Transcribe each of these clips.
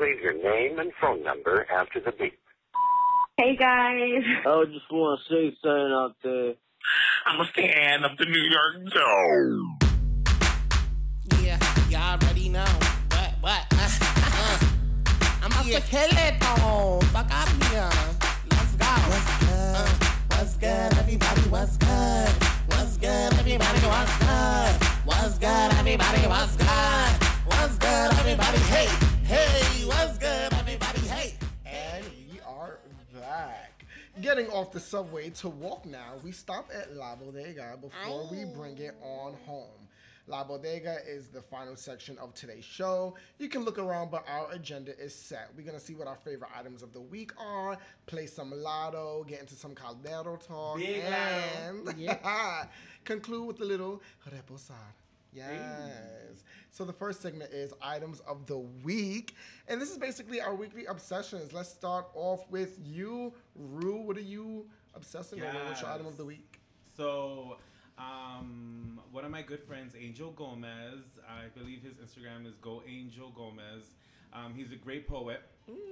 leave your name and phone number after the beep. Hey guys. I just want to say something out there. I'm a fan of the New York Joe. Yeah, y'all already know. What, what? Uh, uh. I'm about to kill it, though. Fuck up here. Let's go. What's good? Uh, what's good, everybody? What's good? What's good, everybody? What's good? What's good, everybody? What's good? What's good, everybody? Hey, hey, Getting off the subway to walk now, we stop at La Bodega before we bring it on oh. home. La Bodega is the final section of today's show. You can look around, but our agenda is set. We're gonna see what our favorite items of the week are, play some lotto, get into some Caldero talk, Big and lotto. conclude with a little reposar. Yes. So the first segment is items of the week, and this is basically our weekly obsessions. Let's start off with you, Rue. What are you obsessing over? What's your item of the week? So, um, one of my good friends, Angel Gomez, I believe his Instagram is Go Angel Gomez. Um, he's a great poet,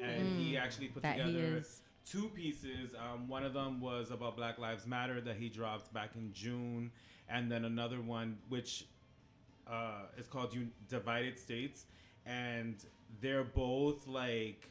and he actually put That he together is. two pieces. Um, one of them was about Black Lives Matter that he dropped back in June, and then another one which uh, is called Un- Divided States, and they're both like,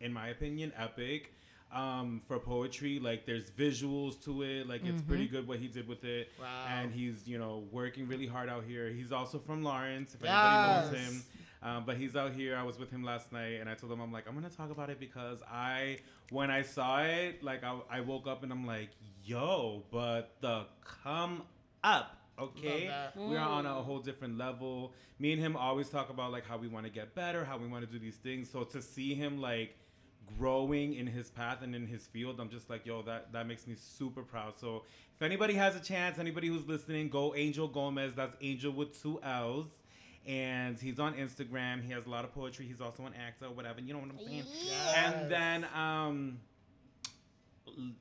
in my opinion, epic. Um, for poetry, like there's visuals to it, like it's pretty good what he did with it, Wow. and he's you know working really hard out here. He's also from Lawrence, if anybody knows him. Um, but he's out here. I was with him last night, and I told him I'm like I'm gonna talk about it because I when I saw it, like I, I woke up and I'm like, yo, but the come up. Okay, Love that. we are on a whole different level. Me and him always talk about like how we want to get better, how we want to do these things. So to see him like growing in his path and in his field, I'm just like, yo, that that makes me super proud. So if anybody has a chance, anybody who's listening, go Angel Gomez. That's Angel with two L's. And he's on Instagram. He has a lot of poetry. He's also an actor, whatever. You know what I'm saying? yes. And then um, l-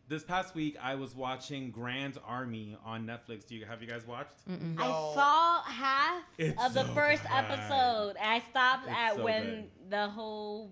this past week, I was watching Grand Army on Netflix. Do you have you guys watched? No. I saw half It's of the so first good. episode. And I stopped It's at so when good. the whole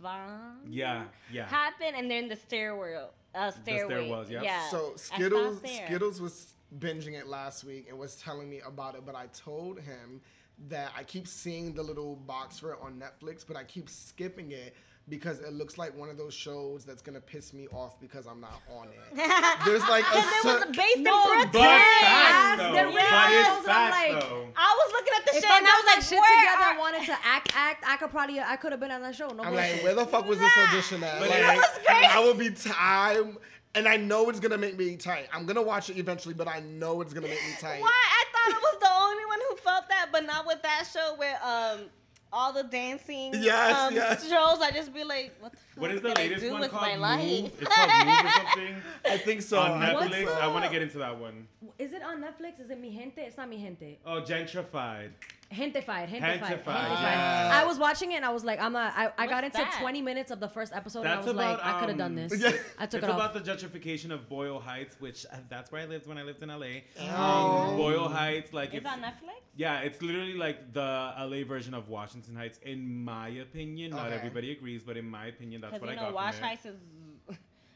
bomb Yeah, yeah. happened, and they're the stairwell. Uh, stairway. stairwells, yep. Yeah. So I Skittles, there. Skittles was binging it last week and was telling me about it, but I told him that I keep seeing the little box for it on Netflix, but I keep skipping it because it looks like one of those shows that's gonna piss me off because I'm not on it. There's like a Because it cer- was based No, in But Brooklyn. facts, though. there But were it's I'm facts, like- though. I was looking at the If shit I and I was like, shit where together are- and wanted to act, act, I could probably, I could have been on that show. No I'm bullshit. like, where the fuck was this audition at? But Like, it was great. I will be time, and I know it's gonna make me tight. I'm gonna watch it eventually, but I know it's gonna make me tight. Why? I thought it was the only one who felt that, but not with that show where um all the dancing Yes, um, yes. shows. I just be like, what the fuck What is the can I latest do one with called? my life? Move? It's called Move or something I think so. on Netflix. I want to get into that one. Is it on Netflix? Is it Mi Gente? It's not Mi Gente. Oh, gentrified. Gentefied. Gentefied. Gentefied, Gentefied. yeah. I was watching it and I was like, I'm not. I, I got into that? 20 minutes of the first episode and I That's was like, I could have done um, this. Yeah. I took it's it about off. the gentrification of Boyle Heights, which uh, that's where I lived when I lived in LA. Oh. Um, Boyle Heights, like It's it's on Netflix. yeah, it's literally like the LA version of Washington Heights, in my opinion. Not everybody agrees, but in my opinion, that's what you I know, got Wash from it. Heights is.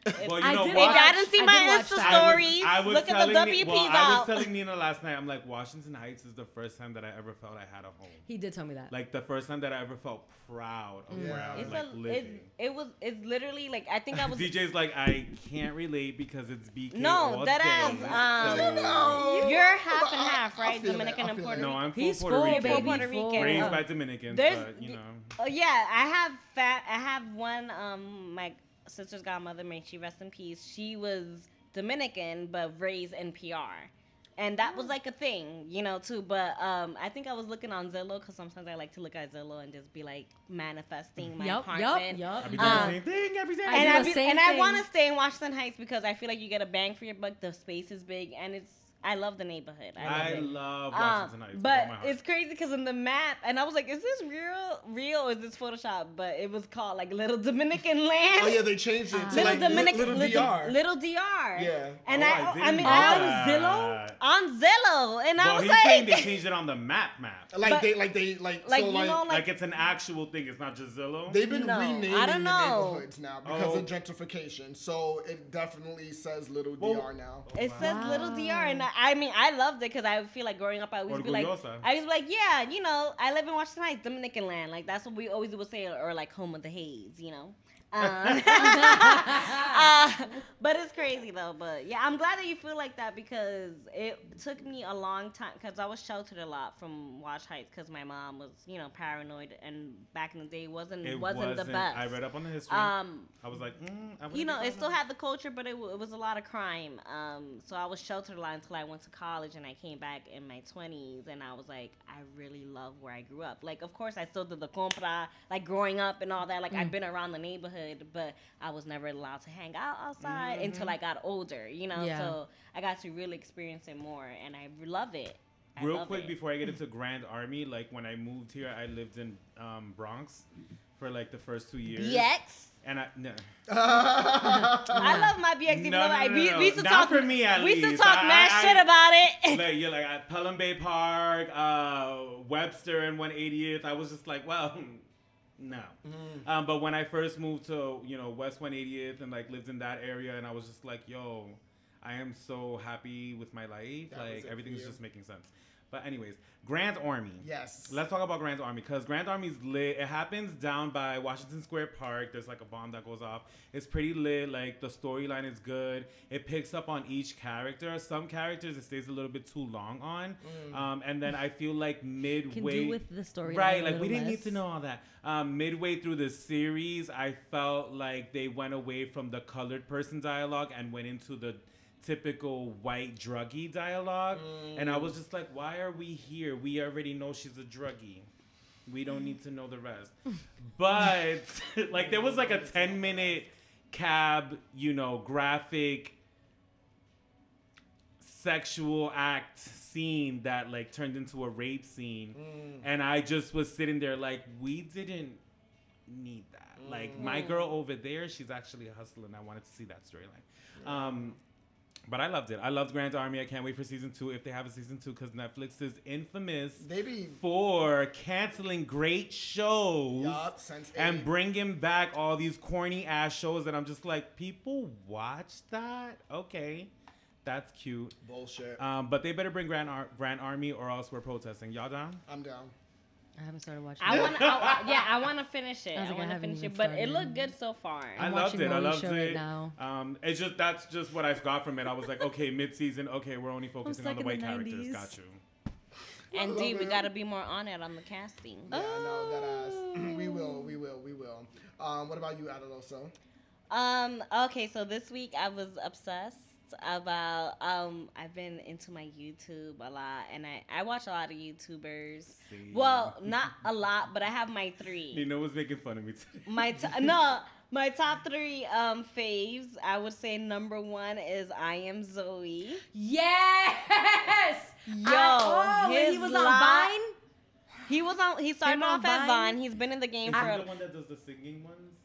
Well, you I know, did If Wash- watch- y'all didn't see I my did watch Insta that. I was- stories, I was look at the telling me- WPs well, I was out. telling Nina last night. I'm like, Washington Heights is the first time that I ever felt I had a home. He did tell me that. Like the first time that I ever felt proud of where I was It's like a, it, living. it was it's literally like I think I was DJ's like, I can't relate because it's BK. No, all that day, ass, um, so- No. you're half and half, I right? feel it, Dominican I and feel Puerto it. No, Rican. I'm full He's Puerto full, Rican. baby. Puerto full. Rican. Raised by Dominicans, there's- but you know. Oh yeah, I have fat. I have one. Um, my sister's godmother, may she rest in peace. She was Dominican, but raised in PR, and that Oh. was like a thing, you know, too. But um, I think I was looking on Zillow because sometimes I like to look at Zillow and just be like manifesting my Yup, yup, apartment. yup. I be doing the Um, same thing every day. I and do I, be, and I want to stay in Washington Heights because I feel like you get a bang for your buck. The space is big and it's I love the neighborhood. I love I it. love Um, Heights. but all my heart. it's crazy because in the map, and I was like, "Is this real, real, or is this Photoshop?" But it was called like Little Dominican Land. Oh yeah, they changed it to Little like li- Dominican, little, little, DR. little DR. Yeah. And Oh, I, I I, mean, know I that. was on Zillow, and I Well, was he's like, saying they changed it on the map map. like but- they like they like, like so you like, know, Like like it's an actual thing. It's not just Zillow. they've been No, renaming I don't the know. neighborhoods now because Oh. of gentrification. So it definitely says little Well- DR now. It says Little DR, and I, I mean, I loved it because I feel like growing up, I always be like. I was like, yeah, you know, I live in Washington Heights, Dominican land, like that's what we always would say, or like home of the haze, you know. Uh, uh, but it's crazy though. But yeah, I'm glad that you feel like that because it took me a long time because I was sheltered a lot from Wash Heights because my mom was, you know, paranoid, and back in the day wasn't it wasn't, the best. I read up on the history. Um, I was like, mm, I you know, it still had the culture, but it, w- it was a lot of crime. Um, so I was sheltered a lot until I went to college, and I came back in my twenties, and I was like, I really love where I grew up. Like, of course, I still did the compra, like growing up and all that. Like, I've been around the neighborhood, but I was never allowed to hang out outside until I got older. You know, Yeah. so I got to really experience it more, and I love it. I Real love quick it. before I get into Grand Army, like when I moved here, I lived in um, Bronx for like the first two years. BX. And I no. I love my BX. Even No, though no, I, no, we, no. we used to Not talk. for me, at we used to least. talk I- mad I- shit about it. like you're like at Pelham Bay Park, uh, Webster and 180th. I was just like, well, no. Um, but when I first moved to you know West 180th and like lived in that area, and I was just like, yo, I am so happy with my life. That like everything's just making sense. But anyways, Grand Army. Yes. Let's talk about Grand Army because Grand Army's lit. It happens down by Washington Square Park. There's like a bomb that goes off. It's pretty lit. Like the storyline is good. It picks up on each character. Some characters it stays a little bit too long on, um, and then I feel like midway. Can do with the story. Right, like we didn't need to know all that. Um, midway through the series, I felt like they went away from the colored person dialogue and went into the typical white druggie dialogue. And I was just like, why are we here? We already know she's a druggie. We don't need to know the rest. But like there was like a 10 minute cab, you know, graphic sexual act scene that like turned into a rape scene. And i just was sitting there like we didn't need that. Like my girl over there she's actually a hustler and i wanted to see that storyline. Um but i loved it i loved grand army i can't wait for season two if they have a season two because netflix is infamous They be for canceling great shows yup and bringing back all these corny ass shows that I'm just like, people watch that? Okay, that's cute. bullshit. Um, but they better bring Grand, Ar- Grand Army or else we're protesting. Y'all down? I'm down. I haven't started watching. I want to, yeah, I want to finish it. I I, like, I want to finish even it, but it looked good so far. I I'm loved it. I loved it. right now. Um, it's just that's just what I've got from it. I was like, okay, mid season. Okay, we're only focusing on the white the characters. 90s. Got you. and love D, we got to be more on it on the casting. Yeah, no, that ass. we will, we will, we will. Um, what about you, Adaloso? Um. Okay. So this week I was obsessed about. Um. I've been into my YouTube a lot, and I I watch a lot of YouTubers. See. Well, not a lot, but I have my three. You know what's making fun of me today? My t- no. My top three um faves, I would say number one is I am Zoe. Yes. Yo, I, oh, when he his was on Vine. He was on. He started Him on off at Vine? Vine. He's been in the game Is for. he a the one that does the singing ones?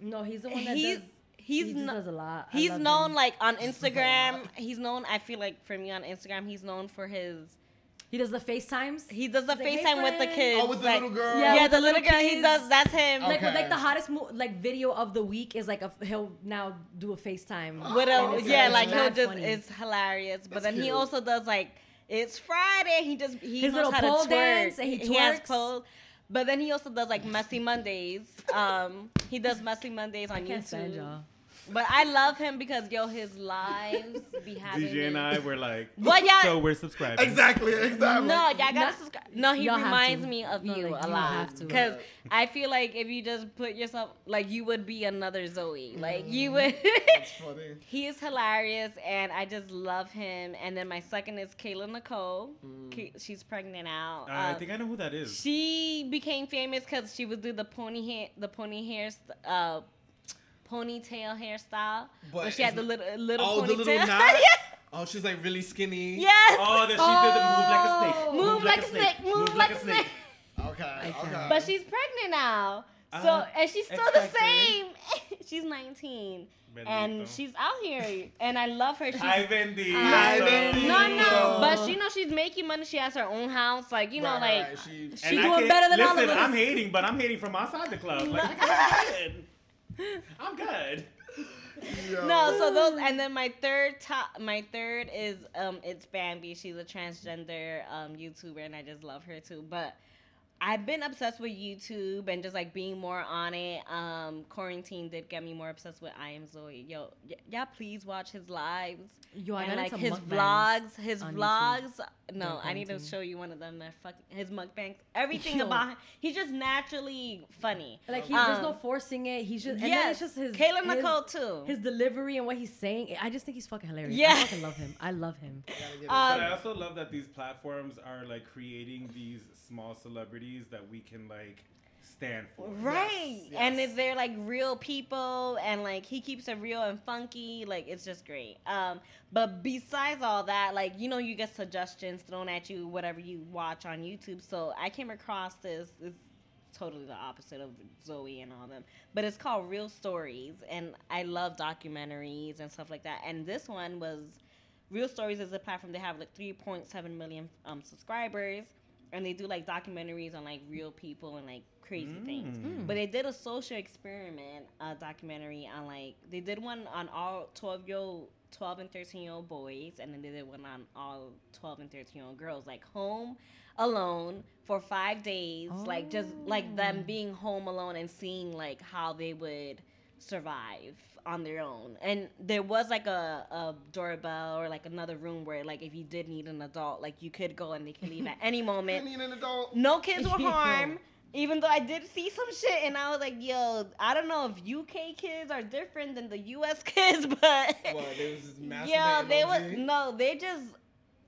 No, he's the one that He's does. He's he no- does a lot. I He's known him. like on Instagram. He's known. I feel like for me on Instagram, he's known for his. He does the FaceTimes. He does the He's like, "Hey, FaceTime with the kids. Oh, with the like- little girl. Yeah, Yeah, the the little little girl. He does. That's him. Like Okay. like the hottest mo- like video of the week is like a he'll now do a FaceTime. With a, it's- yeah, like he'll just funny. it's hilarious. But That's then he also does like it's Friday. He just he His knows little how pole to twerk. dance and he has twerks. pole. But then he also does like messy Mondays. Um, he does messy Mondays on I can't stand YouTube. y'all. But I love him because yo, his lives be having. DJ and I were like, Well, yeah. so we're subscribing. Exactly, exactly. No, y'all gotta Not- subscribe. No, he reminds me of No, you like, a you lot. Because I feel like if you just put yourself, like you would be another Zoe. Like you would. That's funny. he is hilarious, and I just love him. And then my second is Kayla Nicole. K- She's pregnant now. Uh, I Uh, think I know who that is. she became famous because she would do the pony hair, the pony hair, st- uh, ponytail hairstyle. But But she had the little little Oh, ponytail. the little yeah. Oh, she's like really skinny. Yes. Oh, that she did the move like a snake. Move like a snake, move like a snake. Okay. Okay. But she's pregnant now. So Uh, and she's still expected. the same. she's 19. And she's out here, and I love her. She's, Hi, Vendi. Hi, Vendi. no, no, No. but she knows she's making money. She has her own house, like you know, Right, like right, she- She doing better than all of us. I'm hating, but I'm hating from outside the club. Like, I'm good. I'm. No, so those and then my third top my third is um it's Bambi. She's a transgender um YouTuber and I just love her too. But I've been obsessed with YouTube and just like being more on it. Um quarantine did get me more obsessed with I am Zoe. Yo, y- y'all please watch his lives. Yo, I and got like his vlogs, his on YouTube vlogs. No, I need to show you one of them. That fucking his mukbangs. Everything Yo. about him. He's just naturally funny. Like he, there's Um, no forcing it. He's just yeah. it's just his Kayla his- Nicole too. His delivery and what he's saying. I just think he's fucking hilarious. Yeah. I fucking love him. I love him. but I also love that these platforms are like creating these small celebrities that we can like stand for. Right. And if they're like real people and like he keeps it real and funky, like it's just great. Um but besides all that, like you know you get suggestions thrown at you whatever you watch on YouTube. So I came across this it's totally the opposite of Zoe and all them. But it's called Real Stories and I love documentaries and stuff like that. And this one was Real Stories is a platform they have like 3.7 million um, subscribers and they do like documentaries on like real people and like crazy things. Mm. But they did a social experiment uh, documentary on like they did one on all 12 year old 12 and 13 year old boys and then they did one on all 12 and 13 year old girls like home alone for 5 days like just like them being home alone and seeing like how they would survive on their own. And there was like a, a doorbell or like another room where like if you did need an adult, like you could go and they could leave at any moment. I need an adult. No kids were Yo. harmed. Even though I did see some shit and I was like, yo, I don't know if UK kids are different than the US kids, but What, there was this Yo, masturbating they was no, they just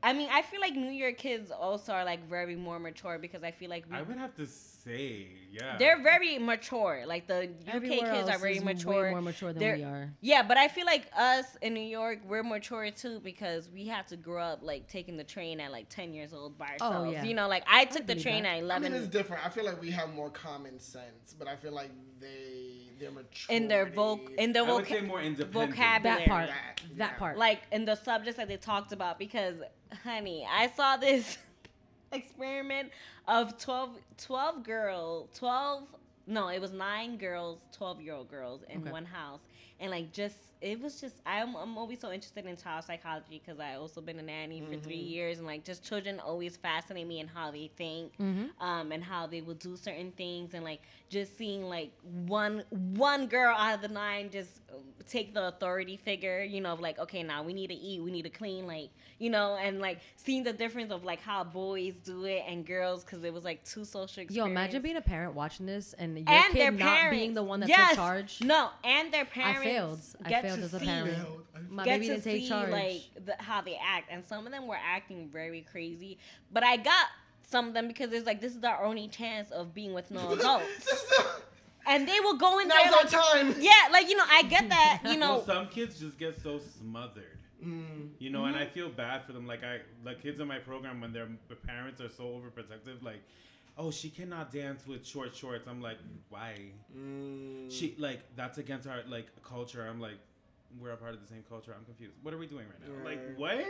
I mean, I feel like New York kids also are like very more mature because I feel like we I would have to say, yeah. they're very mature. Like the UK Everywhere kids are very is way mature. more mature than They're- we are. Yeah, but I feel like us in New York, we're mature too because we have to grow up like taking the train at like ten years old by Oh, ourselves. yeah. You know, like I took the train that. at I mean, it's different. I feel like we have more common sense, but I feel like they they're mature. in their voc in their I would say more independent. vocabulary. That part. That part. Like in the subjects that they talked about because honey, I saw this experiment of 12, 12 girl, 12 no, it was nine girls, 12 year old girls in Okay. one house. And like just it was just I'm I'm always so interested in child psychology because I also been a nanny for three Mhm. years and like just children always fascinate me in how they think Mhm. um, and how they will do certain things and like just seeing like one one girl out of the nine just uh, take the authority figure you know of like okay now we need to eat we need to clean like you know and like seeing the difference of like how boys do it and girls because it was like two social Yo, experience imagine being a parent watching this and your and kid their not parents being the one that's yes, in charge. no and their I parents failed. I get failed to as a see- parent. My get baby to didn't take see, charge. like the, how they act and some of them were acting very crazy but i got some of them because it's like this is our only chance of being with no adults and they will go in Now's there our like, time. yeah like you know i get that you know well, some kids just get so smothered. Mm-hmm. You know, and I feel bad for them. Like I, like kids in my program when their parents are so overprotective. Like, oh, she cannot dance with short shorts. I'm like, why? Mm. She like that's against our like culture. I'm like, we're a part of the same culture. I'm confused. What are we doing right now? Like, what?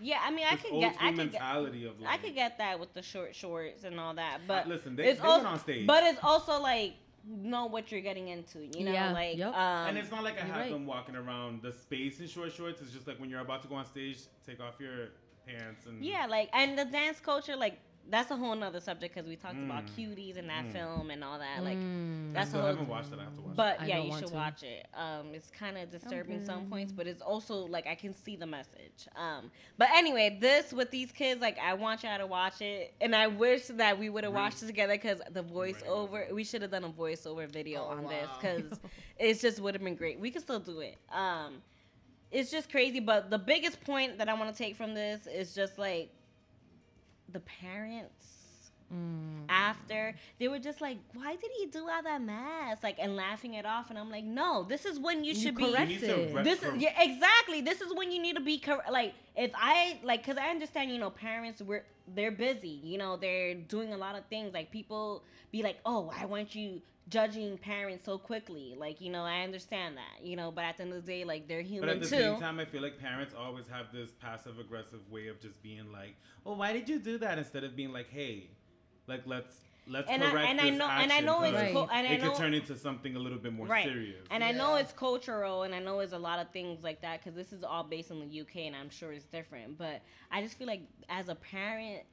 yeah i mean i This could get school i could get mentality of i could get that with the short shorts and all that but listen, they- it's they went also, on stage. but it's also like know what you're getting into you know Yeah, like yep. um and it's not like I have right. them walking around the space in short shorts. It's just like when you're about to go on stage, take off your pants and Yeah, like and the dance culture, like that's a whole nother subject because we talked about Mm. cuties in that Mm. film and all that. Like Mm. that's I still a whole. haven't watched it. I have to watch But it. yeah, I don't you should to. watch it. Um, it's kind of disturbing some points, but it's also like I can see the message. Um, but anyway, this with these kids, like I want y'all to watch it, and I wish that we would have watched it together because the voiceover, we should have done a voiceover video on this because it just would have been great. We could still do it. Um, it's just crazy. But the biggest point that I want to take from this is just like the parents mm. after they were just like, "Why did he do all that mask?" Like and laughing it off, and I'm like, "No, this is when you You should correct be." You need to it. re- This cor- is yeah, exactly. This is when you need to be cor- like if I like because I understand you know parents were they're busy you know they're doing a lot of things like people be like oh i weren't you judging parents so quickly like you know I understand that you know but at the end of the day like they're human. too. But at the too. same time, I feel like parents always have this passive aggressive way of just being like, "Oh, why did you do that?" Instead of being like, "Hey, like let's let's And I- correct and I this know- and I action know it's because co- and I it know- could turn into something a little bit more right. serious." And I know it's cultural, and I know it's a lot of things like that because this is all based in the UK, and I'm sure it's different. But I just feel like as a parent,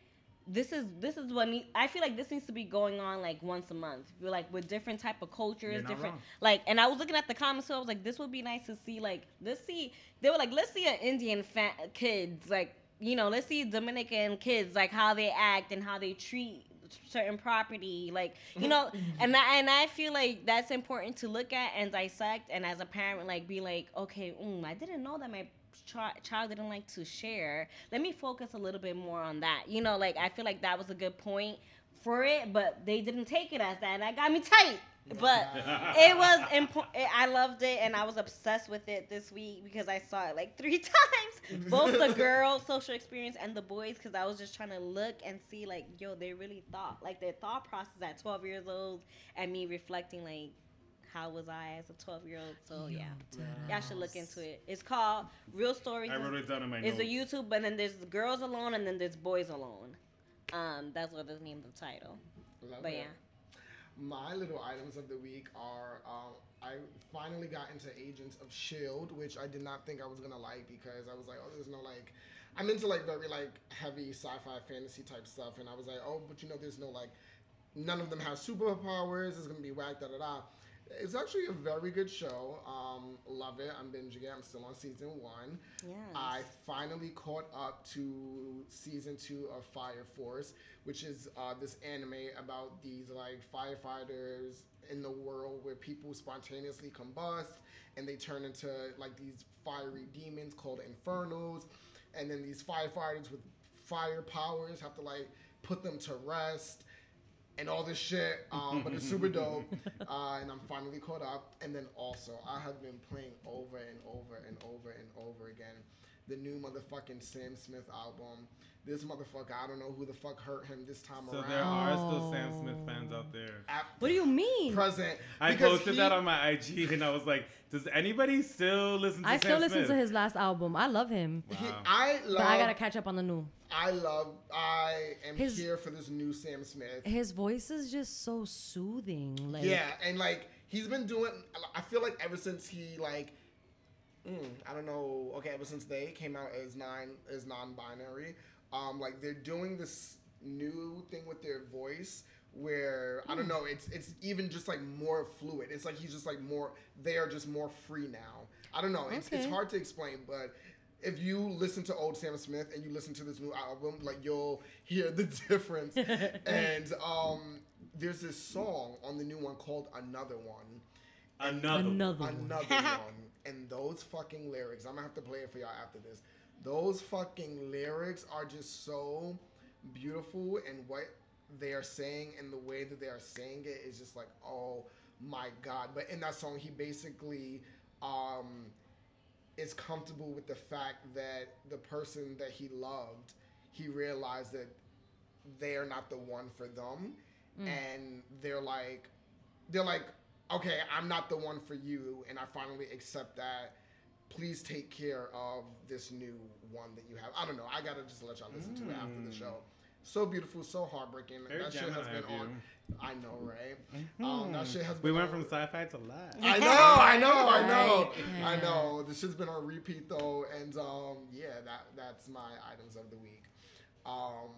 this is this is what need, I feel like this needs to be going on like once a month, like with different type of cultures, different wrong. like. And I was looking at the comments, so I was like, this would be nice to see. Like, let's see. They were like, let's see an Indian fa- kids like. You know, let's see Dominican kids like how they act and how they treat certain property like you know and I, and I feel like that's important to look at and dissect and as a parent like be like okay mm, I didn't know that my chi- child didn't like to share. Let me focus a little bit more on that. You know like I feel like that was a good point for it but they didn't take it as that and that got me tight. But it was important I loved it and I was obsessed with it this week because I saw it like three times. Both the girls social experience and the boys because I was just trying to look and see like yo they really thought like their thought process at 12 years old and me reflecting like how was I as a 12 year old so yeah y'all should look into it it's called Real Stories I wrote it down in my it's notes. a YouTube and then there's girls alone and then there's boys alone um that's what the name of the title Love but it. yeah My little items of the week are um, I finally got into Agents of Shield, which I did not think I was gonna like because I was like, oh, there's no like, I'm into like very like heavy sci-fi fantasy type stuff, and I was like, oh, but you know, there's no like, none of them have superpowers. It's gonna be whack da da da. It's actually a very good show. Um, love it. I'm binging it. I'm still on season one. yeah I finally caught up to season two of Fire Force, which is uh, this anime about these like firefighters in the world where people spontaneously combust and they turn into like these fiery demons called infernos, and then these firefighters with fire powers have to like put them to rest and all this shit. Um, but it's super dope, uh, and I'm finally caught up. And then also, I have been playing over and over and over and over again the new motherfucking Sam Smith album. This motherfucker, I don't know who the fuck hurt him this time So around. So there are still Sam. Smith fans out there. At What do you mean? present? I posted he- that on my IG and I was like, does anybody still listen to Sam? I Sam still listen Smith? to his last album. I love him, he- Wow. I love. but I gotta catch up on the new. I love. I am His- here for this new Sam Smith. His voice is just so soothing. Like, yeah, and like he's been doing. I feel like ever since he like, mm, I don't know. Okay, ever since they came out as nine as non-binary, um, like they're doing this new thing with their voice where I don't know. It's it's even just like more fluid. It's like he's just like more. They are just more free now. I don't know. It's it's hard to explain, but. If you listen to old Sam Smith and you listen to this new album, like you'll hear the difference. and um, there's this song on the new one called Another One. Another. Another one. Another one. And those fucking lyrics, I'm gonna have to play it for y'all after this. Those fucking lyrics are just so beautiful, and what they are saying and the way that they are saying it is just like, oh my god. But in that song, he basically um, is comfortable with the fact that the person that he loved, he realized that they are not the one for them, and they're like, they're like, okay, I'm not the one for you, and I finally accept that. Please take care of this new one that you have. I don't know. I gotta just let y'all listen to it after the show. So beautiful, so heartbreaking. Very that shit has been on. I know, right? Um, that shit has We went on- from sci-fi to live. I know, I know, I know, Right. I know. This shit's been on repeat though, and um, yeah, that that's my items of the week. Um,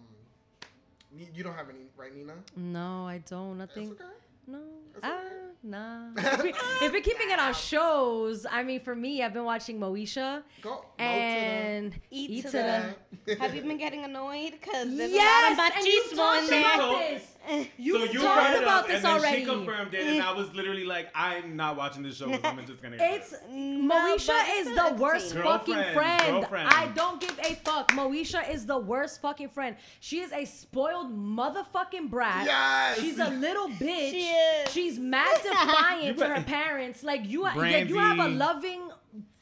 you you don't have any, right, Nina? No, I don't. That's Nothing. okay. No. That's Ah, nah. if, we, if we're keeping it on shows, I mean, for me, I've been watching Moesha Go. go and Eat to to the- Have you been getting annoyed? Because there's Yes, a lot and you of machismo in there. About told- this. You so you talked brought it about up, this and then already. she confirmed it, and I was literally like, I'm not watching this show because I'm just gonna. Get It's this. Moesha is the entertaining. worst fucking friend. girlfriend. I don't give a fuck. Moesha is the worst fucking friend. She is a spoiled motherfucking brat. Yes. She's a little bitch. She is. She's mad defiant to her parents. Like you, like, you have a loving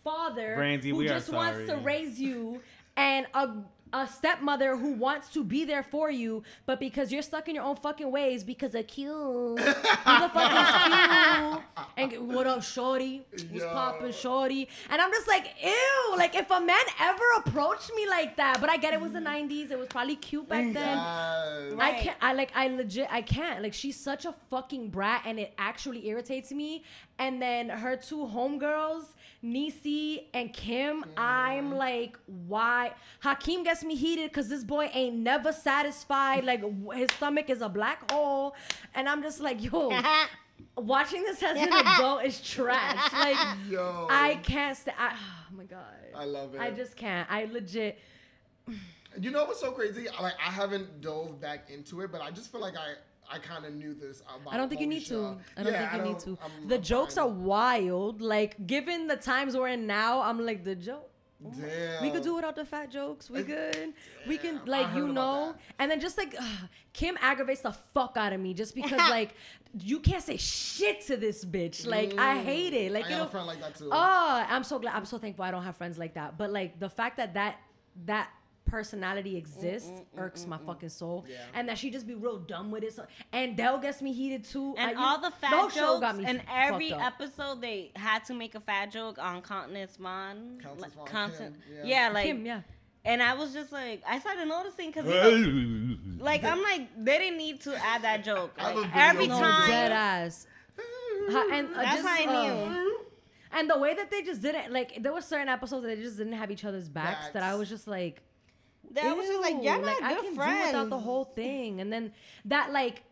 father Brandy, who we are just wants to raise you, and a a stepmother who wants to be there for you, but because you're stuck in your own fucking ways because of cute. Who the fuck is cute? And what up, shorty? What's Yo. poppin', shorty? And I'm just like, ew. Like if a man ever approached me like that, but I get it was the '90s. It was probably cute back mm, then. Yes. I can't. I like. I legit. I can't. Like she's such a fucking brat, and it actually irritates me. And then her two homegirls, Niecy and Kim. I'm like, why? Hakeem gets me heated because this boy ain't never satisfied. Like his stomach is a black hole, and I'm just like, yo. Watching this as an adult is trash. Like, Yo. I can't. I, oh my god. I love it. I just can't. I legit. You know what's so crazy? Like I haven't dove back into it, but I just feel like I I kind of knew this. I don't think you need to. I don't Yeah, think you need to. I'm- the I'm jokes fine. are wild. Like, given the times we're in now, I'm like the joke. Oh Damn. We could do without the fat jokes. We good. We can like you know, and then just like ugh, Kim aggravates the fuck out of me just because like you can't say shit to this bitch. Like I mm. hate it. Like I got know, a friend like that too. Oh, I'm so glad. I'm so thankful I don't have friends like that. But like the fact that that that personality mm, mm, exists mm, irks my fucking soul, Yeah. and that she just be real dumb with it. So, and Dell gets me heated too. And I- you- all the fat whole show jokes, me and every up. episode they had to make a fat joke on Countess Vaughn. Countess Like, Constant- yeah. yeah. like Kim, yeah. And I was just like, I started noticing because like I'm like they didn't need to add that joke. Like, every time. dead ass. Ha- and uh, That's just, how I uh, knew. and the way that they just didn't like, there were certain episodes that they just didn't have each other's backs. That I was just like, That was just like, Ew, y'all not like, I can friends. do without the whole thing. And then that like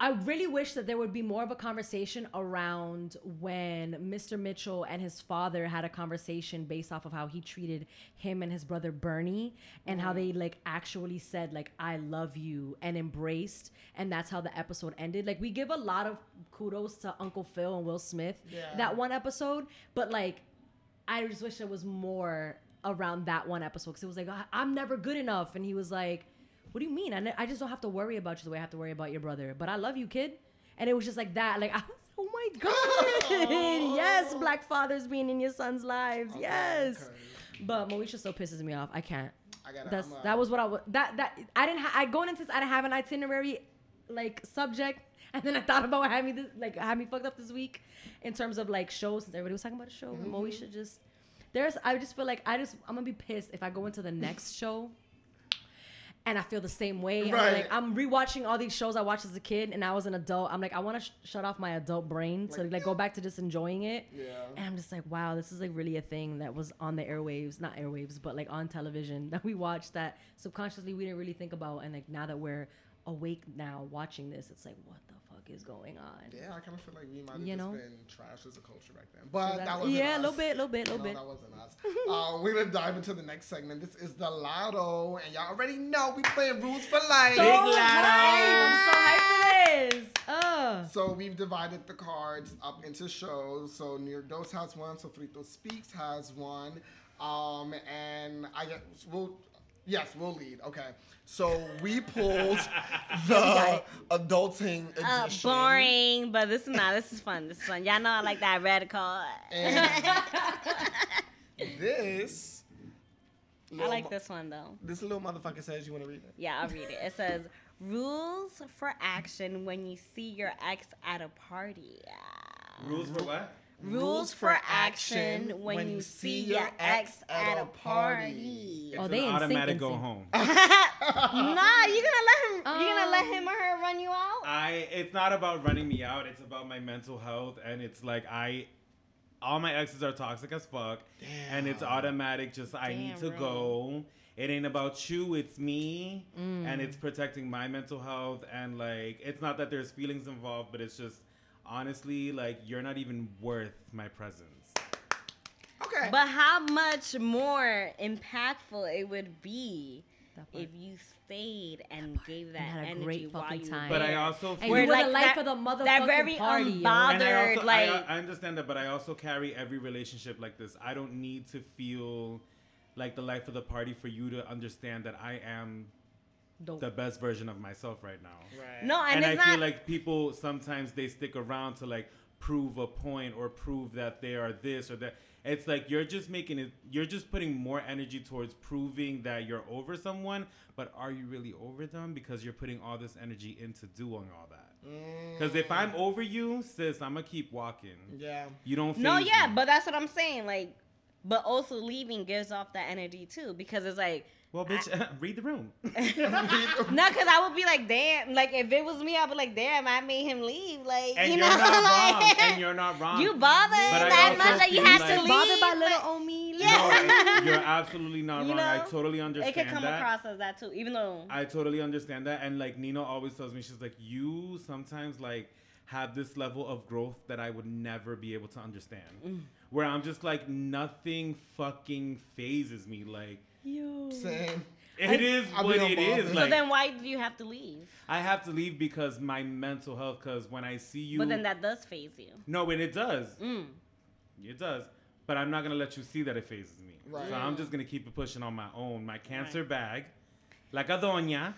I really wish that there would be more of a conversation around when Mr. Mitchell and his father had a conversation based off of how he treated him and his brother Bernie and how they mm-hmm. like actually said like I love you and embraced and that's how the episode ended. Like we give a lot of kudos to Uncle Phil and Will Smith Yeah. that one episode, but like I just wish there was more around that one episode because it was like "I- I'm never good enough, and he was like, "What do you mean? I, ne- I just don't have to worry about you the way I have to worry about your brother, but I love you, kid." And it was just like that. Like, I was, oh my god, yes, black fathers being in your son's lives, yes. okay. But Moesha still pisses me off. I can't. I gotta. That's uh, that was what I was. That that I didn't. Ha- I going into this. I didn't have an itinerary like subject, and then I thought about what had me this, like had me fucked up this week in terms of like shows. Since everybody was talking about a show, Mm-hmm. Moesha just there's. I just feel like I just I'm gonna be pissed if I go into the next show. And I feel the same way. I'm Right. like I'm rewatching all these shows I watched as a kid, and I was an adult. I'm like, I want to sh- shut off my adult brain to Like- like go back to just enjoying it. Yeah. And I'm just like, wow, this is like really a thing that was on the airwaves, not airwaves, but like on television that we watched that subconsciously we didn't really think about. And like now that we're awake now watching this, it's like, what fuck is going on? Yeah, I kind of feel like we might have You just know? been trash as a culture back then. But So that, that- wasn't yeah, a little bit, little bit, No, little bit. that wasn't us. uh, we're gonna dive into the next segment. This is the Lotto, and y'all already know we playing rules for life. So hype! I'm so hyped for this. Uh. So we've divided the cards up into shows. So New York Dose has one. Sofrito Speaks has one. Um, and I guess we'll yes we'll lead. Okay. So we pulled the adulting Uh, edition. boring, but this is not. This is fun. This is fun. Y'all know I like that red card. And this. I like mo- this one though. This little motherfucker says you want to read it. Yeah, I'll read it. It says rules for action when you see your ex at a party. Rules for what? Rules for action when you see your ex at a party. It's Oh, an they in sync, automatic in go sync. home. nah, you gonna let him? you gonna let him or her run you out? I it's not about running me out. It's about my mental health, and it's like I, all my exes are toxic as fuck, and it's automatic. Just I need Damn to right. go. It ain't about you. It's me, and mm. it's protecting my mental health. And like, it's not that there's feelings involved, but it's just honestly like you're not even worth my presence. Okay. But how much more impactful it would be if you stayed and gave that had a energy great while fucking you time. But I there. also And you were like, the life that- of the motherfucking that very party. yo. unbothered- and I also like- I, I understand that, but I also carry every relationship like this. I don't need to feel like the life of the party for you to understand that I am Dope. the best version of myself right now. Right. no, and, And, I not. feel like people sometimes they stick around to like prove a point or prove that they are this or that. It's like you're just making it. You're just putting more energy towards proving that you're over someone, but are you really over them? Because you're putting all this energy into doing all that. Mm. Because if I'm over you, sis, I'm gonna keep walking. Yeah. You don't. no, faze yeah, me. but that's what I'm saying. Like, but also leaving gives off that energy too, because it's like. Well, bitch, read the room. No, because I would be like, damn. Like, if it was me, I'd be like, damn, I made him leave. Like, And you you're know, not like, wrong. And you're not wrong. you bothered But I that also much that you feel had like- to leave. Bothered by little like, old me. Yeah. No, you're absolutely not You wrong. I know, totally it understand could come that. across as that too, even though. I totally understand that. And like Nina always tells me, she's like, you sometimes like have this level of growth that I would never be able to understand. Mm. Where I'm just like, nothing fucking fazes me. Like, Yo. Same. it is I'll what be it unbothered. is. So so then why do you have to leave? I have to leave because my mental health, because when I see you. but then that does faze you. No, and it does. Mm. It does. But I'm not gonna let you see that it fazes me. Right. So I'm just gonna keep it pushing on my own. My cancer bag, like a doña,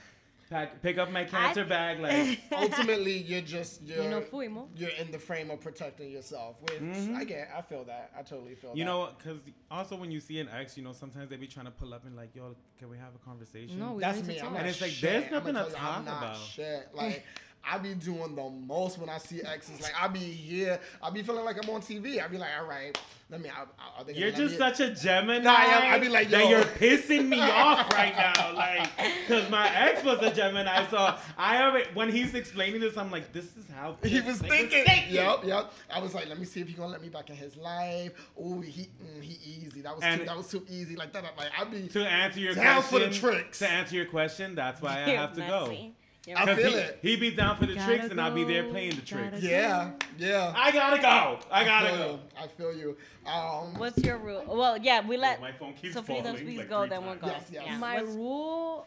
pack, pick up my cancer bag. Like Ultimately, you're just you're You know, fuimos. you're in the frame of protecting yourself. Which I get. I feel that. I totally feel Mm-hmm. you that. know, because also when you see an ex, you know, sometimes they be trying to pull up and like, yo, can we have a conversation? No, we That's need to me. I'm not And it's like, shit. there's I'ma nothing to you, I'm talk not about. Shit. Like I be doing the most when I see exes. Like I be here. I be feeling like I'm on TV. I be like, all right, let me. I, I, are they You're just me- such a Gemini. Nah, I am- I be like, Yo. that you're pissing me off right now, like, because my ex was a Gemini. So I already, when he's explaining this, I'm like, this is how He was this thinking. thinking. Yep, yep. I was like, let me see if he gonna let me back in his life. Oh, he, mm, he easy. That was And- too. That was too easy. Like that. Like I be. To answer your Down for the tricks. to answer your question, that's why I have to messy. You're I feel he, it. he be down for the Gotta tricks, and I'll be there playing the tricks. Yeah, yeah. I gotta go. I gotta feel go. you. I feel you. Um, What's your rule? Well, yeah, we let my phone keeps Sophie falling, please like go, then we'll times. go. Yes, yes. Yeah. My What's- rule.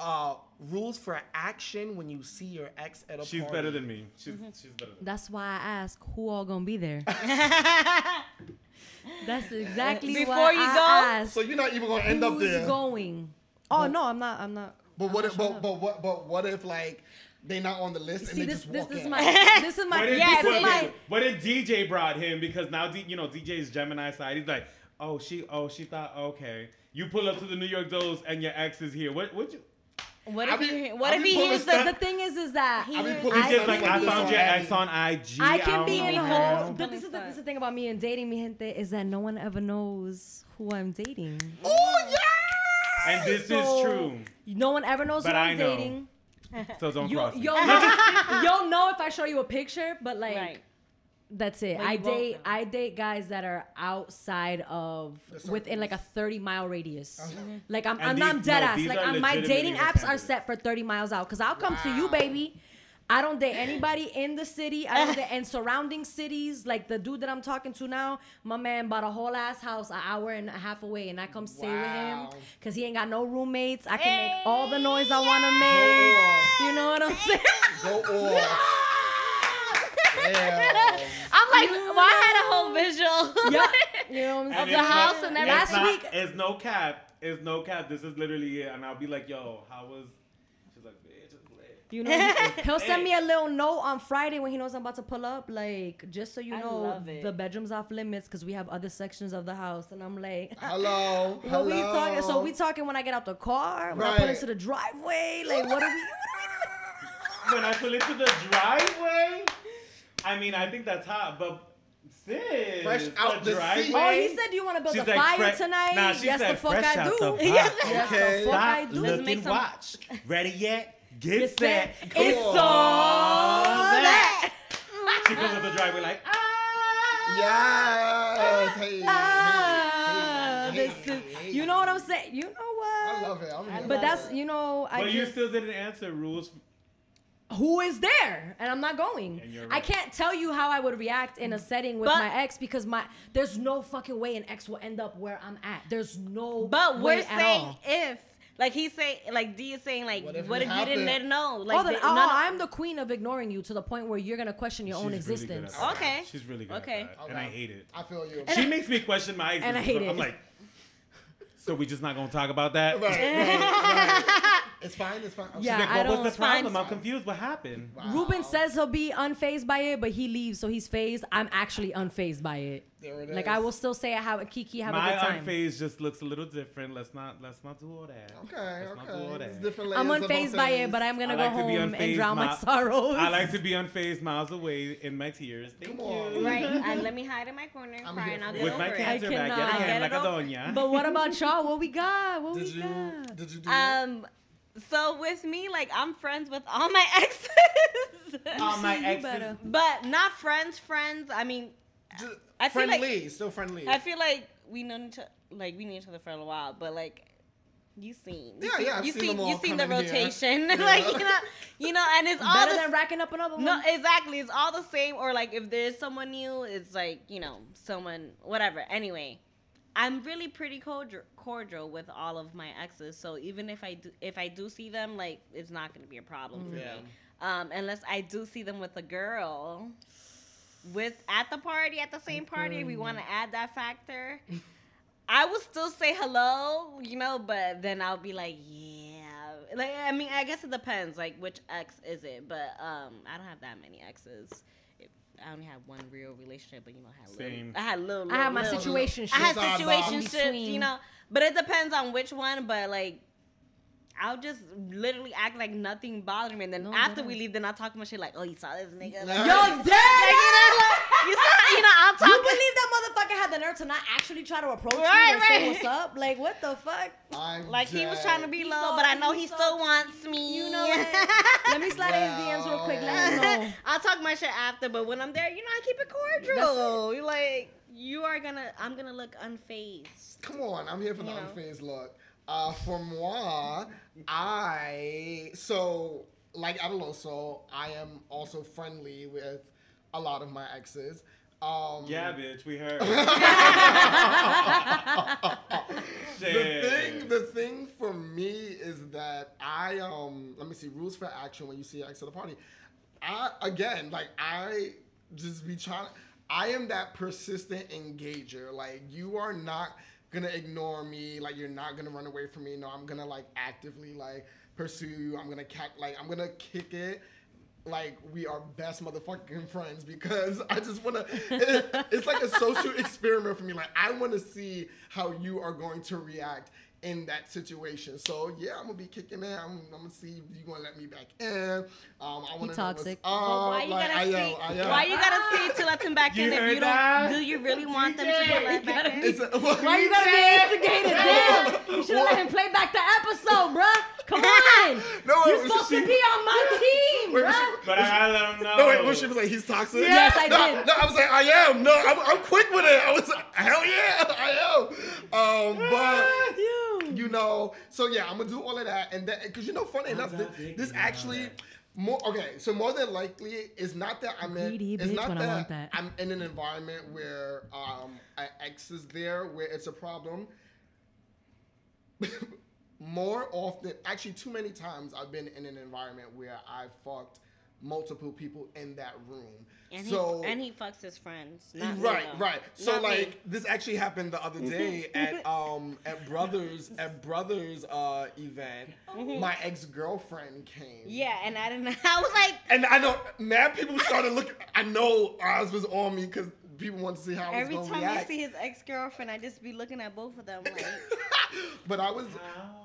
uh, rules for action when you see your ex at a She's party. better than me. She's Mm-hmm. she's better than me. That's why I ask who all gonna be there. That's exactly Before why you I go? ask. So you're not even gonna end up there. Who's there. going? Oh no, I'm not. I'm not. But what if? not But, but what? But what if like they not on the list and they this. just This, walk this is my. This is my. What if, Yeah, this what, is my. what if DJ brought him because now D, you know DJ's Gemini side. He's like, oh she, oh she thought okay. You pull up to the New York Dose and your ex is here. What? What you? What if be- he? What if he hears the? The thing is, is that I be hears- He's just like I found your ex on IG. I can be in know. whole. The, Really this, is the, this is the thing about me and dating, mi gente, is that no one ever knows who I'm dating. Oh yeah. And this So, is true. No one ever knows But who I I'm know. dating. So don't You'll, cross you'll, know, you'll know if I show you a picture, but like Right. that's it. But I date know. I date guys that are outside of within like a 30 mile radius. Uh-huh. Like I'm, And I'm, these- I'm dead no, ass. Like are on my dating the apps are set for 30 miles out because I'll come to you, baby. I don't date anybody in the city. I don't date and surrounding cities. Like the dude that I'm talking to now, my man bought a whole ass house an hour and a half away, and I come stay with him because he ain't got no roommates. I can make all the noise I want to make. You know what I'm saying? Go off. Damn. I'm like, well, I had a whole visual. yeah. You know what I'm And saying? the house not- and it's Last not- week- it's no cap. It's no cap. This is literally it. And I'll be like, yo, how was? She's like, bitch, it's lit. You know, he'll send me a little note on Friday when he knows I'm about to pull up, like just so you I know, love it. the bedroom's off limits because we have other sections of the house, and I'm like, Hello. what Hello. we talking? So we talking when I get out the car, when I pull into the driveway, like what are we? when I pull into the driveway, I mean, I think that's hot, but sis, Fresh out the seat. Oh, he said, "Do you want to build She's a like, fire fre- tonight?" Nah, she yes, said the fuck fresh I out do. the box. yes, Okay. the fuck I Stop, do. Let's look, make and some- watch. Ready yet? Get, Get set. set. It's all that. She goes up the driveway like, ah. Yes. Hey. Ah, hey, hey, this hey, is- hey. you know what I'm saying? You know what? I love it. I'm here But for that's it. you know I But you still didn't answer rules. who is there and i'm not going And you're i can't tell you how i would react in a setting with But- my ex because my there's no fucking way an ex will end up where i'm at there's no. But way we're at saying all. if Like he's saying, like D is saying, like, What what if if, you didn't happened? know? Like, oh, then, they- oh, none of- I'm the queen of ignoring you to the point where you're gonna question your own really existence. Okay. She's really good Okay. at that. And I hate it. I feel you. She makes me question my existence. And I hate so it. I'm like, so we just not gonna talk about that? Right, right, right. It's fine. It's fine. Yeah, She's like, I what was don't- the it's fine. problem? I'm confused. What happened? Wow. Ruben says he'll be unfazed by it, but he leaves, so he's fazed. I'm actually unfazed by it. There it Like is. I will still say I have a Kiki have a My good time. My unfazed just looks a little different. Let's not let's not do all that. Okay, Let's not do all okay. that. It's different I'm layers of unfazed by it, but I'm gonna I go like to be home and unfazed, drown my Ma- sorrows. I like to be unfazed miles away in my tears. Thank Come on. you. right? And let me hide in my corner and I'm cry, and I'll for get it. With my over it. cancer back cannot. yet I'll again, get like it a over- doña. But what about y'all? What we got? What Did we you? got? Did you do? Um, so with me, like I'm friends with all my exes, All my exes. but not friends. Friends. I mean, Ju- I feel like- friendly, still friendly. I feel like we know each other, like we knew each other for a while, but like you seen, Yeah, yeah, I've you seen seen, them all you seen the come in here. rotation, Yeah. like you know, you know, and it's all Better the than racking up another one. no, exactly. It's all the same. Or like if there's someone new, it's like you know someone whatever. Anyway, I'm really pretty cordial, cordial with all of my exes. So even if I do if I do see them, like it's not gonna be a problem for Yeah. me. Um, unless I do see them with a girl, with at the party at the same party, we want to add that factor. I will still say hello, you know, but then I'll be like, yeah. Like I mean, I guess it depends, like which ex is it? But um, I don't have that many exes. I only have one real relationship, but you know, I had little, I had little. I have my little- situation. I had Sidebar. situationships, you know, but it depends on which one. But like, I'll just literally act like nothing bothered me, and then No, after that we leave, then I'll talk my shit like, "Oh, you saw this nigga." Yo, Like, Yo, dead. you saw, you know, I'm You believe that motherfucker had the nerve to not actually try to approach Right, you and say right. what's up? Like what the fuck? I'm Like he was trying to be He low, saw- but I know he he saw- still wants me. You know what? Let me slide in his DMs real quick. Let him know. I'll talk my shit after, but when I'm there, you know, I keep it cordial. You like, you are gonna, I'm gonna look unfazed. Come on, I'm here for the know. unfazed look. Uh, for moi, I so like Adaloso, I am also friendly with a lot of my exes. Um, Yeah, bitch, we heard. the thing, the thing for me is that I um, let me see rules for action when you see ex at the party. I again, like I just be trying. I am that persistent engager. Like you are not gonna ignore me. Like you're not gonna run away from me. No, I'm gonna like actively like pursue you. I'm gonna like I'm gonna kick it. Like we are best motherfucking friends because I just wanna. It, it's like a social experiment for me. Like I want to see how you are going to react in that situation. So yeah, I'm gonna be kicking it. I'm, I'm gonna see if you gonna let me back in. Um, I want to toxic. Know what's But why you like, gotta I see? am, I am. Why you gotta see to let them back You in if heard you don't? Do you really want them to be let back in? It's a, Why you gotta be instigated? Damn! You should have let him play back the episode, bruh. Come on! No, You're supposed she- to be on my team, Wait, was bruh. she- But I gotta let him know. No, wait, when she was like, he's toxic? Yes, I no, did. No, I was like, I am. No, I'm, I'm quick with it. I was like, hell yeah, I am. Um, but, you know, so yeah, I'm going to do all of that. And that because, you know, funny enough, this, this actually, more, okay, so more than likely, it's not that I'm in, Greedy it's not when I that, want that. I'm in an environment where um, an ex is there, where it's a problem. more often, actually, too many times, I've been in an environment where I fucked multiple people in that room. And so he and he fucks his friends. Not right, though. right. So Not me. like this actually happened the other day at um at brothers at brothers uh event. My ex girlfriend came. Yeah, and I didn't. I was like, And I know mad people started looking. I know Oz was on me because people want to see how I was every time react. I see his ex girlfriend, I just be looking at both of them like. but I was,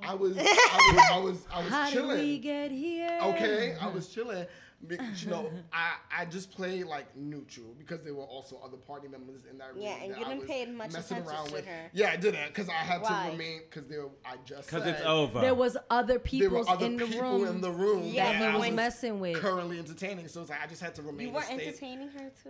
I was, I was, I was, I was How did we chilling. get here? Okay, I was chilling. Because, you know, I, I just played like neutral because there were also other party members in that room. Yeah, and you I didn't was pay much messing attention around to with. her. Yeah, I didn't because I had Why? to remain because there I just Because it's over. There was other there people were other in the people room in the room Yeah, that that he I was messing with. currently entertaining. So it's like I just had to remain. You were state. entertaining her too.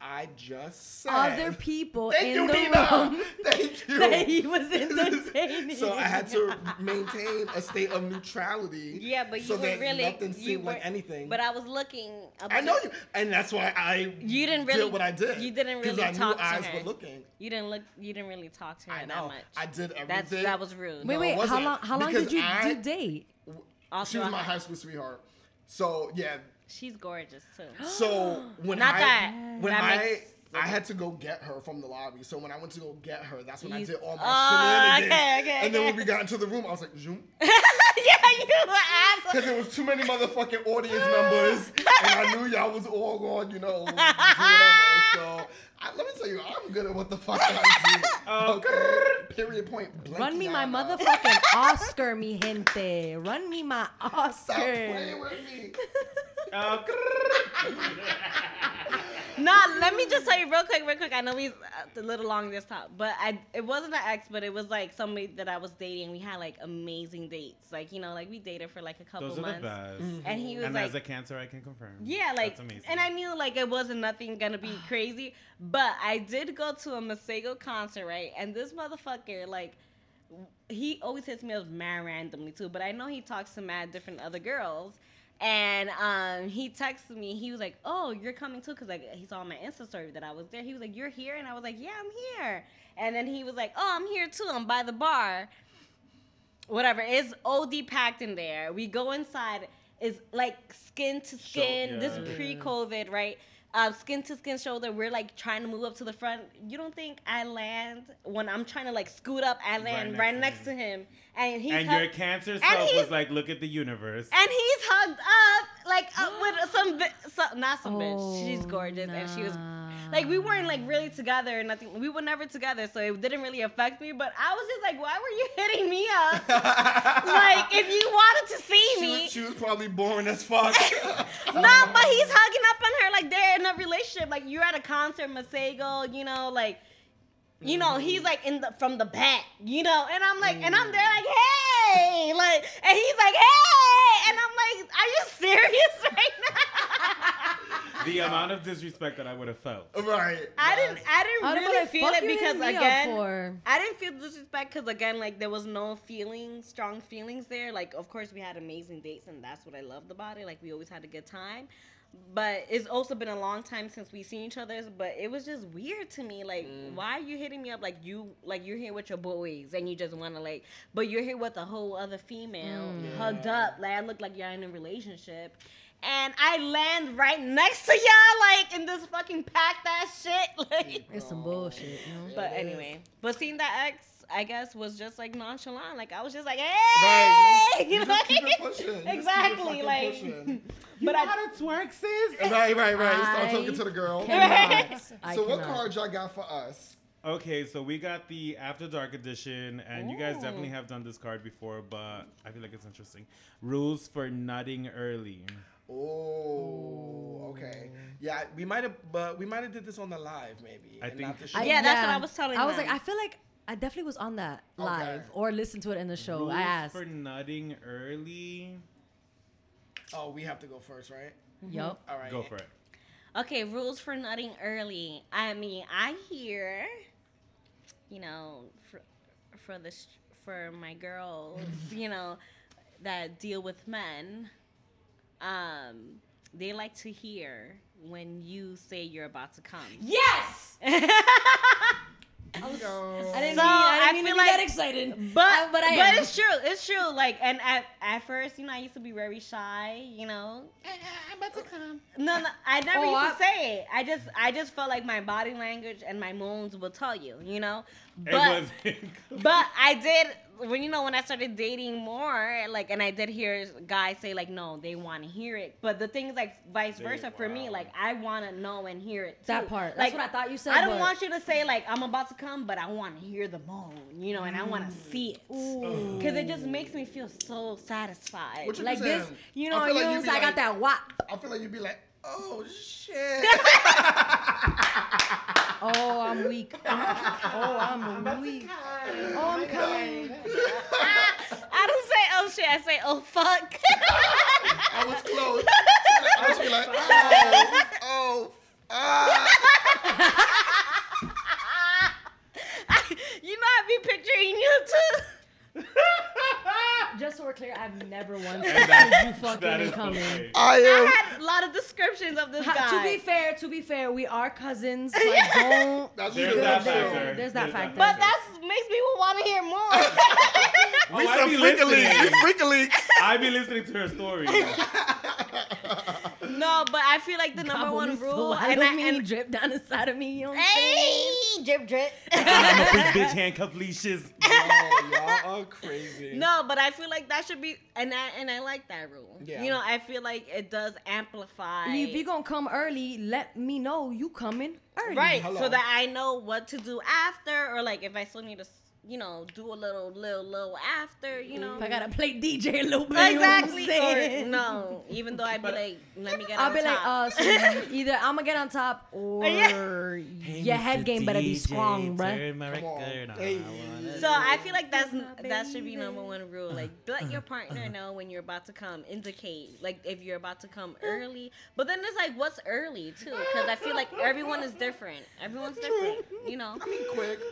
I just said other people Thank in you, the Nina. room Thank you. that he was entertaining. so I had to maintain a state of neutrality. Yeah, but you so were that really nothing you seemed like were- anything. But I was looking. I know you, and that's why I You didn't did really- what I did. you didn't really I knew talk to eyes her. were looking. You didn't look. You didn't really talk to her I that much. I did everything. That's that was rude. wait, No, wait. How long? How long did you I- do date? She was my high school sweetheart. So yeah. She's gorgeous too. So when Not I that. when That I makes- I had to go get her from the lobby. So when I went to go get her, that's when I did all my Oh, shenanigans. okay, okay, and then when we got into the room, I was like, zoom. yeah, you were asshole. Because there was too many motherfucking audience members, and I knew y'all was all on, you know, do whatever. So I, let me tell you, I'm good at what the fuck I do. Oh, Period. Point. blank, Run me my nada. motherfucking Oscar, mi gente. Run me my Stop Oscar. playing with me. Oh, Nah, let me just tell you real quick, real quick. I know we uh, a little long this time, but I it wasn't an ex, but it was like somebody that I was dating. We had like amazing dates, like you know, like we dated for like a couple Those are months. the best. And he was like. and like, as a cancer, I can confirm. Yeah, like, That's amazing. and I knew like it wasn't nothing gonna be crazy, but I did go to a Masego concert, right? And this motherfucker, like, he always hits me up mad randomly too, but I know he talks to mad different other girls. And um, he texted me. He was like, "Oh, you're coming too?" Because like he saw my Insta story that I was there. He was like, "You're here," and I was like, "Yeah, I'm here." And then he was like, "Oh, I'm here too. I'm by the bar." whatever. It's OD packed in there. We go inside. It's like skin to skin. yeah. this pre-COVID, right? Um, skin to skin shoulder. We're like trying to move up to the front. You don't think I land when I'm trying to like scoot up? I land right, next next, to to him, and he's and your cancer self was like, look at the universe. and he's hugged up like up with some, bi- some not some bitch. Oh, She's Oh, gorgeous, and she was like we weren't like really together or nothing. We were never together, so it didn't really affect me. But I was just like, why were you hitting me up? like if you wanted to see She me. was, she was probably boring as fuck. no, but he's hugging up on her like they're in a relationship. Like you're at a concert, Masego, you know, like you know, mm-hmm. he's like in the from the back, you know, and I'm like, and I'm mm. there like, hey, like, and he's like, hey, and I'm like, are you serious right now? the amount of disrespect that I would have felt. right. I didn't, I didn't I'd really feel it because hitting me up again. I didn't feel disrespect because again, like there was no feelings, strong feelings there. Like of course we had amazing dates and that's what I loved about it. Like we always had a good time. But it's also been a long time since we seen each other. But it was just weird to me. Like, why are you hitting me up like you like you're here with your boys and you just wanna like but you're here with a whole other female mm. hugged up. Like I look like you're in a relationship. And I land right next to y'all, like in this fucking packed ass shit. Like It's some bullshit, you know? but anyway, but seeing that ex, I guess, was just like nonchalant. Like I was just like, Right. hey, You just, you just like- pushing. You just keep exactly, like. pushing. You But know I- how to twerk, sis? Right, right, right. Start I talking to the girl. Cannot. I So what cannot. card y'all got for us? Okay, so we got the After Dark edition, and you guys definitely have done this card before, but I feel like it's interesting. Rules for nutting early. Oh, okay. Yeah, we might have, but we might have did this on the live, maybe. I and think- not the show. I- Yeah, that's what I was telling I was them. like, I feel like I definitely was on that live Okay. or listened to it in the show. Rules I asked. for nutting early. Oh, we have to go first, right? Yup. All right. Go for it. okay, rules for nutting early. I mean, I hear, you know, for for the sh- for my girls, you know, that deal with men, um, they like to hear when you say you're about to come. Yes. Go. I didn't So, mean, I I didn't mean to feel like- that excited. But Uh, but I but am. it's true. It's true. Like and at, at first, you know, I used to be very shy. You know, I'm about to come. no, no, I never Oh, used I- to say it. I just I just felt like my body language and my moans will tell you. You know, It but was. but I did when you know when I started dating more, like, and I did hear guys say like, no, they want to hear it. But the thing is like vice They- versa for me. Like I want to know and hear it. That too. part. That's what I thought you said. I don't but- want you to say like I'm about to come, but I want to hear the moan, you know, and I want to mm. see it because it just makes me feel so satisfied. What you like be this, you know, feel you like know, you be I got that wop. I feel like you'd be like, oh shit. Oh, I'm weak. Oh, I'm, I'm weak. Oh, I'm coming. I, I don't say oh shit. I say oh fuck. I was close. I was like oh oh. Ah. you might be picturing you too have never once And seen that- you that fucking is coming. okay. I I had a lot of descriptions of this Ha- guy. to be fair, to be fair, we are cousins. Like, don't. That's There's true. that factor. There's that factor. but that makes people want to hear more. Oh, We I some be freaking leaks. listening. We freaking leaks. I be listening to her story. no, but I feel like the number Gobble one rule, I and I, mean and, drip down inside of me. You know what I'm saying? hey, drip drip. I'm a freak bitch, handcuff leashes. Oh, y'all are crazy. No, but I feel like that should be, and I and I like that rule. Yeah. You know, I feel like it does amplify. If you gonna come early, let me know you coming early. right, Hello. so that I know what to do after, or like if I still need to, you know, do a little, little, little after, you know. If I gotta play DJ a little bit, you know what I'm Exactly. Or, no, even though I'd be like, let me get I'll on be like, uh, so either I'm gonna get on top or Yeah. your head game better be strong, bruh. Come. Hey. So I feel like that's that should be number one rule. Like let your partner know when you're about to come. Indicate like if you're about to come early. But then it's like what's early too? Because I feel like everyone is different. Everyone's different. You know. I mean, quick.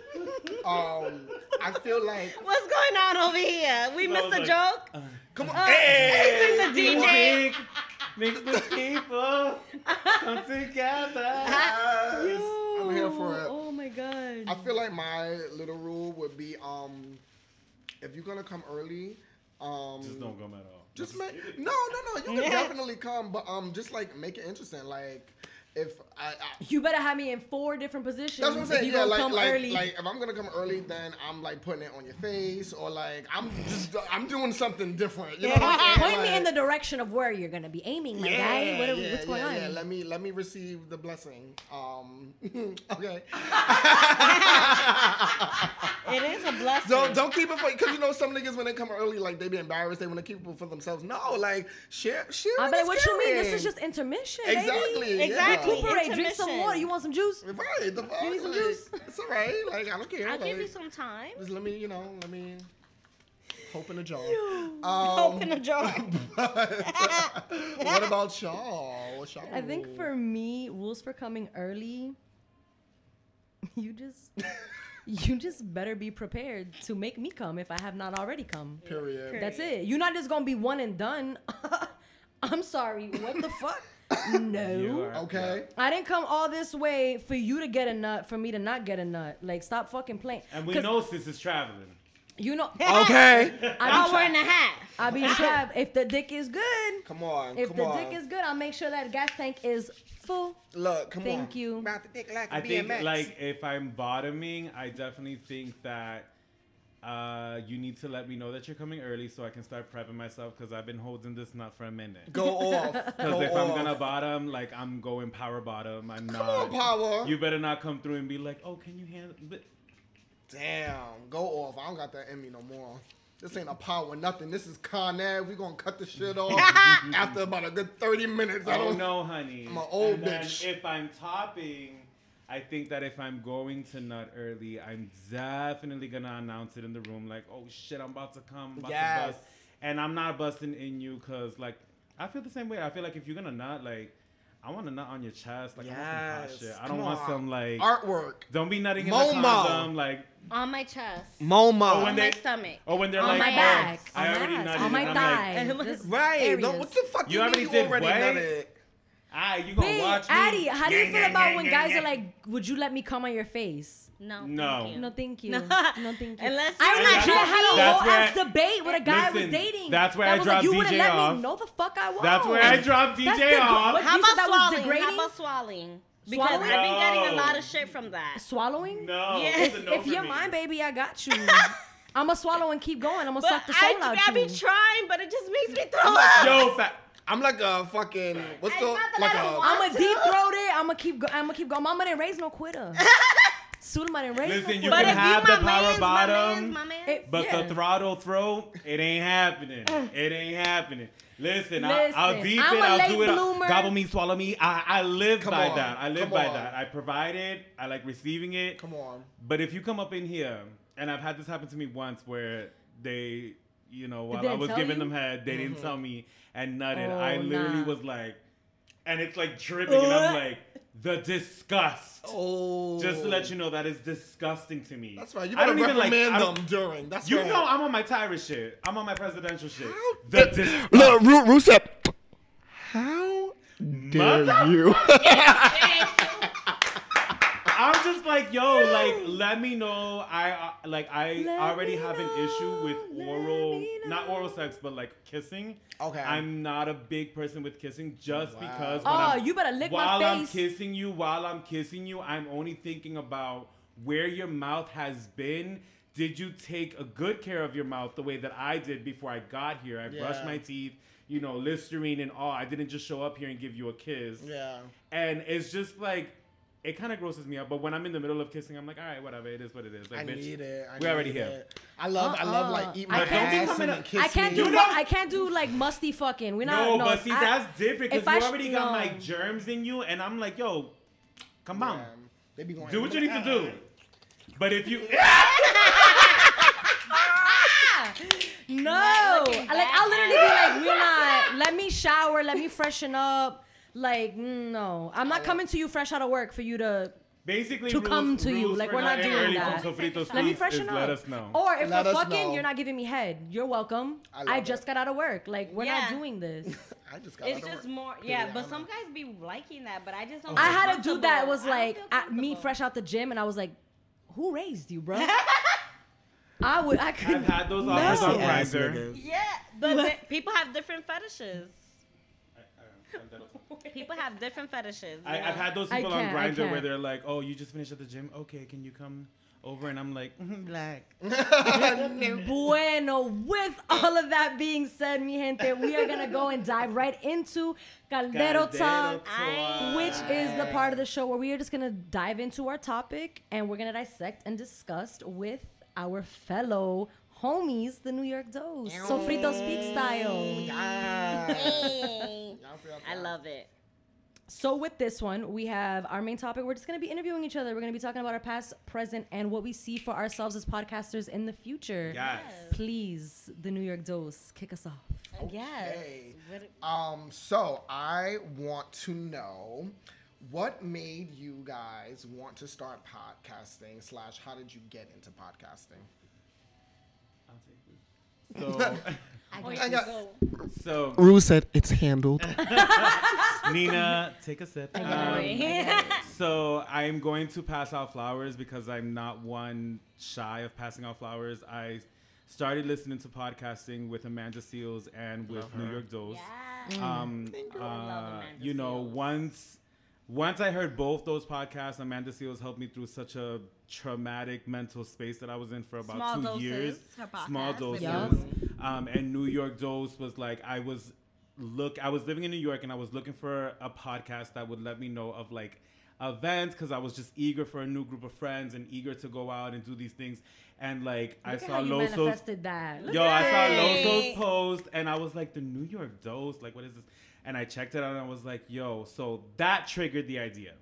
Um, I feel like. What's going on over here? We missed a like, joke. Come on. Hey, the DJ. Music makes the people come together. Yes, I'm here for it. Oh my god. I feel like my little rule would be um, if you're gonna come early, um, Just don't come at all. Just make no, no, no. You can definitely come, but um, just like make it interesting. Like if I, I You better have me in four different positions. that's what I'm if saying. you Yeah, like come like early. like if I'm gonna come early, then I'm like putting it on your face, or like I'm just I'm doing something different. You know what I'm saying? Point me in the direction of where you're gonna be aiming, my guy. What are, yeah, what's going yeah, on? Yeah. Let me let me receive the blessing. Um, okay. It is a blessing. Don't don't keep it for because you know some niggas when they come early like they be embarrassed they want to keep it for themselves. No, like share share. I'm the like, what you mean? This is just intermission, exactly baby. Exactly. Recuperate, drink some water. You want some juice? right. The fuck? You need some Like, juice? It's alright. Like I don't care. I'll like, give you some time. Just let me you know let me hope in a jar. Hope in Um, a jar. what about y'all? What's y'all I think for me, rules for coming early, you just you just better be prepared to make me come if I have not already come. period. That's it. You're not just gonna be one and done. I'm sorry. What the fuck? No. Okay. I didn't come all this way for you to get a nut, for me to not get a nut. Like, stop fucking playing. And we 'Cause know sis is traveling. You know. Okay. I Hour be, tra- and a half. I'll be trapped. If the dick is good, Come on. if come the on. dick is good, I'll make sure that gas tank is full. Look, come on. Thank you. About the dick like a I think BMX. like if I'm bottoming, I definitely think that uh, you need to let me know that you're coming early so I can start prepping myself because I've been holding this nut for a minute. go off. Because Go if I'm gonna bottom, like I'm going power bottom. I'm Come not. on, power. You better not come through and be like, oh, can you handle? But Damn, go off. I don't got that in me no more. This ain't a power nothing. This is Con Ed. We gonna cut the shit off after about a good 30 minutes. I oh don't no, honey. I'm an old And bitch. If I'm topping, I think that if I'm going to nut early, I'm definitely gonna announce it in the room, like, oh shit, I'm about to come, about to bust, and I'm not busting in you, cause like I feel the same way. I feel like if you're gonna nut, like. I want a nut on your chest, like I want some hot shit. I don't want on. some like. Artwork. Don't be nutting in the Momo. condom, like, On my chest. Momo. when on they- my stomach. or when they're on like, my oh, back, I on already my, nutted, on my thigh. like, Right. areas. Don't, what the fuck You you, already mean you did already what? nutted? ah, you gonna Wait, watch me? Addie, how do you Gang, feel gang, about gang, when gang, guys gang. are like, "Would you let me come on your face"? No. No. Thank you. No, thank you. No. No, thank you. Unless I you're legit not had a That's whole ass I- debate with a guy I was dating. that's where that I was like, dropped you wouldn't DJ let off. me. know the fuck I won't. That's where I dropped DJ the- off. what, How you said about swallowing? How about swallowing? Because Swallowing? I've been getting a No. lot of shit from that. Swallowing? No, Yeah. it's a no if for you're me. mine, baby, I got you. I'm gonna swallow and keep going. I'm gonna But suck the soul I, out I you. be trying, but it just makes me throw up. Yo, fat. I'm like a fucking what's the not like I don't a want- I'm gonna deep throat it. I'm gonna keep. Go- I'm gonna keep going. Mama didn't raise no quitter. Sulema didn't raise Listen, you. But can if have you the power mans, my bottom, mans, my mans. It- But yeah. the throttle throat, it ain't happening. Uh. it ain't happening. Listen, I, I'll Listen, deep I'm it. a I'll late do it. bloomer. Gobble me, swallow me. I, I live Come by on, that. I live come by on. that. I provide it. I like receiving it. Come on. But if you come up in here, and I've had this happen to me once where they, you know, while I was giving you? them head, they didn't mm-hmm. tell me and nutted. Oh, I literally nah. was like, and it's like dripping, and I'm like, the disgust. Oh. Just to let you know, that is disgusting to me. That's right. You I don't even like. reprimand I don't- during. That's You right. know, I'm on my Tyrus shit. I'm on my presidential shit. The Look, disgust. Look, Ru- Rusev. How dare Mother- you? I'm just like, yo, like, let me know. I uh, like, I Let already me have an issue with oral, not oral sex, but like kissing. Okay. I'm not a big person with kissing, just Wow. because. when Oh, I'm- you better lick my face. while I'm kissing you, while I'm kissing you, I'm only thinking about where your mouth has been. Did you take a good care of your mouth the way that I did before I got here? I brushed my teeth, you know, Listerine and all. I didn't just show up here and give you a kiss. yeah. And it's just like it kind of grosses me out. But when I'm in the middle of kissing, I'm like, all right, whatever. It is what it is. Like, I bitch, need it. I we're already need here. it. I love. I love like uh-uh. eat Uh-uh. my I can't ass coming and up- then kiss I can't me. do. You know- I can't do like musty fucking. We're not. No, no, but see, I- that's different if because I you sh- already got my no. germs in you, and I'm like, yo, come on, Yeah. They be going. do what you need to do. But if you, No, looking like I'll literally be like, we're not. Let me shower. Let me freshen up. Like no, I'm not coming to you fresh out of work for you to basically, to rules- come to you. Like we're not getting doing early that. From Sofrito Let me freshen up. Let us know. Or if Let we're fucking, know. you're not giving me head. You're welcome. I I, just it. got out of work. Like we're not doing this. I just got. It's out of just work. more, yeah. But some guys be liking that, but I just don't. I had a dude that was like at me fresh out the gym, and I was like, "Who raised you, bro?" I would. I could. I've had those No. offers on Pussy Grindr. Yeah, but people have different fetishes. I, People have different fetishes. I, I've had those people on can't, Grindr where they're like, "Oh, you just finished at the gym. Okay, can you come over?" And I'm like, "Mhm, "Black." Bueno, with all of that being said, mi gente, we are gonna go and dive right into Caldero, Caldero Talk, Talk. which is the part of the show where we are just gonna dive into our topic and we're gonna dissect and discuss with our fellow homies, the New York Dose, Sofrito Speak style. Yeah. Hey. Y'all I love it. So with this one, we have our main topic. We're just gonna be interviewing each other. We're gonna be talking about our past, present, and what we see for ourselves as podcasters in the future. Yes. Please, the New York Dose, kick us off. Okay. What- Um, so I want to know what made you guys want to start podcasting slash how did you get into podcasting? So, I got so Rue said it's handled. Nina, take a sip. Um, so I'm going to pass out flowers because I'm not one shy of passing out flowers. I started listening to podcasting with Amanda Seales and with New York Dose. Um, uh, you know, once once I heard both those podcasts, Amanda Seales helped me through such a traumatic mental space that I was in for about Small two doses, years. Small doses. Yup. Um, and New York Dose was like I was look. I was living in New York and I was looking for a podcast that would let me know of like events because I was just eager for a new group of friends and eager to go out and do these things. And like I Look at saw Loso's manifested that. Look Yo, I saw Hey. Loso's post and I was like, the New York Dose, like, what is this? And I checked it out and I was like, yo, so that triggered the idea.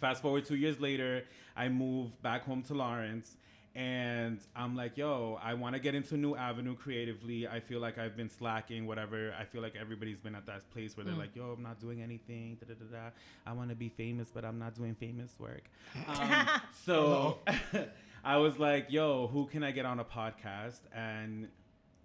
Fast forward two years later, I moved back home to Lawrence and I'm like, yo, I want to get into a new avenue creatively. I feel like I've been slacking, whatever. I feel like everybody's been at that place where they're like, yo, I'm not doing anything. Da, da, da, da. I want to be famous, but I'm not doing famous work. Um, so I was like, yo, who can I get on a podcast? And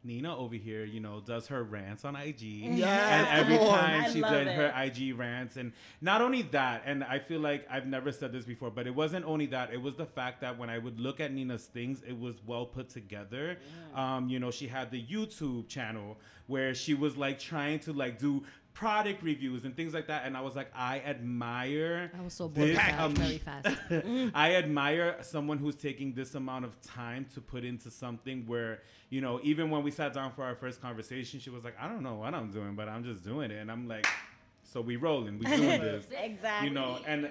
Nina over here, you know, does her rants on IG. Yeah, And every time I she did it. her IG rants, and not only that, and I feel like I've never said this before, but it wasn't only that. It was the fact that when I would look at Nina's things, it was well put together. Um, you know, she had the YouTube channel where she was like trying to like do product reviews and things like that, and I was like, I admire. I was so bored this with that am- very fast. I admire someone who's taking this amount of time to put into something where, you know, even when we sat down for our first conversation, she was like, I don't know what I'm doing, but I'm just doing it. And I'm like, so we rolling, we doing this. Exactly. You know, and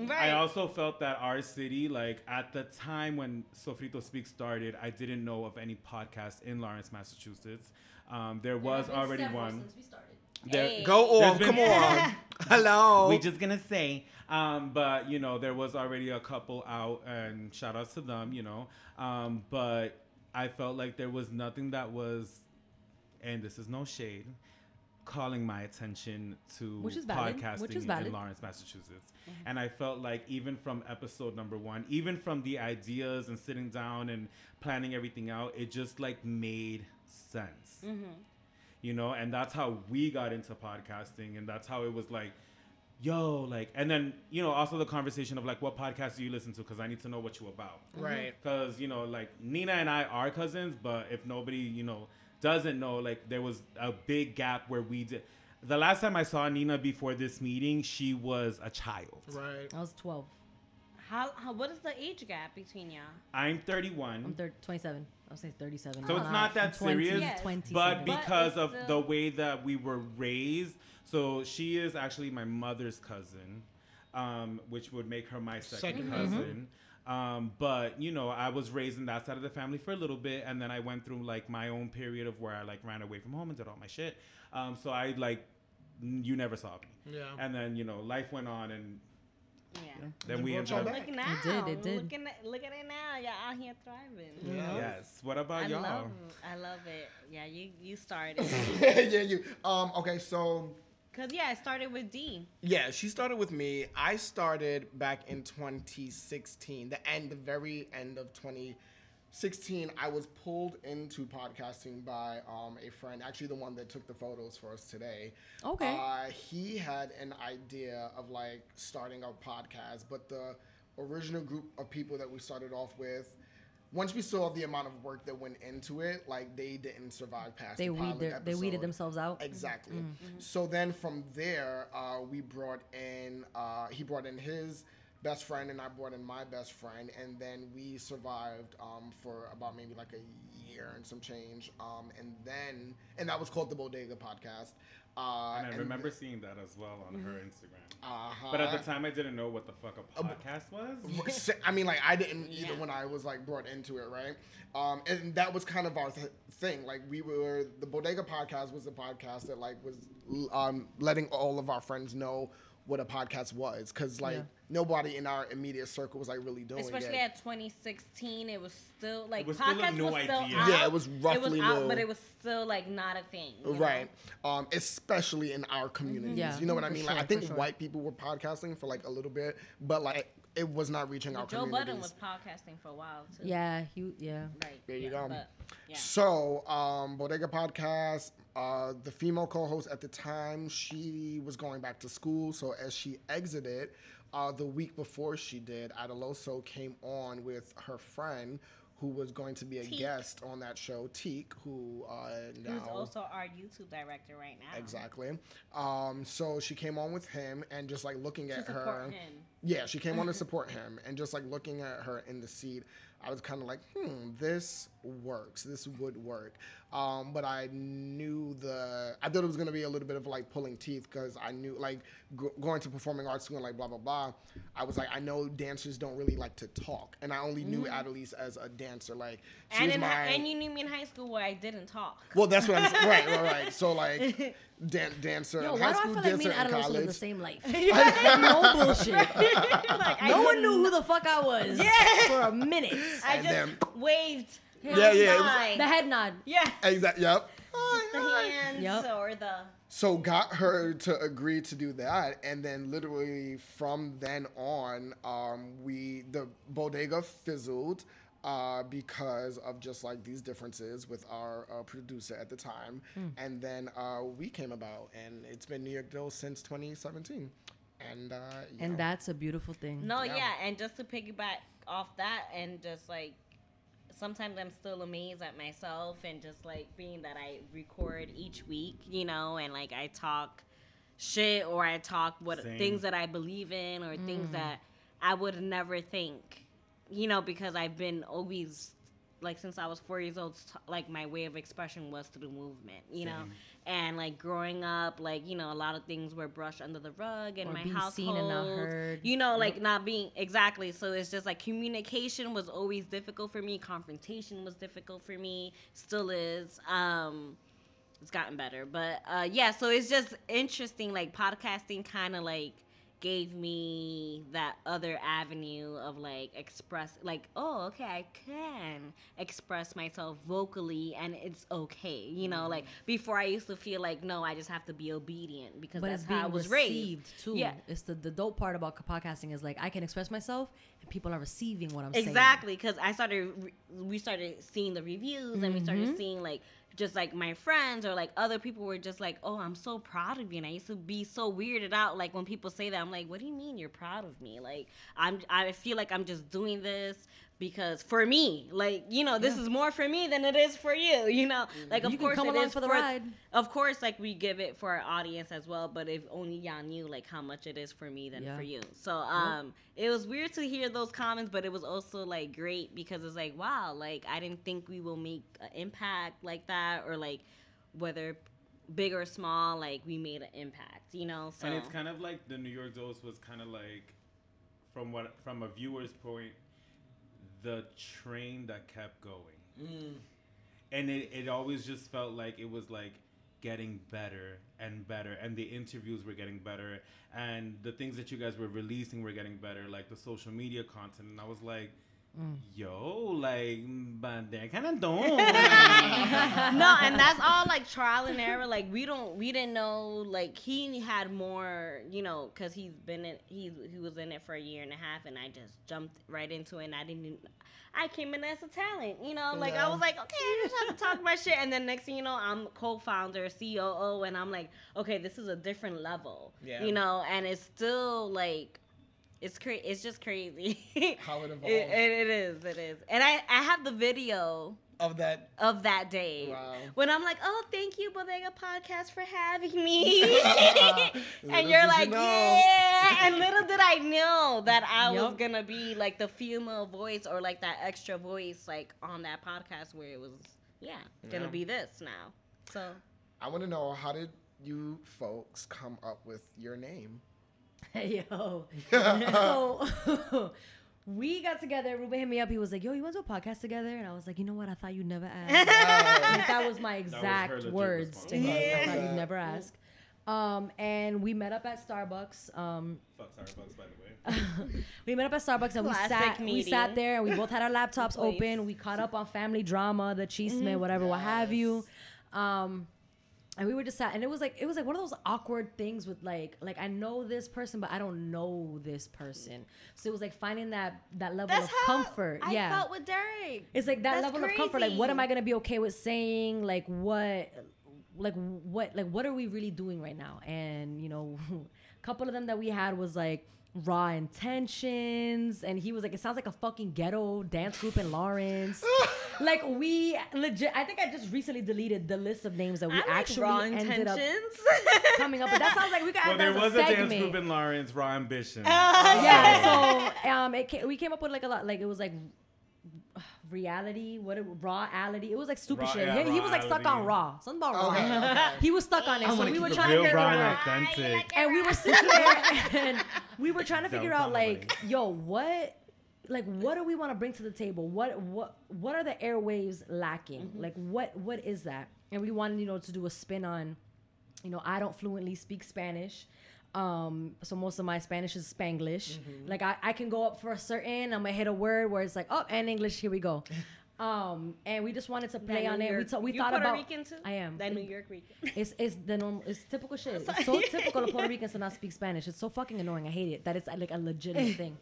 Right. I also felt that our city, like at the time when Sofrito Speak started, I didn't know of any podcast in Lawrence, Massachusetts. Um, there was already one. There, Hey. Go on, been- come on. Hello. we just gonna say um but you know there was already a couple out and shout outs to them you know um but i felt like there was nothing that was and this is no shade calling my attention to Which is valid, podcasting which is valid. in Lawrence, Massachusetts. And I felt like even from episode number one, even from the ideas and sitting down and planning everything out, it just like made sense. You know, and that's how we got into podcasting, and that's how it was like, yo, like, and then you know, also the conversation of like, what podcast do you listen to? Because I need to know what you're about. Mm-hmm. Right. Because you know, like Nina and I are cousins, but if nobody you know doesn't know, like there was a big gap where we did. The last time I saw Nina before this meeting, she was a child. Right. I was 12. How, how what is the age gap between y'all? I'm 31. I'm thir- 27. I was saying 37. So it's not that 20, serious, Yes. 27. but But because it's of still- the way that we were raised, so she is actually my mother's cousin, um, which would make her my second, Second cousin. Um, but you know, I was raised in that side of the family for a little bit, and then I went through like my own period of where I like ran away from home and did all my shit. Um, so I like n- you never saw me, Yeah. and then you know life went on, and Yeah. then we brought ended y'all up. Look now. did, it did. Looking at, look at it now. Y'all out here thriving. Yeah. Yes. What about I y'all? love, I love it. Yeah, you you started. yeah, you. Um. Okay, so Cause yeah, I started with D. yeah, she started with me. I started back in 2016, the end, the very end of 2016. I was pulled into podcasting by um a friend, actually the one that took the photos for us today. Okay. Uh, he had an idea of like starting a podcast, but the original group of people that we started off with. Once we saw the amount of work that went into it, like they didn't survive past They the weed pilot their, they weeded themselves out. Exactly. Mm-hmm. So then from there, uh, we brought in, uh, he brought in his best friend, and I brought in my best friend, and then we survived um, for about maybe like a year and some change. Um, and then, and that was called the Bodega Podcast. Uh, And I remember seeing that as well on her Instagram. uh-huh. But at the time, I didn't know what the fuck a podcast was. I mean, like I didn't either Yeah. when I was like brought into it, right? Um, and that was kind of our th- thing. Like we were the Bodega podcast was the podcast that like was um, letting all of our friends know what a podcast was, because like Yeah. nobody in our immediate circle was like really doing Especially it. Especially at 2016, it was still like was still a podcast new was still idea. out. Yeah, it was it roughly was out, new. but it was still like not a thing. Right. Um, especially in our communities. Yeah, You know what I for mean? like I think sure. white people were podcasting for like a little bit, but like it was not reaching our Joe communities. Budden was podcasting for a while too. Yeah, he, yeah. Right. There you yeah, go. But, yeah. So, um, Bodega Podcast, uh, the female co host at the time, she was going back to school. So, as she exited, uh, the week before she did, Adaloso came on with her friend who was going to be a Teak. guest on that show, Teak, who uh, now. Who's also our YouTube director right now. Exactly. Um, so she came on with him and just like looking To at support her. him. Yeah, she came on to support him and just like looking at her in the seat, I was kind of like, hmm, this works. This would work. Um, but I knew the, I thought it was going to be a little bit of like pulling teeth because I knew like g- going to performing arts school and like blah, blah, blah. I was like, I know dancers don't really like to talk. And I only knew Adelise as a dancer. Like, she. And was in my, hi- and you knew me in high school where I didn't talk. well, that's what I'm saying. right, right, right. So like, dan- dancer Yo, why high do I school, feel like me dancer and in Adaloso live the same life? no bullshit. like, I No one knew who the fuck I was yeah. for a minute. I And just then- waved. Yeah, yeah, it was- The head nod. yeah. Exactly. Yep. The hands Yep. or the. So got her to agree to do that, and then literally from then on, um, we the bodega fizzled uh, because of just like these differences with our uh, producer at the time, and then uh, we came about, and it's been New York Dill since 2017, and uh, yeah. And that's a beautiful thing. No, Yeah. yeah. and just to piggyback off that, and just like sometimes I'm still amazed at myself, and just like being that I record each week, you know, and like I talk shit or I talk what Same. things that I believe in or things that I would never think, you know, because I've been always like since I was four years old, like my way of expression was through movement, you know, and like growing up, like you know, a lot of things were brushed under the rug in Or my household. seen and not heard. You know, like not being exactly. So it's just like communication was always difficult for me. Confrontation was difficult for me. Still is. Um, it's gotten better, but uh, yeah. So it's just interesting. Like podcasting, kind of like gave me that other avenue of like express like oh okay i can express myself vocally and it's okay you know like Mm-hmm. before i used to feel like no i just have to be obedient because but that's it's how being i was received raised too. yeah It's the, the dope part about podcasting is like I can express myself and people are receiving what I'm saying. exactly because i started we started seeing the reviews and we started seeing like just like my friends or like other people were just like oh i'm so proud of you. And i used to be so weirded out like when people say that i'm like what do you mean you're proud of me? Like i'm i feel like i'm just doing this because for me like you know this Yeah. is more for me than it is for you you know like of You can course come it along is for the ride. of course like we give it for our audience as well but if only y'all knew like how much it is for me than Yeah. for you so um it was weird to hear those comments but it was also like great because it's like wow like i didn't think we will make an impact like that or like whether big or small like we made an impact you know so And it's kind of like the New York Dose was kind of like, from what from a viewer's point, the train that kept going, Mm. and it, it always just felt like it was like getting better and better, and the interviews were getting better, and the things that you guys were releasing were getting better, like the social media content, and I was like. Yo, like, but they kind of don't. no, and that's all like trial and error. Like we don't, we didn't know. Like he had more, you know, because he's been in, he he was in it for a year and a half, and I just jumped right into it. and I didn't. I came in as a talent, you know. Like Yeah. I was like, okay, I just have to talk my shit, and then next thing you know, I'm co-founder, COO, and I'm like, okay, this is a different level, Yeah. you know. And it's still like. It's crazy. It's just crazy. How it evolved. It, it, it is. It is. And I, I have the video Of that. of that day Wow. when I'm like, oh, thank you, Bodega Podcast, for having me. And you're did you like, know. yeah. And little did I know that I was gonna be like the female voice or like that extra voice, like on that podcast where it was, yeah, gonna Yeah. be this now. So I want to know how did you folks come up with your name? Hey, yo. so we got together. Ruben hit me up. He was like, "Yo, you want to do a podcast together?" And I was like, "You know what? I thought you'd never ask." like, that was my exact legit words to him. I thought you'd never ask. Um, and we met up at Starbucks. Um, Fuck Starbucks, by the way. we met up at Starbucks and we Classic sat. We sat there and we both had our laptops open. We caught up on family drama, the chisme, Mm-hmm. whatever, what have you. Um, and we were just sat, and it was like it was like one of those awkward things with like like I know this person, but I don't know this person. So it was like finding that that level that's of how comfort. I yeah, felt with Derek. it's like that That's level of comfort. Like, what am I gonna be okay with saying? Like, what, like what, like what are we really doing right now? And you know, a couple of them that we had was like raw intentions, and he was like, it sounds like a fucking ghetto dance group in Lawrence. like we legit. I think I just recently deleted the list of names that we I actually ended up coming up. But that sounds like we got Well, there as a was a dance group in Lawrence, Raw Ambition. yeah. So um, it ca- we came up with like a lot. Like it was like reality. What it, raw reality. It was like stupid Raw- shit. yeah, he, he was like stuck on raw-ality. Something about raw. Okay, okay. He was stuck on it. I So we were trying to Real figure raw out. and authentic. And we were sitting there and we were trying to figure Don't out like, yo, what like what do we want to bring to the table? What what what are the airwaves lacking? Mm-hmm. Like what what is that? And we wanted, you know, to do a spin on, you know, I don't fluently speak Spanish. Um, so most of my Spanish is Spanglish. Mm-hmm. Like I, I can go up for a certain, I'm gonna hit a word where it's like, oh, and English, here we go. Um, and we just wanted to play That on New it. We, York- thought we you thought Puerto about. Rican too? I am. That New York Rican. It's it's the normal. It's typical shit. It's so typical of Puerto Ricans to not speak Spanish. It's so fucking annoying. I hate it. That it's like a legitimate thing.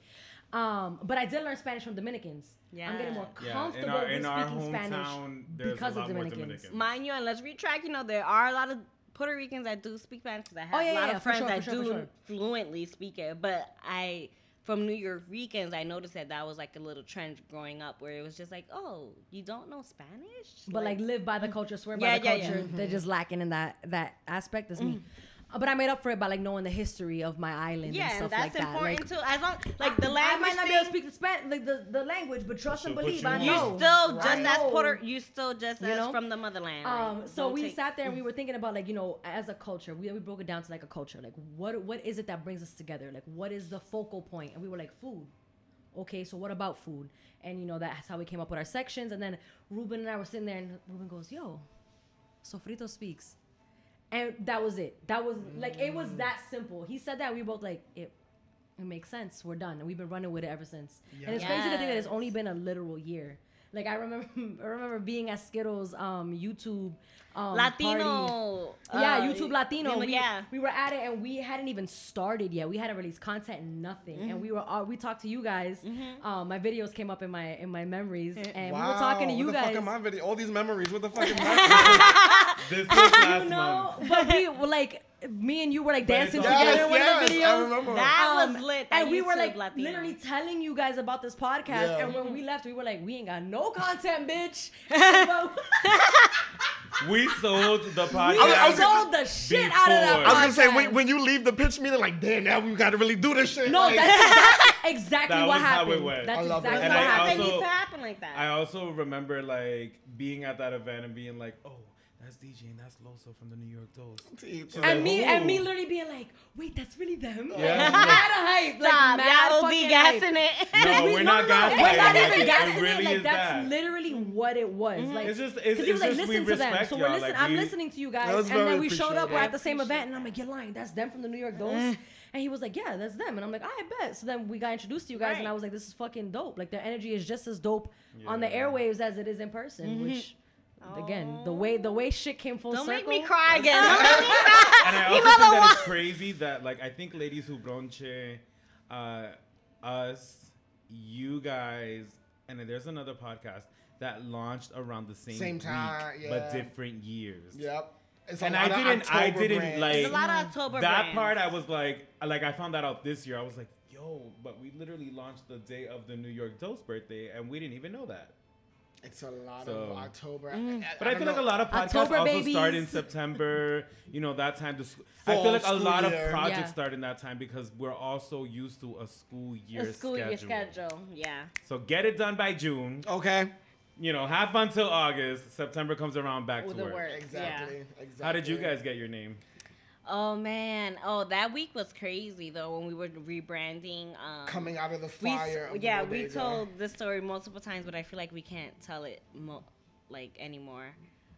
Um, but I did learn Spanish from Dominicans. Yeah. I'm getting more Yeah, in comfortable our- with in our speaking Spanish hometown, there's a because lot of more Dominicans. Dominicans. Mind you, and let's retract. You know, there are a lot of Puerto Ricans that do speak Spanish. 'cause I have Oh, yeah, a lot yeah, of for friends sure, that sure, do sure. fluently speak it. But I, from New York Ricans, I noticed that that was like a little trend growing up, where it was just like, oh, you don't know Spanish, But like live by the culture, swear Yeah, by the yeah, yeah. culture. They're just lacking in that that aspect. That's me. Mm. Uh, But I made up for it by like knowing the history of my island yeah, and and stuff that's like that. important Like, too. As long like the language I might not thing, be able to speak the Span- like the, the language, but trust and believe. you I on. you know. still just I as know. Puerto, you still just You as know? from the motherland. Um, like, so don't we take- sat there and we were thinking about like you know as a culture we, we broke it down to like a culture like what what is it that brings us together like what is the focal point? point and we were like food okay so what about food and you know that's how we came up with our sections and then Ruben and I were sitting there and Ruben goes yo Sofrito speaks and that was it that was like it was mm. that simple he said that we both like it it makes sense. We're done, and we've been running with it ever since. And it's crazy to think that it's only been a literal year. Like I remember, I remember being at Skittlez um, YouTube um, party. Latino. Yeah, uh, YouTube Latino. Latino, We, yeah. we were at it and we hadn't even started yet. We hadn't released content, nothing. Mm-hmm. And we were all, we talked to you guys. Um, my videos came up in my in my memories, and wow. we were talking to you what the guys. fuck am I video? All these memories. What the fuck am I? This was last you know, month. but we were like, me and you were like dancing all- together yes, in one yes, of the I videos. remember. That Um, was lit. and that we were like Latino. literally telling you guys about this podcast. Yeah. And when we left, we were like, we ain't got no content, bitch. We sold the podcast. we I was- sold the shit out of that. before. I was gonna say when, when you leave the pitch meeting, like, damn, now we got to really do this shit. No, like, that's, that's exactly That what was how it happened. went. That's I love it. exactly And what I happened. it also- needs to happen like that. I also remember like being at that event and being like, oh, that's DJ and that's Loso from the New York Dose. and me and me literally being like, wait, that's really them. Yeah. Like, mad hype. Like Stop. mad Y'all fucking be hype. gassing it. No, We- we're no, not no, no. We're not Like, even it really. Like that's that. literally what it was. Mm-hmm. Like It's just- it's- it's was like, just we listen to them. respect So we're y'all, listening. like, I'm we- listening to you guys, and then we showed up. We're at the same event, and I'm like, you're lying. That's them from the New York Dose. Mm. And he was like, yeah, that's them. And I'm like, I bet. So then we got introduced to you guys, and I was like, this is fucking dope. Like their energy is just as dope on the airwaves as it is in person. Mm-hmm. Which, again, the way the way shit came full circle. Don't circle. make me cry again. Don't make me cry. And I You also think mother that it's crazy that like I think Ladies Who Bronche, uh, us, you guys, and then there's another podcast that launched around the same, Same week, time, but yeah. different years. Yep. It's a And lot I of didn't, I October didn't brands. like There's a lot of October that brands. part. I was like, like I found that out this year. I was like, yo, but we literally launched the day of the New York Dose birthday, and we didn't even know that. It's a lot So- of October. Mm. But I, don't feel like a lot of podcasts October also start in. September. You know that time. To sc- I feel like a school lot of projects Yeah. start in that time because we're also used to a school year The school schedule. year schedule. Yeah. So get it done by June. okay. You know, have fun till August. September comes around, back With to the work. work. Exactly. Yeah. Exactly. How did you guys get your name? Oh man. Oh, that week was crazy though when we were rebranding. Um, coming out of the we, fire? of yeah, we told this story multiple times, but I feel like we can't tell it mo- like anymore.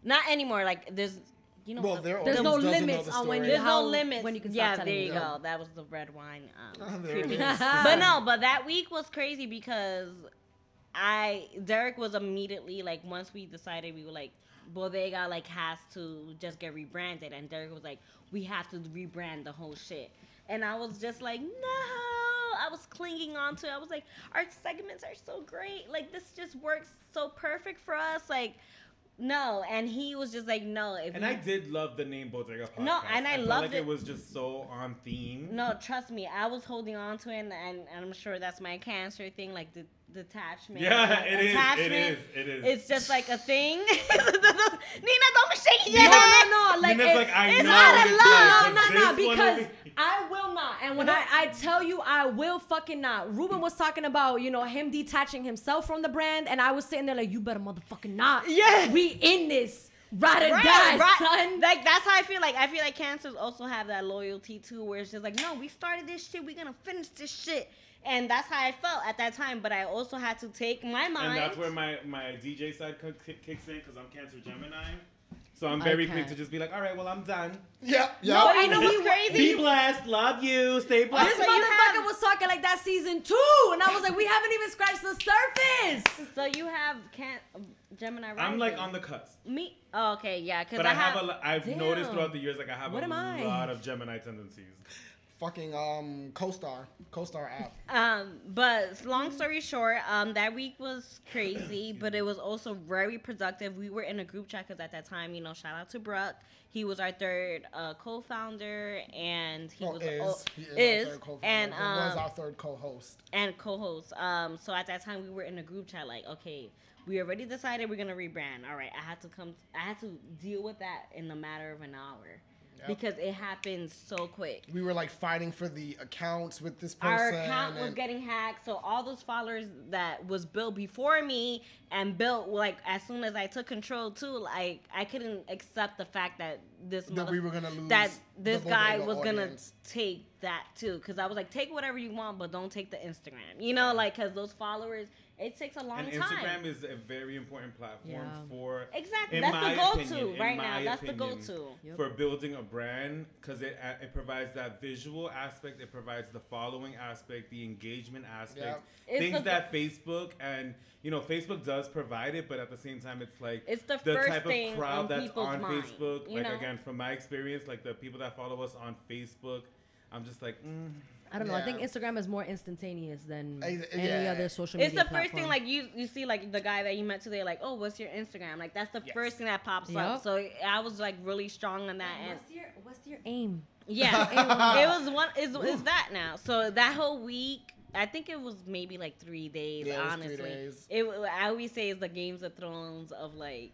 Not anymore. Like there's, you know, Well, the- there There's no limits the on when you There's how, no limits when you can Yeah, stop there you it. go. That was the red wine. Um, there it creepy. is. but no, but that week was crazy because I Derek was immediately like once we decided we were like Bodega like has to just get rebranded and Derek was like we have to rebrand the whole shit. And I was just like no. I was clinging on to it. I was like our segments are so great. Like this just works so perfect for us. Like no. And he was just like no. If And I did love the name Bodega Podcast. No, and I felt loved like it. it was just so on theme. No, trust me, I was holding on to it, and, and I'm sure that's my cancer thing, like the detachment. Yeah, it is, it is, it is. It's just like a thing. Nina, don't be shaking your No, head. no, no. Like, Nina's it- like, I it's know. not a it's love. like, no, no, no, because be- I will not. And when I, I tell you, I will fucking not. Ruben was talking about, you know, him detaching himself from the brand, and I was sitting there like, you better motherfucking not. Yeah. We in this. Ride or Right, die, right. son. Like that's how I feel. Like I feel like cancers also have that loyalty too, where it's just like, no, we started this shit, we're gonna finish this shit, and that's how I felt at that time. But I also had to take my mind. And that's where my, my DJ side co- kicks in because I'm Cancer Gemini. So I'm very quick to just be like, all right, well, I'm done. Yep. Yep. No, I know It's we crazy. Be blessed. Love you. Stay This blessed. So motherfucker have- was talking like that season two, and I was like, we haven't even scratched the surface. So you have can't Gemini. I'm like on the cusp. me. Oh, okay, yeah, because But I, I have a, lo- I've Damn. noticed throughout the years, like I have What a am I? lot of Gemini tendencies. Fucking um, co-star, co-star app. Um, but long story short, um, that week was crazy, but it was also very productive. We were in a group chat because at that time, you know, shout out to Bruck. He was our third uh, co-founder, and he Well, was is, oh, he is, is, our third co-founder. and He was um, our third co-host. and co-host. Um, so at that time, we were in a group chat like, okay, we already decided we're gonna rebrand. All right, I had to come. I had to deal with that in a matter of an hour. Yep. Because it happened so quick. We were like fighting for the accounts with this our account was getting hacked so all those followers that was built before me and built like as soon as i took control too like i couldn't accept the fact that this That mother- we were gonna lose. that this guy was gonna take that too, because I was like, take whatever you want, but don't take the Instagram. You know, like because those followers, it takes a long And time. Instagram is a very important platform Yeah. for Exactly. in That's my the go-to opinion, right now. That's the go-to. Yep. for building a brand because it uh, it provides that visual aspect, it provides the following aspect, the engagement aspect, Yep. Things the- that Facebook and you know Facebook does provide it, but at the same time, it's like It's the the first type thing of crowd on that's people's on mind, Facebook. you Like know? again, from my experience, like the people that follow us on Facebook, I'm just like. Mm, I don't know. I think Instagram is more instantaneous than Ex- any yeah. other social media. It's media the first thing like you you see like the guy that you met today like oh what's your Instagram like that's the Yes. first thing that pops up so I was like really strong on that and What's your What's your aim? yeah it was one is is that now so that whole week I think it was maybe like three days Yeah, it was three honestly days. it I always say it's the Games of Thrones of like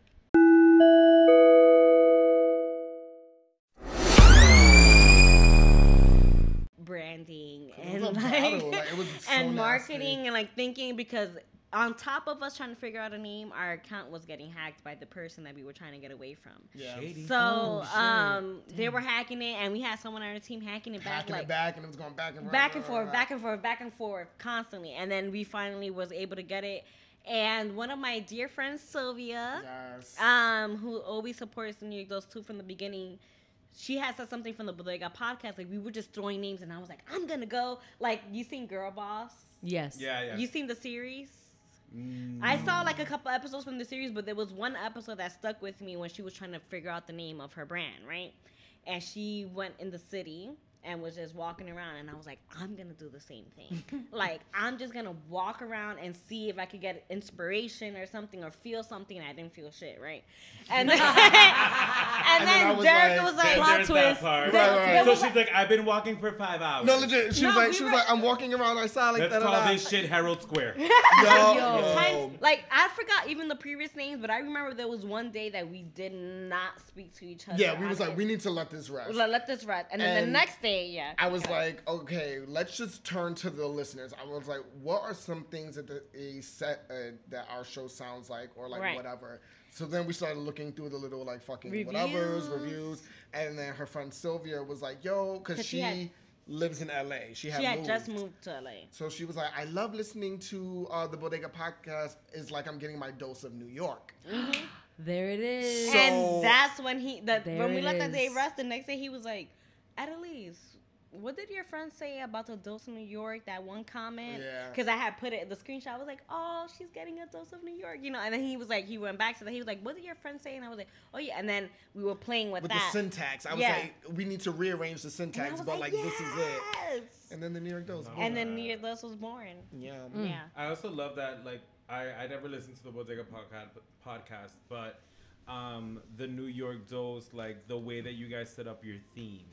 branding It was and like, like, it was so and nasty. marketing and like thinking because on top of us trying to figure out a name, our account was getting hacked by the person that we were trying to get away from. Yeah. Shady. So Oh, um, they were hacking it, and we had someone on our team hacking it back, Hacking like it back and it was going back and forth. back and forth, back and forth, back and forth, constantly. And then we finally was able to get it. And one of my dear friends, Sylvia, Yes. um, who always supports the New York Dose two from the beginning. She had said something from the Bodega podcast. Like we were just throwing names, and I was like, I'm gonna go. Like you seen Girl Boss? Yes. yeah, yeah. You seen the series? Mm, I saw like a couple episodes from the series, but there was one episode that stuck with me when she was trying to figure out the name of her brand, right? And she went in the city and was just walking around, and I was like, I'm gonna do the same thing. like I'm just gonna walk around and see if I could get inspiration or something or feel something. And I didn't feel shit, right? And then, and then I then was Derek like- was like, Plot there's twist. that part. Right, right, right. So she's like, I've been walking for five hours. no, legit. She was like, we she was like, I'm walking around. I saw like Let's da, da, call this shit Herald Square. Yo, Yo. Times, like I forgot even the previous names, but I remember there was one day that we did not speak to each other. Yeah, we was like, said, we need to let this rest. let, let this rest, and then the And next day, yeah, I was like, okay, let's just turn to the listeners. I was like, what are some things that the, a set uh, that our show sounds like, or like Right. whatever. So then we started looking through the little like fucking Reviews. whatever's reviews, and then her friend Sylvia was like, yo, because she she had- lives in LA. She had, she had moved. just moved to LA. So she was like, I love listening to uh, the Bodega podcast. It's like I'm getting my dose of New York. There it is. So- and that's when he that There when we it let that day rest. The next day he was like, Adaloso. What did your friend say about the dose of New York? That one comment, Yeah. because I had put it in the screenshot. I was like, "Oh, she's getting a dose of New York," you know. And then he was like, he went back to that. He was like, "What did your friend say?" And I was like, "Oh yeah." And then we were playing with, that. With that. the syntax. I was Yeah. like, we need to rearrange the syntax, was but like, this is it. And then the New York dose. And then New York Dose was born. yeah. Yeah. I also love that, like, I, I never listened to the Bodega podcast, podcast but um, the New York Dose, like, the way that you guys set up your theme,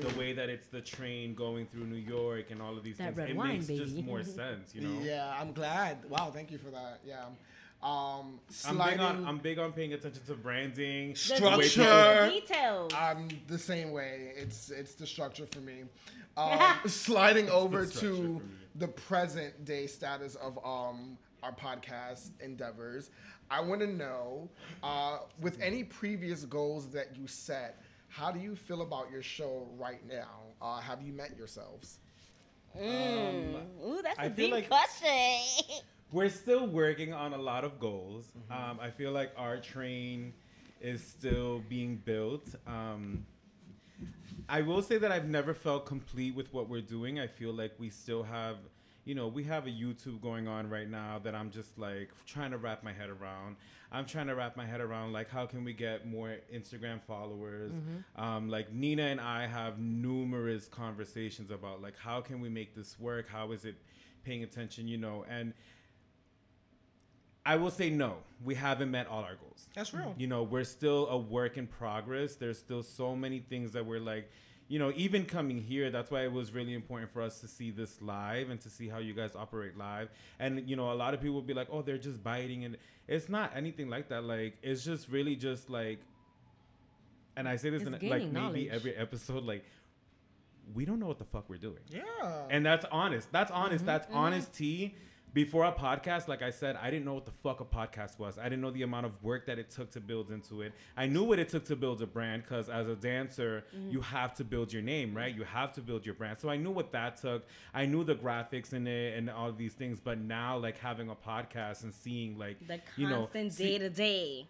the way that it's the train going through New York and all of these That things, it wine, makes just more sense, you know? Yeah, I'm glad. Wow, thank you for that. Yeah. Um, I'm big on I'm big on paying attention to branding, The the Structure. Details. I'm the same way. It's it's the structure for me. Um, sliding over structure to the present day status of um, our podcast endeavors. I want to know, uh, with any previous goals that you set, how do you feel about your show right now? Uh, have you met yourselves? Mm. Ooh, that's a I feel deep like- question. We're still working on a lot of goals. Mm-hmm. Um, I feel like our train is still being built. Um, I will say that I've never felt complete with what we're doing. I feel like we still have, you know, we have a YouTube going on right now that I'm just like trying to wrap my head around. I'm trying to wrap my head around like how can we get more Instagram followers. Um, like Nina and I have numerous conversations about like how can we make this work? How is it paying attention? You know, and I will say no. We haven't met all our goals. That's real. You know, we're still a work in progress. There's still so many things that we're like, you know, even coming here, that's why it was really important for us to see this live and to see how you guys operate live. And, you know, a lot of people will be like, oh, they're just biting. And it's not anything like that. Like, it's just really just like, and I say this It's in like gaining maybe every episode, like, we don't know what the fuck we're doing Yeah. and that's honest. That's honest. Mm-hmm. That's mm-hmm. honesty. Before a podcast, like I said, I didn't know what the fuck a podcast was. I didn't know the amount of work that it took to build into it. I knew what it took to build a brand because as a dancer, Mm-hmm. you have to build your name, right? You have to build your brand. So I knew what that took. I knew the graphics in it and all these things. But now, like having a podcast and seeing, like, The you know, constant day to day.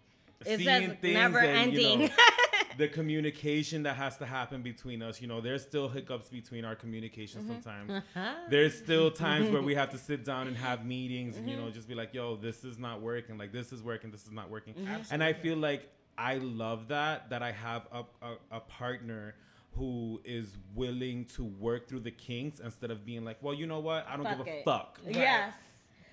It's just never and, you ending. know, the communication that has to happen between us. You know, there's still hiccups between our communication Mm-hmm. sometimes. There's still times where we have to sit down and have meetings and, you Mm-hmm. know, just be like, yo, this is not working. Like, this is working. This is not working. Mm-hmm. And I feel like I love that, that I have a, a, a partner who is willing to work through the kinks instead of being like, well, you know what? I don't Fuck give a it. fuck. yes.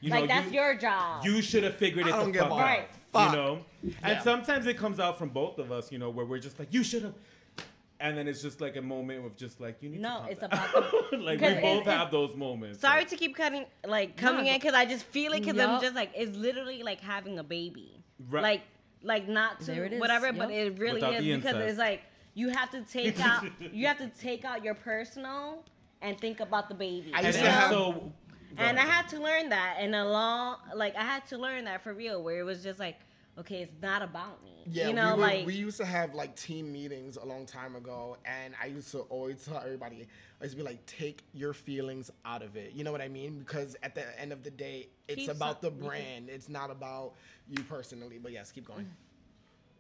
You like know, that's you- your job. you should have figured it I don't give fuck a out. Right. fuck. You know? Yeah. And sometimes it comes out from both of us, you know, where we're just like, you should have. And then it's just like a moment of just like, you need No, to. calm it's down. about the- like, we both it- it- have those moments. Sorry like- to keep cutting, like coming No, in because I just feel it because Yup. I'm just like it's literally like having a baby, Right. like like not There it to is, whatever, but it really Without is because incest. it's like you have to take out you have to take out your personal and think about the baby. I And, used to have- so. Go and I had to learn that in a long like I had to learn that for real where it was just like okay it's not about me Yeah, you know we, were, like we used to have like team meetings a long time ago, and I used to always tell everybody, I used to be like, take your feelings out of it. You know what I mean? Because at the end of the day, it's Keep about the some- you can- brand. It's not about you personally. But yes, keep going.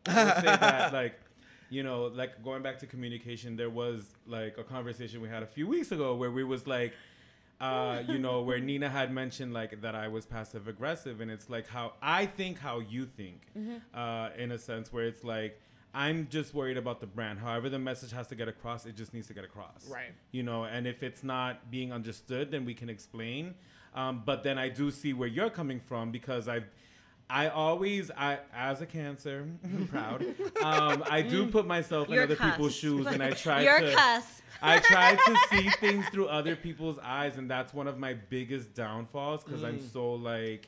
I would say that, like, you know, like going back to communication, there was like a conversation we had a few weeks ago where we was like, uh, you know, where Nina had mentioned like that I was passive aggressive, and it's like how I think, how you think, uh, in a sense where it's like. I'm just worried about the brand. However, the message has to get across, it just needs to get across. Right. You know, and if it's not being understood, then we can explain. Um, but then I do see where you're coming from because I've I always, I as a cancer, I'm proud. Um, I do put myself in Your other people's shoes, and I try your to. cusp I try to see things through other people's eyes, and that's one of my biggest downfalls because I'm so like.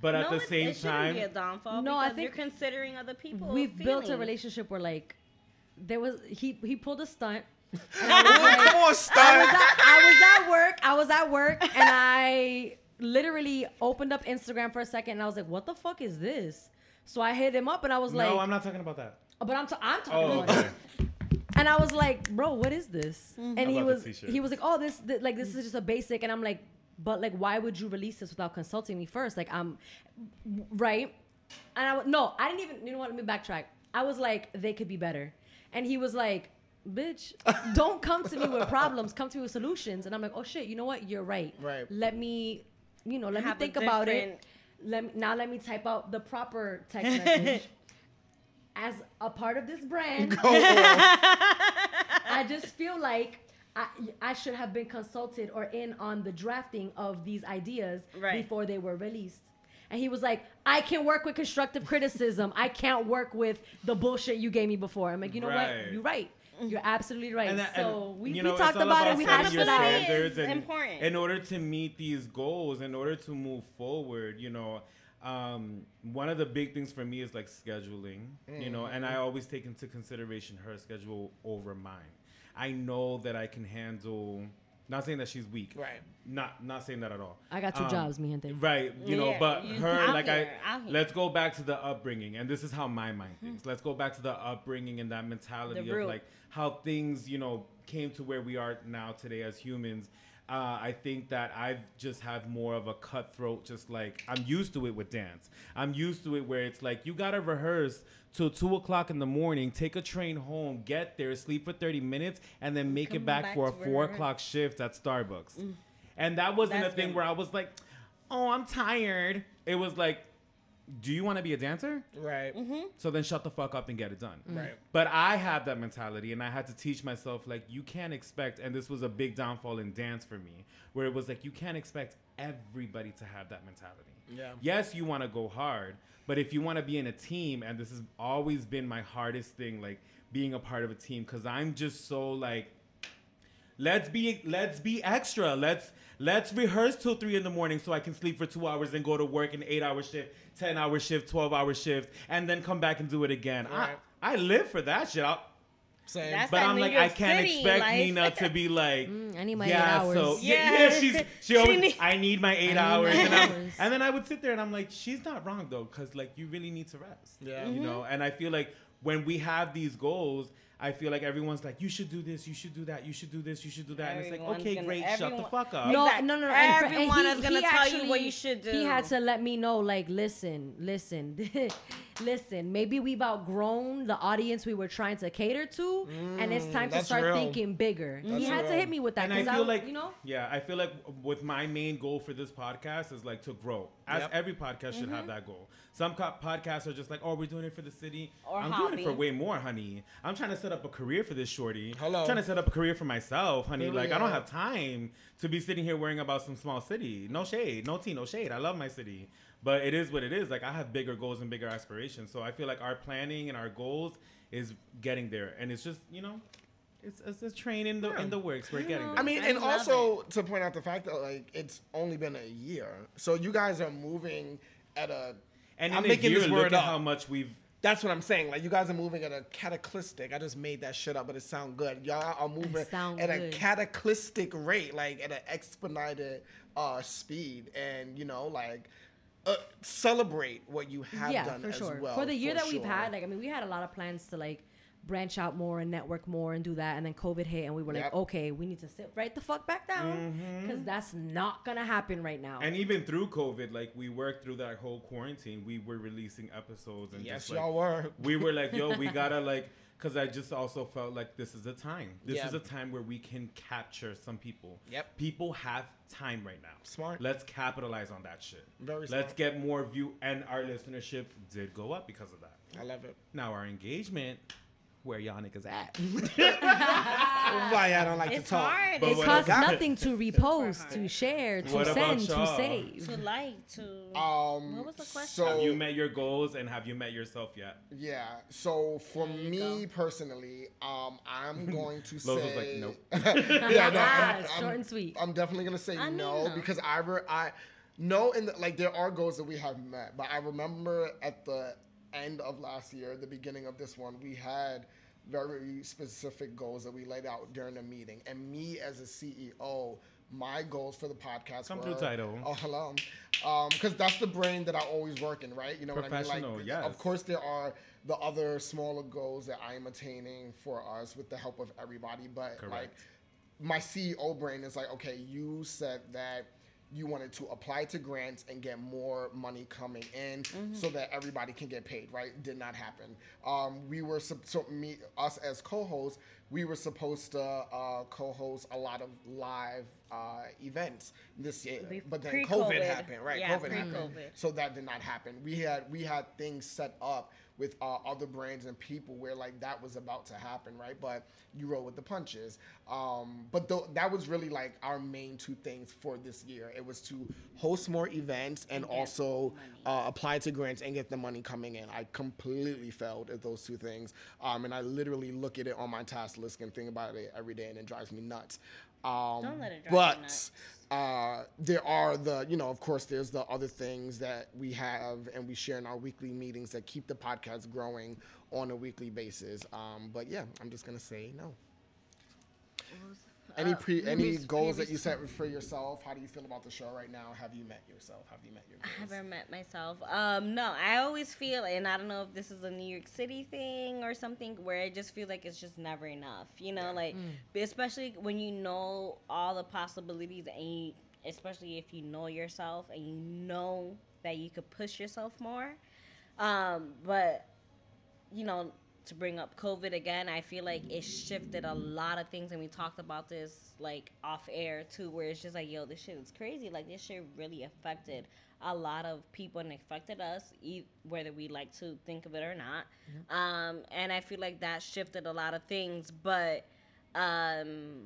But at the it- same it shouldn't time, be a downfall No, I because you're think considering other people We've built a relationship where like there was he he pulled a stunt. Come on, I was, at, I was at work. I was at work, and I literally opened up Instagram for a second, and I was like, "What the fuck is this?" So I hit him up, and I was like, no, I'm not talking about that. "But I'm, t- I'm talking Oh, about okay. it." And I was like, "Bro, what is this?" Mm-hmm. And he About the was t-shirts. he was like, "Oh, this th- like this is just a basic," and I'm like, "But like, why would you release this without consulting me first? Like, I'm right." And I w- no, I didn't even. You know what? Let me backtrack. I was like, "They could be better," and he was like. Bitch, don't come to me with problems. Come to me with solutions. And I'm like, oh shit, you know what? You're right. Right. Let me, you know, let me think about it. Let me, now let me type out the proper text message. As a part of this brand, I just feel like I, I should have been consulted or in on the drafting of these ideas Right. before they were released. And he was like, I can work with constructive criticism. I can't work with the bullshit you gave me before. I'm like, you know Right. what? You're right. You're absolutely right. And that- so and, we, you know, it's talked all about it. We setting hashed your it out. Standards and important. in order to meet these goals, in order to move forward, you know, um, one of the big things for me is like scheduling, you know, and I always take into consideration her schedule over mine. I know that I can handle. Not saying that she's weak. Right. Not not saying that at all. I got two Um, jobs, mi gente. Right, you know, Yeah, but you- her out like here, I let's go back to the upbringing, and this is how my mind thinks. Let's go back to the upbringing and that mentality The of root. like how things you know came to where we are now today as humans. Uh, I think that I just have more of a cutthroat, just like I'm used to it with dance. I'm used to it where it's like you gotta rehearse till two o'clock in the morning, take a train home, get there, sleep for 30 minutes, and then make it back, back for a Mm. four o'clock shift at Starbucks. And that wasn't That's a thing good. where I was like, oh, I'm tired. It was like, do you want to be a dancer? Right. Mm-hmm. So then shut the fuck up and get it done. Mm-hmm. Right. But I had that mentality and I had to teach myself, like, you can't expect, and this was a big downfall in dance for me, where it was like, you can't expect everybody to have that mentality. Yeah. Yes, you want to go hard, but if you want to be in a team, and this has always been my hardest thing, like being a part of a team, because I'm just so like, let's be let's be extra. Let's let's rehearse till three in the morning so I can sleep for two hours and go to work an eight hour shift, ten hour shift, twelve hour shift, and then come back and do it again. Right. I I live for that shit. I'll, Same. That's But that I'm New like, York I can't City expect life. Nina to be like, Mm, I need my yeah, eight hours. so yeah, Yeah. yeah, she's she She always. need- I need my eight need hours, my and, hours. and then I would sit there and I'm like, she's not wrong though, because like you really need to rest. Yeah. you know. And I feel like when we have these goals. I feel like everyone's like, you should do this, you should do that, you should do this, you should do that, and it's like, okay, gonna- great, shut the fuck up. No, Exact- no, no, no. and and Everyone he- is gonna he tell you what you should do. He had to let me know, like, listen, listen, listen. Maybe we've outgrown the audience we were trying to cater to, and it's time to mm, start real. thinking bigger. he That's had to hit me with that and I because feel like you know, yeah, I feel like with my main goal for this podcast is like to grow. As Yep. every podcast should have mm-hmm. that goal. Some co- podcasts are just like, oh, we're doing it for the city. Or I'm doing it for way more, honey. I'm trying to set up a career for this shorty. Hello. I'm trying to set up a career for myself, honey. Period. Like I don't have time to be sitting here worrying about some small city. No shade, no tea, no shade. I love my city. But it is what it is. Like I have bigger goals and bigger aspirations. So I feel like our planning and our goals is getting there. And it's just, you know, it's it's a train in the in the works. We're getting there. I mean, I and love also to point out the fact that like it's only been a year, so you guys are moving at a. And in I'm a making year, this look word at up. how much we've. That's what I'm saying. Like you guys are moving at a cataclysmic. I just made that shit up, but it sound good. Y'all are moving at a good. cataclysmic rate, like at an expedited uh, speed, and you know, like uh, celebrate what you have yeah, done for as sure. well. for the year for that we've had, like, I mean, we had a lot of plans to like branch out more and network more and do that, and then COVID hit, and we were like, okay, we need to sit right the fuck back down mm-hmm. because that's not gonna happen right now. And even through COVID, like we worked through that whole quarantine, we were releasing episodes and Yes, just like y'all were. we were like, yo, we gotta like, because I just also felt like this is a time. This Yeah. is a time where we can capture some people. Yep. People have time right now. Smart. Let's capitalize on that shit. Very Let's get more view, and our listenership did go up because of that. I love it. Now our engagement, where y'all niggas at? Why I don't like It's to talk. hard. But it costs about- nothing to repost, to share, to What send, to save. to like to. Um, What was the question? So have you met your goals and have you met yourself yet? Yeah. So for There you me personally, um, I'm going to Lowe's was say like, nope. yeah, no, I'm, I'm- short and sweet. I'm definitely gonna say I mean, no no. because I re- I know in the, like there are goals that we have met, but I remember at the end of last year, the beginning of this one, we had very specific goals that we laid out during the meeting, and me as a CEO. My goals for the podcast Come were, through, Title. Oh, hello. Um, because that's the brain that I always work in, right? You know what I mean? Like, yes. Of course, there are the other smaller goals that I am attaining for us with the help of everybody, but like my CEO brain is like, okay, you said that you wanted to apply to grants and get more money coming in so that everybody can get paid, right? Did not happen. Um, we were so me us as co-hosts, we were supposed to uh, co-host a lot of live uh, events this year, but then pre-COVID. COVID happened, right? Yeah, COVID happened, pre-COVID. so that did not happen. We had we had things set up with uh, other brands and people where like that was about to happen, right? But you roll with the punches. Um, but th- that was really like our main two things for this year. It was to host more events and also uh, apply to grants and get the money coming in. I completely failed at those two things, um, and I literally look at it on my task list and think about it every day, and it drives me nuts. Um, Don't let it drive you but nuts. Uh, there are the, you know, of course, there's the other things that we have and we share in our weekly meetings that keep the podcast growing on a weekly basis. Um, but yeah, I'm just gonna say no. Any pre, any previous- goals that you set for yourself? How do you feel about the show right now? Have you met yourself? Have you met your Goals? I haven't met myself. Um, no, I always feel, and I don't know if this is a New York City thing or something, where I just feel like it's just never enough. You know, like especially when you know all the possibilities, and you, especially if you know yourself and you know that you could push yourself more. Um, but you know, to bring up COVID again, I feel like it shifted a lot of things, and we talked about this like off air too, where it's just like, yo, this shit is crazy. Like this shit really affected a lot of people and affected us, e- whether we like to think of it or not. Um, and I feel like that shifted a lot of things, but um,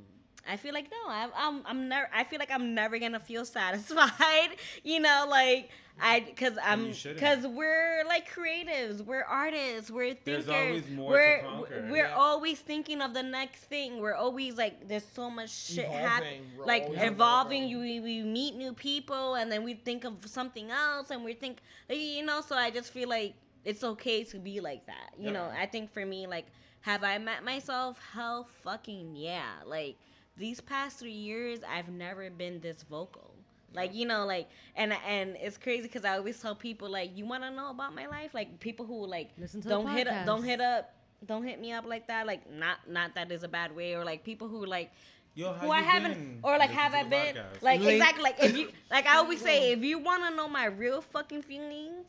I feel like no, I'm I'm, I'm never. I feel like I'm never gonna feel satisfied. You know, like I because I'm because we're like creatives, we're artists, we're thinkers. There's always more to we're conquer. we're Yeah. always thinking of the next thing. We're always like there's so much shit happening, like evolving. evolving. You we, we meet new people and then we think of something else and we think like, you know. So I just feel like it's okay to be like that. You know, I think for me, like, have I met myself? Hell fucking yeah. Like, these past three years, I've never been this vocal. Like you know, like and and it's crazy because I always tell people like, you want to know about my life? Like people who like Listen to don't hit up, don't hit up, don't hit me up like that. Like not not that is a bad way or like people who like Yo, who I haven't been? or like Listen have I been podcast. like Link. exactly like if you like I always say if you want to know my real fucking feelings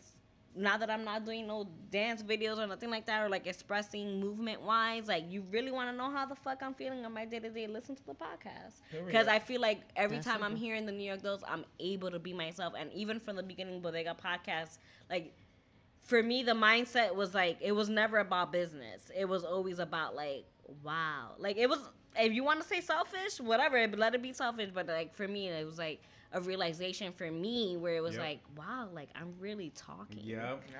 now that I'm not doing no dance videos or nothing like that or like expressing movement wise like you really want to know how the fuck I'm feeling on my day to day listen to the podcast. Because I feel like every That's time I'm simple. here in the New York Dose I'm able to be myself. And even from the beginning Bodega podcast like for me the mindset was like it was never about business. It was always about like wow. Like it was if you want to say selfish whatever but let it be selfish. But like for me it was like a realization for me where it was Yep. like wow like i'm really talking Yep. Yeah.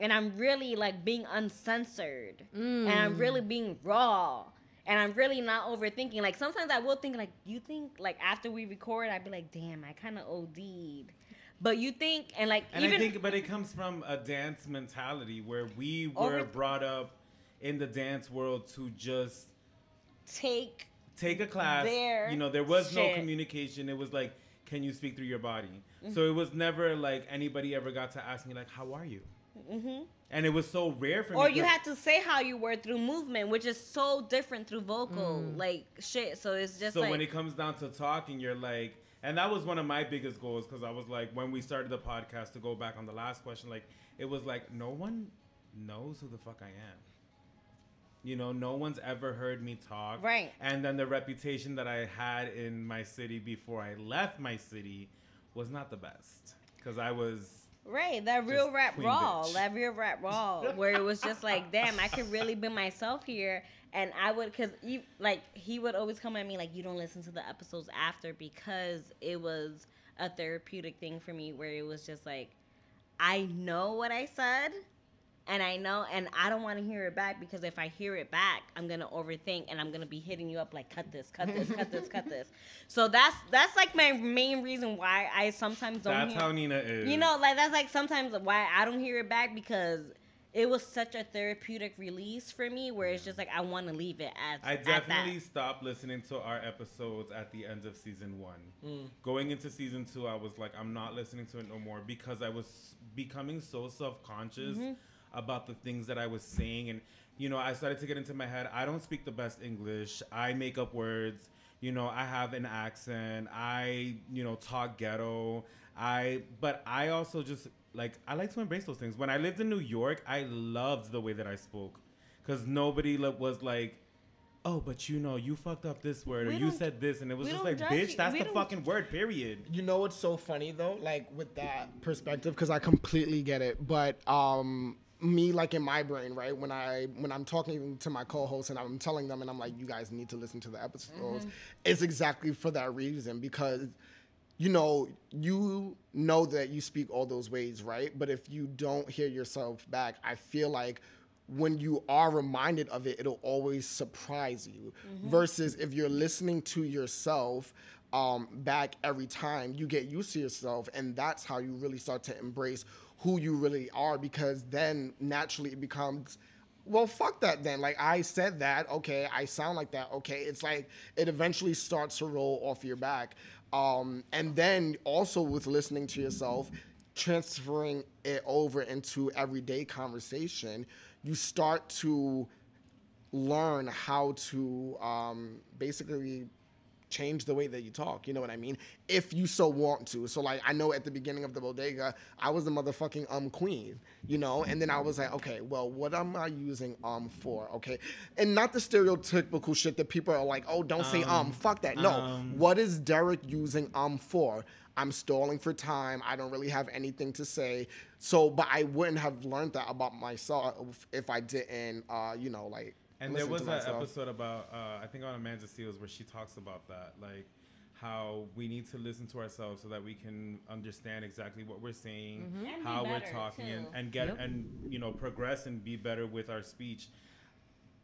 and i'm really like being uncensored and Mm. i'm really being raw and i'm really not overthinking like sometimes i will think like you think like after we record i'd be like damn i kind of od'd but you think and like And even I think, but it comes from a dance mentality where we were Over- brought up in the dance world to just take take a class. Their you know, there was no communication. It was like, can you speak through your body? Mm-hmm. So it was never like anybody ever got to ask me like, how are you? hmm And it was so rare for me. or you had to say how you were through movement, which is so different through vocal, like shit. So it's just so like when it comes down to talking, you're like, and that was one of my biggest goals because I was like, when we started the podcast, to go back on the last question, like, it was like, no one knows who the fuck I am. You know, no one's ever heard me talk. Right. And then the reputation that I had in my city before I left my city was not the best because I was. right that real rap raw, bitch. that real rap raw, where it was just like, damn, I could really be myself here, and I would, cause you like he would always come at me like, you don't listen to the episodes after because it was a therapeutic thing for me, where it was just like, I know what I said. And I know, and I don't want to hear it back because if I hear it back, I'm gonna overthink, and I'm gonna be hitting you up like, cut this, cut this, cut this, cut this. So that's that's like my main reason why I sometimes don't. That's hear, how Nina is. you know, like that's like sometimes why I don't hear it back because it was such a therapeutic release for me where it's just like I want to leave it as I at definitely that. stopped listening to our episodes at the end of season one. Going into season two, I was like, I'm not listening to it no more because I was becoming so self conscious Mm-hmm. About the things that I was saying. And, you know, I started to get into my head. I don't speak the best English, I make up words. You know, I have an accent. I, you know, talk ghetto. I, but I also just like I like to embrace those things. When I lived in New York, I loved the way that I spoke, because nobody was like, oh, but you know, you fucked up this word or you said this, and it was just like, bitch, you. that's We the fucking word. Period. You know what's so funny though, like with that perspective, because I completely get it. But um, me, like in my brain, right when I when I'm talking to my co-hosts and I'm telling them, and I'm like, you guys need to listen to the episodes. It's exactly for that reason because you know, you know that you speak all those ways, right? But if you don't hear yourself back, I feel like when you are reminded of it, it'll always surprise you. Versus if you're listening to yourself um, back every time, you get used to yourself, and that's how you really start to embrace who you really are. Because then naturally it becomes well, fuck that then. Like I said that, okay, I sound like that, okay. It's like it eventually starts to roll off your back. Um, and then also with listening to yourself, transferring it over into everyday conversation, you start to learn how to um, basically change the way that you talk. You know what I mean? If you so want to. So like I know at the beginning of the bodega, I was the motherfucking um queen, you know, and then I was like, okay, well, what am I using um for? Okay, and not the stereotypical shit that people are like, oh, don't say um, fuck that. No, um. what is Derek using um for? I'm stalling for time. I don't really have anything to say. So, but I wouldn't have learned that about myself if I didn't, uh, you know, like. And there was an episode about uh, I think on Amanda Seales where she talks about that, like how we need to listen to ourselves so that we can understand exactly what we're saying, Mm-hmm. And be how we're talking, and, and get Yep. and you know progress and be better with our speech.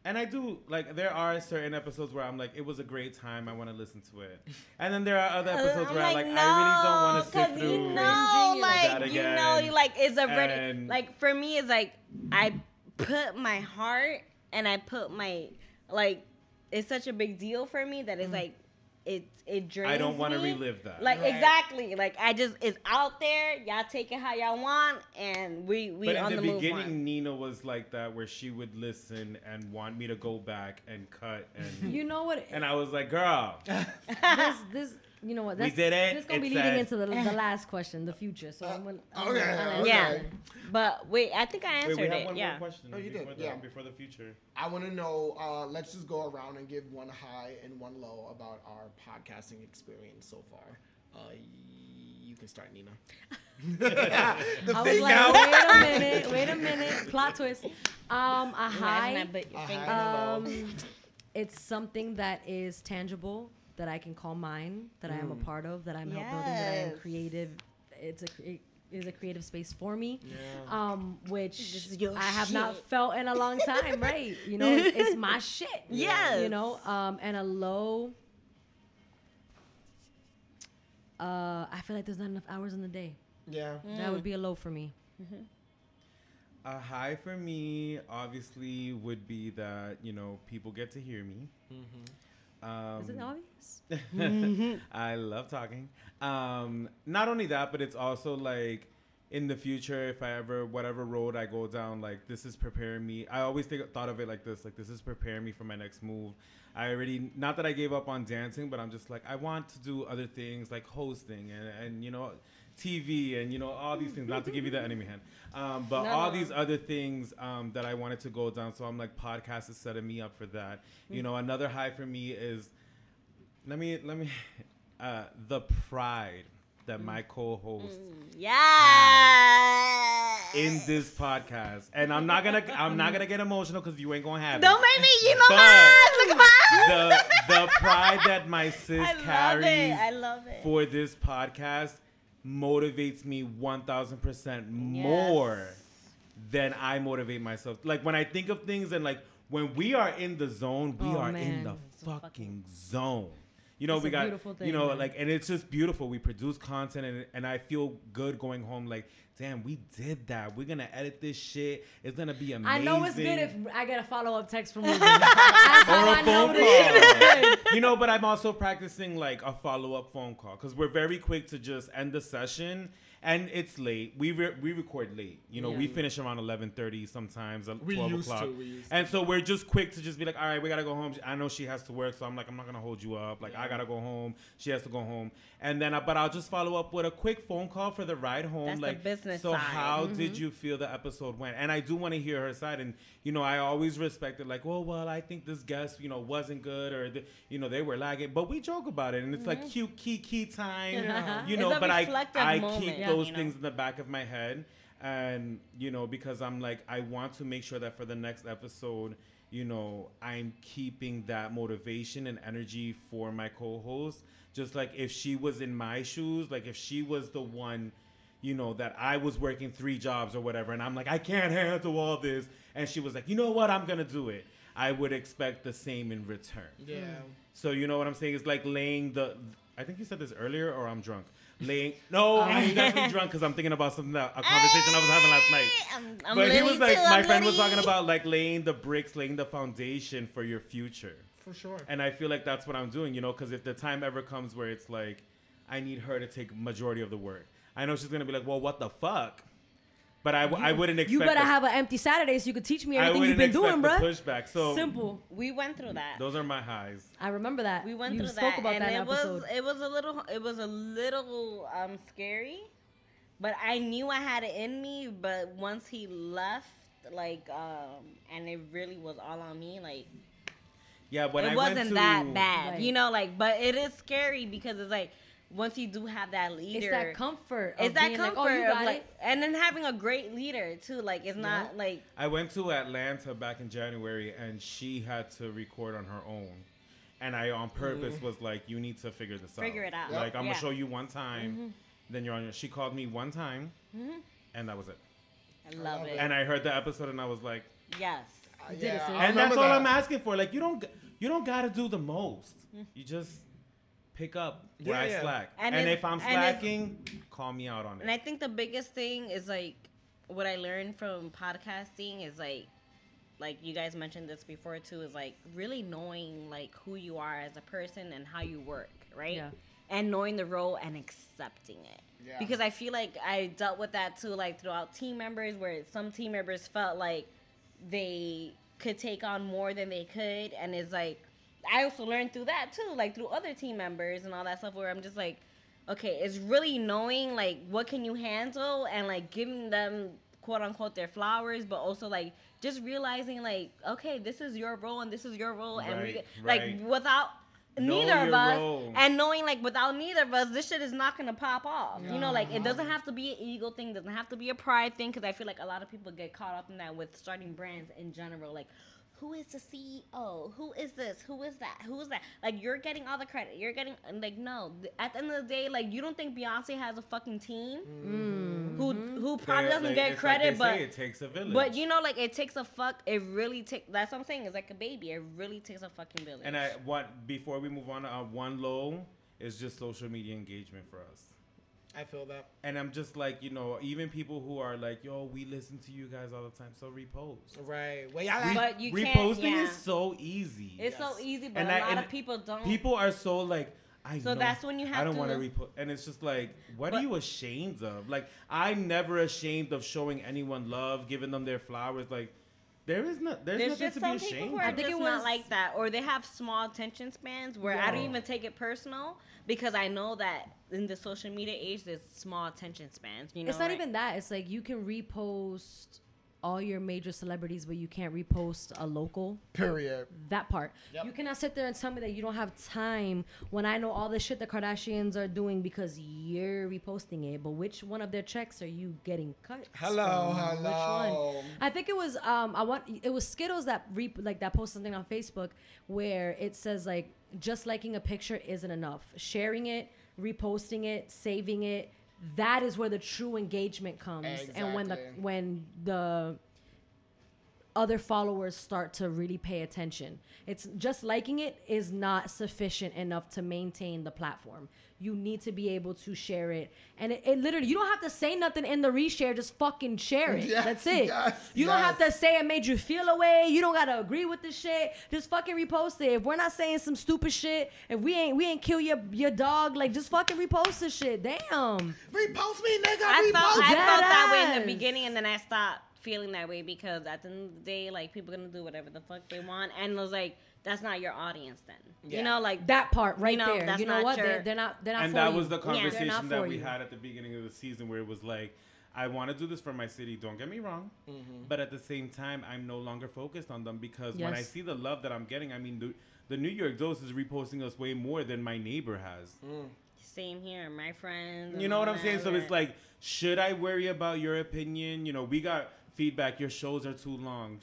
And I do like there are certain episodes where I'm like it was a great time I want to listen to it, and then there are other episodes where I'm where I like I really don't want to sit Uh, 'cause through. You know, that like you again. know, you like like it's already And- like for me it's like I put my heart and I put my like it's such a big deal for me that it's like it it drains Mm. I don't want to relive that. Like Right. exactly, like I just it's out there. Y'all take it how y'all want, and we we but on in the, the move. beginning, on. Nina was like that, where she would listen and want me to go back and cut, and You know what? and I was like, "Girl, this, this, you know what? We That's, did it. This gonna be leading a- into the, the last question, the future. So I'm gonna. I'm okay, gonna- okay. Yeah, but wait, I think I wait, answered we have it. one yeah. more question. Oh, you before did, the, yeah. before the future. I want to know. Uh, let's just go around and give one high and one low about our podcasting experience so far. Uh, you can start, Nina. the I was like, out. wait a minute, wait a minute, plot twist. Um, a Imagine high. I bit your A finger. high. Um, it's something that is tangible that I can call mine, that I am a part of, that I'm help building, that I am creative. It's a cre- is a creative space for me, Yeah. um, which This is your I have not felt in a long time. Right? You know, it's, it's my shit. Yeah. You know, um, and a low. Uh, I feel like there's not enough hours in the day. Yeah. That would be a low for me. A high for me, obviously, would be that you know people get to hear me. Um, Is it obvious? I love talking. Um, not only that, but it's also like in the future, if I ever whatever road I go down, like this is preparing me. I always think thought of it like this, like this is preparing me for my next move. I already not that I gave up on dancing, but I'm just like I want to do other things like hosting and and you know TV and you know all these things. Not to give you the enemy hand, um, but No, all no. these other things um, that I wanted to go down. So I'm like podcast is setting me up for that. You know, another high for me is let me let me uh the pride that my co-host Yeah. in this podcast and i'm not gonna i'm not gonna get emotional because you ain't gonna have it. Don't it make me. You know my eyes. Look at my eyes. the the pride that my sis I carries. I love it. for this podcast motivates me 1000% more than i motivate myself. Like when i think of things and like when we are in the zone we Oh, are in the fucking zone. You know It's we got thing, you know man. like and it's just beautiful. We produce content and, and i feel good going home like damn we did that. We're gonna edit this shit. It's gonna be amazing I know it's good if I get a follow up text from Ruben. or a phone this shit is call. You know, but I'm also practicing like a follow up phone call because we're very quick to just end the session. And it's late. We re- we record late. You know, we finish around eleven thirty sometimes, uh, We twelve used o'clock. to, we used and so we're just quick to just be like, all right, we gotta go home. I know she has to work, so I'm like, I'm not gonna hold you up. Like I gotta go home. She has to go home. And then, uh, but I'll just follow up with a quick phone call for the ride home. That's the like business So side. Mm-hmm. how did you feel the episode went? And I do want to hear her side. And you know, I always respected like, oh well, I think this guest, you know, wasn't good or the, you know they were lagging, but we joke about it, and it's like cute key key time, you Mm-hmm. Know. But I I moment, keep yeah, those you know. things in the back of my head, and you know because I'm like I want to make sure that for the next episode. You know, I'm keeping that motivation and energy for my co-host. Just like if she was in my shoes, like if she was the one you know, that I was working three jobs or whatever, and I'm like, I can't handle all this. And she was like, you know what, I'm gonna do it. I would expect the same in return. Yeah. So you know what I'm saying? It's like laying the. I think you said this earlier, or I'm drunk. Laying. No, I'm definitely drunk because I'm thinking about something that a conversation I was having last night. I'm, I'm but he was like, too, my I'm friend was talking about like laying the bricks, laying the foundation for your future. For sure. And I feel like that's what I'm doing, you know, because if the time ever comes where it's like, I need her to take majority of the work, I know she's gonna be like, well, what the fuck? But I I wouldn't expect. You better the- have an empty Saturday so you could teach me everything you've been doing, expect bruh. pushback. So Simple. We went through that. Those are my highs. I remember that. we went you through spoke that, about and that it episode. was it was a little it was a little um scary, but I knew I had it in me. But once he left, like um, and it really was all on me. Like Yeah, when it I wasn't went to, that bad, Right. you know. Like, but it is scary because it's like once you do have that leader, it's that comfort. it's that being comfort Like, oh, you got like, it. and then having a great leader too. Like, it's not like I went to Atlanta back in January, and she had to record on her own. And I, on purpose, mm. was like, "You need to figure this out. Figure it out. Like, I'm Yeah. gonna show you one time, mm-hmm. then you're on your." She called me one time, mm-hmm. and that was it. I love love it. And I heard the episode, and I was like, yes, Uh, did it, yeah, and that's all that. I'm asking for. Like, you don't, you don't gotta do the most. Mm. You just pick up where Yeah, I yeah. slack. And And, if- if I'm and if- slacking, call me out on it. And I think the biggest thing is like what I learned from podcasting is like like you guys mentioned this before too is like really knowing like who you are as a person and how you work, right? Yeah. And knowing the role and accepting it. Yeah. Because I feel like I dealt with that too like throughout team members where some team members felt like they could take on more than they could and it's like I also learned through that too, like through other team members and all that stuff where I'm just like okay, it's really knowing like what can you handle and like giving them quote unquote their flowers, but also like just realizing like okay, this is your role and this is your role, and we, Right, like right. without Know neither of us role. and knowing like without neither of us this shit is not gonna pop off you know like it doesn't have to be an ego thing doesn't have to be a pride thing because i feel like a lot of people get caught up in that with starting brands in general like who is the ceo who is this? Who is that? Who is that? Like you're getting all the credit. You're getting like no. At the end of the day like you don't think beyonce has a fucking team? Who who probably They- doesn't like- get it's like credit they but say, it takes a village. but you know like it takes a fuck it really takes that's what i'm saying it's like a baby it really takes a fucking village. And I what before we move on, uh, one low is just social media engagement for us. I feel that. And I'm just like, you know, even people who are like, yo, we listen to you guys all the time, so repost. Right. Well, y'all like, But you can't- Reposting yeah. is so easy. it's so easy but And a I- lot and of people don't People are so like, I So know, that's when you have I don't to- want to repost, and it's just like, what But- are you ashamed of? Like, I'm never ashamed of showing anyone love, giving them their flowers. Like, there is not, there's, There's nothing just to be some people ashamed. who of. are I think just it not was- like that, or they have small attention spans where I don't even take it personal because I know that in the social media age, there's small attention spans. You know, it's not right? even that. It's like you can repost all your major celebrities, but you can't repost a local. period. That part. Yep. You cannot sit there and tell me that you don't have time when I know all the shit the Kardashians are doing because you're reposting it. But which one of their checks are you getting cut? Hello, from? Which one? I think it was um I want it was Skittlez that re like that posted something on Facebook where it says like just liking a picture isn't enough. Sharing it, reposting it, saving it, that is where the true engagement comes. And when the when the other followers start to really pay attention. It's just liking it is not sufficient enough to maintain the platform. You need to be able to share it. And it, it literally, you don't have to say nothing in the reshare, just fucking share it. Yes, That's it. yes, you don't have to say it made you feel away. You don't gotta agree with the shit. Just fucking repost it. If we're not saying some stupid shit, if we ain't we ain't kill your your dog, like just fucking repost the shit. Damn. Repost me, nigga. I repost. felt, I felt that way in the beginning, and then I stopped feeling that way because at the end of the day, like people gonna do whatever the fuck they want, and it was like that's not your audience then. Yeah. You know, like That part right know, there. that's You know not what? your- They're, they're not. They're not. and for that you. was the Yeah, conversation that we you. had at the beginning of the season where it was like i want to do this for my city don't get me wrong Mm-hmm. but at the same time i'm no longer focused on them because when i see the love that i'm getting i mean the, the new york dose is reposting us way more than my neighbor has same here, my friends. you know what i'm saying that, so it's like should i worry about your opinion you know we got feedback your shows are too long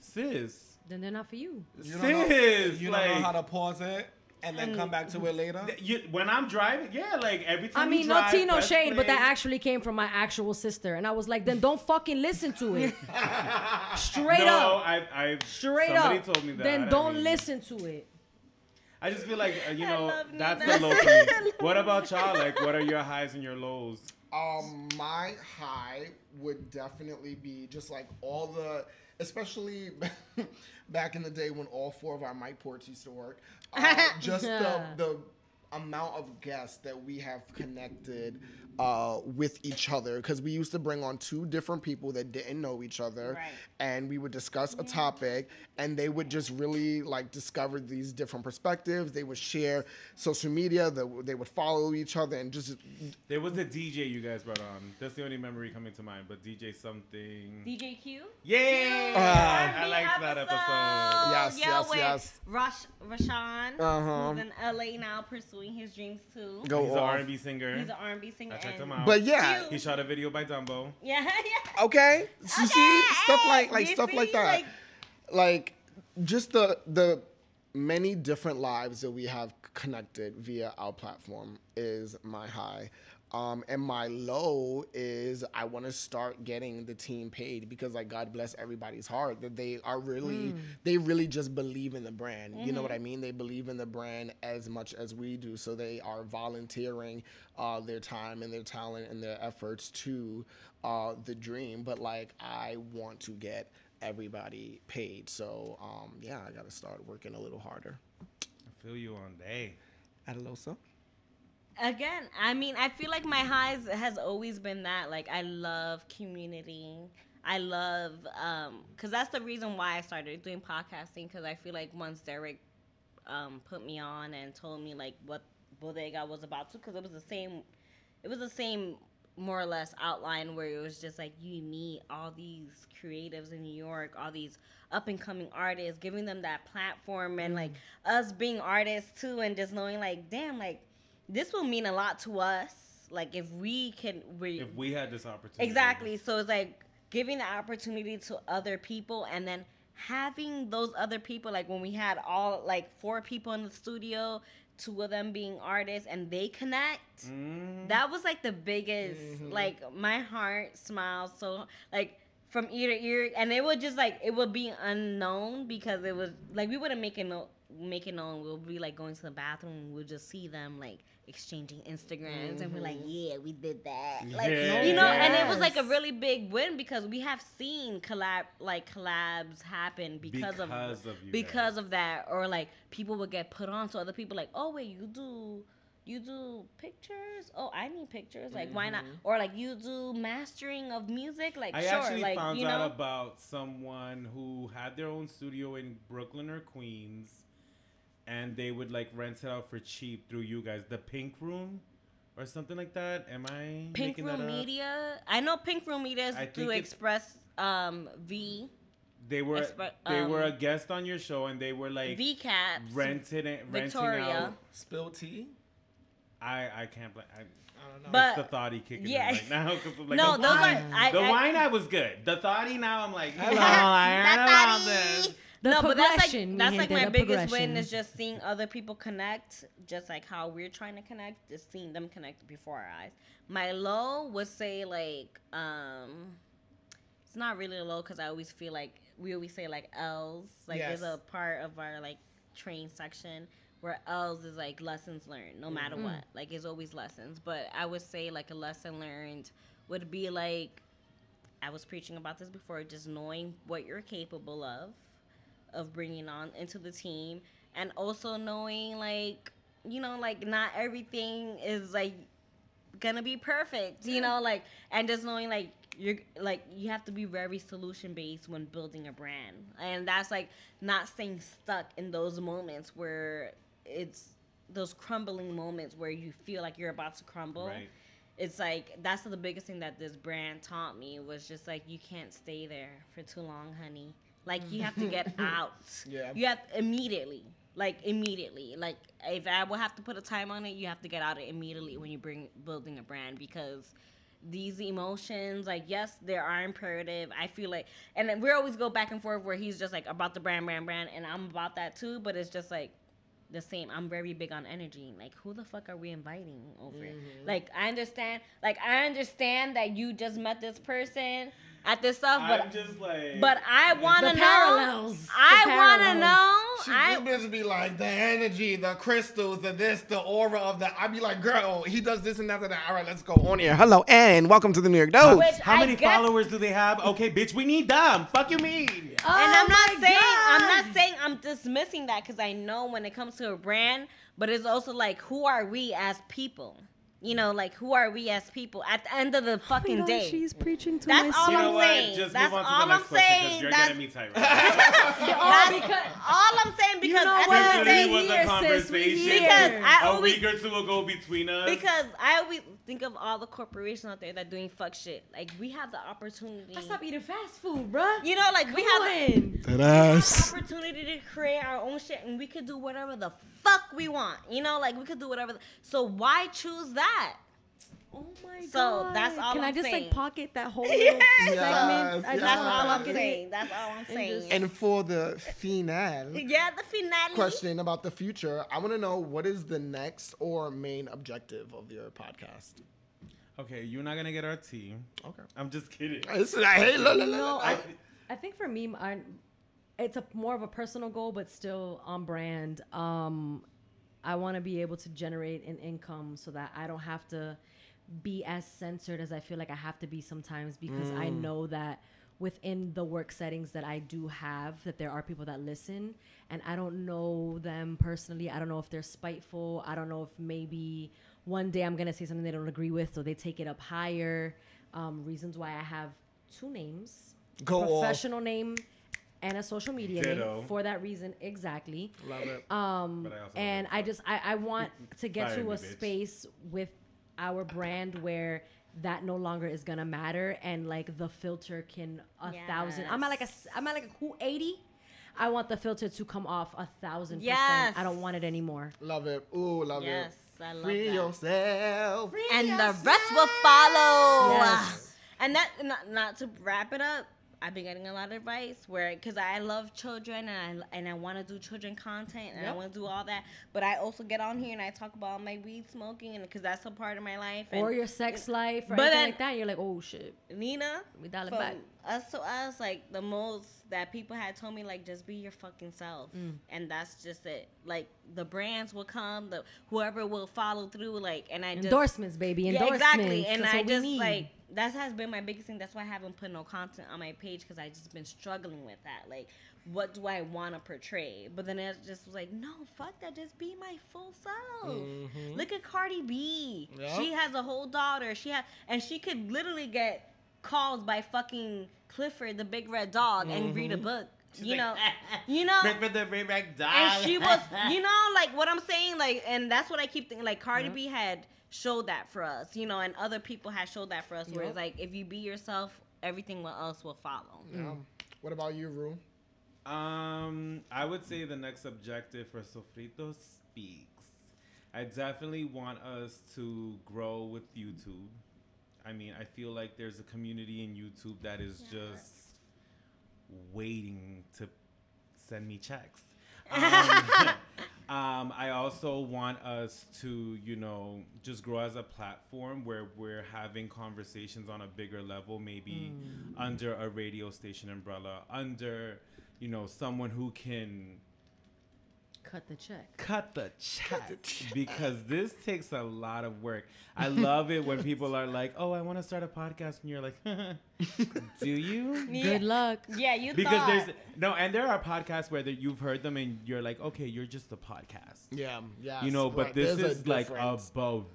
sis Then they're not for you. You don't know- sis You like don't know how to pause it and then And- come back to it later. you, when i'm driving yeah like every time I we mean, no drive, tea, no press shade, but that actually came from my actual sister, and I was like, then don't fucking listen to it. Straight no, up, I've, I've straight somebody up. told me that. Then don't mean- listen to it. I just feel like uh, you know that's Nina. the low for me. What about y'all? Like, what are your highs and your lows? Um, my high would definitely be just like all the, especially back in the day when all four of our mic ports used to work. Uh, just the the amount of guests that we have connected uh, with each other because we used to bring on two different people that didn't know each other Right. and we would discuss a topic and they would just really like discover these different perspectives they would share social media they, would- they would follow each other and just There was a DJ you guys brought on. That's the only memory coming to mind. But DJ something. DJ Q. Yeah, Uh, I liked that episode. Yes, Yo, yes, with yes. Rush Rashawn, Uh-huh. who's in LA now pursuing his dreams too. go He's an off. R&B singer. He's an R&B singer. I checked him out. But yeah, he shot a video by Dumbo. Yeah, yeah. okay. So you see stuff like like You stuff like that. like- Like, just the the many different lives that we have connected via our platform is my high. Um, and my low is I want to start getting the team paid because like God bless everybody's heart that they are really Mm. they really just believe in the brand. You know what. I mean? They believe in the brand as much as we do. So they are volunteering uh, their time and their talent and their efforts to uh, the dream. But like I want to get everybody paid. So um, yeah, I got to start working a little harder. I feel you on day. Adaloso? Again, I mean, I feel like my highs has always been that. Like, I love community. I love, um, cause that's the reason why I started doing podcasting. Cause I feel like once Derek, um, put me on and told me like what Bodega was about to, cause it was the same, it was the same more or less outline where it was just like you meet all these creatives in New York, all these up and coming artists, giving them that platform and like mm-hmm. us being artists too, and just knowing like, damn, like this will mean a lot to us. Like if we can, we If we had this opportunity. exactly. So it's like giving the opportunity to other people, and then having those other people. Like when we had all like four people in the studio, two of them being artists, and they connect. Mm-hmm. That was like the biggest. Mhm. Like my heart smiled so like from ear to ear, and it would just like it would be unknown because it was like we wouldn't make it no make it known. We'll be like going to the bathroom, we'll just see them like exchanging Instagrams, and we're like, Mhm. yeah, we did that. Like Yeah. you know, and it was like a really big win because we have seen collab like collabs happen because, of Because of you because of that, or like people would get put on, so other people like, oh wait, you do. You do pictures? Oh, I need pictures. Like, why not? Mhm. Or like, you do mastering of music? Like, I sure. actually like, found you know, out about someone who had their own studio in Brooklyn or Queens, and they would like rent it out for cheap through you guys. The Pink Room, or something like that. Am I Pink Room that up? Media. I know Pink Room Media is through Express um, V They were Expe- they were a um, guest on your show, and they were like V Caps. rented it, renting Victoria. out. Spill tea? I I can't. Bl- I, I don't know. But- it's the thoughty kicking yeah. in right now. 'cause I'm like, no, the those are wine, I, the I, wine I was good. The thoughty now I'm like, Hello. I heard about this. The no, but that's like that's like my biggest win is just seeing other people connect, just like how we're trying to connect, just seeing them connect before our eyes. My low would say like um, it's not really a low because I always feel like we always say like L's, like there's a part of our like train section where L's is like lessons learned, no matter Mm-hmm. what. Like it's always lessons, but I would say like a lesson learned would be like I was preaching about this before, just knowing what you're capable of, of bringing on into the team, and also knowing like you know like not everything is like gonna be perfect, you know like and just knowing like you're like you have to be very solution based when building a brand, and that's like not staying stuck in those moments where it's those crumbling moments where you feel like you're about to crumble Right. it's like that's the biggest thing that this brand taught me was just like you can't stay there for too long, honey. Like you have to get out. Yeah. You have immediately. Like immediately. Like if I will have to put a time on it, you have to get out it immediately when you bring building a brand because these emotions, like yes, they are imperative. I feel like, and then we always go back and forth where he's just like about the brand, brand, brand, and I'm about that too. But it's just like the same. I'm very big on energy. Like, who the fuck are we inviting over? Mm-hmm. Like, I understand. Like, I understand that you just met this person at this stuff, but I'm just like, but I want to know. parallels. I want to know. She I this bitch be like the energy, the crystals, the this, the aura of that. I'd be like, girl, he does this and that and that. All right, let's go on here. Hello and welcome to the New York Dose. Which how I many get- followers do they have? Okay, bitch, we need them. Fuck you mean? and I'm Oh not my saying I'm not saying I'm dismissing that because I know when it comes to a brand, but it's also like who are we as people? You know, like who are we as people at the end of the fucking Oh my God, day? She's preaching to That's my all you I'm what? saying. Just That's move on to all the next I'm question saying. because you're That's- getting me tight right. That's because all I'm saying because know at what? the end of the Literally day, was a here, sis, we conversation. Because I a always- week or two ago between us. because I always think of all the corporations out there that doing fuck shit. Like we have the opportunity. I stop eating fast food, bruh. You know, like we have the When? That the opportunity to create our own shit, and we could do whatever the fuck we want. You know, like we could do whatever. The, so why choose that? My god. So, that's all Can i I'm just saying. like pocket that whole little Yes. segment? Yes, yes. That's all I'm pocket it. saying. That's all I'm saying. And for the finale yeah, the finale. question about the future, I want to know what is the next or main objective of your podcast? Okay, you're not gonna get our tea. Okay. I'm just kidding. Listen, I hate- look, look, look, No. I, I think for me, I, it's a more of a personal goal, but still on brand. Um, I want to be able to generate an income so that I don't have to be as censored as I feel like I have to be sometimes because I Mm. know that within the work settings that I do have that there are people that listen and I don't know them personally. I don't know if they're spiteful. I don't know if maybe one day I'm going to say something they don't agree with so they take it up higher. Um, reasons why I have two names. Go off. professional name and a social media Ditto. name for that reason exactly. Love it. Um, But I also and I just I, I want to get Fire to me, a bitch. space with our brand where that no longer is gonna matter and like the filter can a thousand. I'm at like a i'm at like a cool eighty. I want the filter to come off a thousand Yes. percent. I don't want it anymore. Love it. Ooh, love it. Yes, it. I love Free that. yourself. and the rest will follow. Yes. And that not, not to wrap it up. I've been getting a lot of advice where because I love children and I and I want to do children content and I want to do all that, but I also get on here and I talk about my weed smoking and because that's a part of my life. And or your sex life or but anything then- like that. You're like, oh shit. Nina, We dial it from back. us to us, like the most that people had told me, like just be your fucking self, Mm. and that's just it. Like the brands will come, the whoever will follow through, like, and I just Endorsements, baby. yeah, Endorsements. exactly. And That's I just like that has been my biggest thing. That's why I haven't put no content on my page because I just been struggling with that. Like, what do I want to portray? But then it just was like, no, fuck that. Just be my full self. Mhm. Look at Cardi B. Yep. She has a whole daughter. She had, and she could literally get called by fucking Clifford, the big red dog, and read a Mhm. book. She's you like, know, you know, Clifford the Big Red dog. and she was, you know, like what I'm saying, like, and that's what I keep thinking. Like Cardi. B had showed that for us, you know, and other people have showed that for us. Where it's like, if you be yourself, everything else will follow. Yeah. What about you, Rue? Um, I would say the next objective for Sofrito Speaks. I definitely want us to grow with YouTube. I mean, I feel like there's a community in YouTube that is just waiting to send me checks. Um, um, I also want us to, you know, just grow as a platform where we're having conversations on a bigger level, maybe Mm. under a radio station umbrella, under, you know, someone who can Cut the check. cut the check because this takes a lot of work. I love it when people are like, "Oh, I want to start a podcast," and you're like, "Do you?" Good luck. Yeah, you Because thought. there's no, and there are podcasts where that you've heard them and you're like, "Okay, you're just a podcast." Yeah, yeah. You know, but this There's a is like a difference.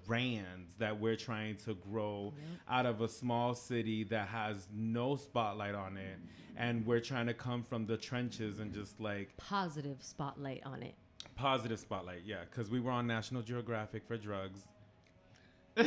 brand that we're trying to grow out of a small city that has no spotlight on it, and we're trying to come from the trenches and just like Positive spotlight on it. positive spotlight. Yeah, because we were on National Geographic for drugs.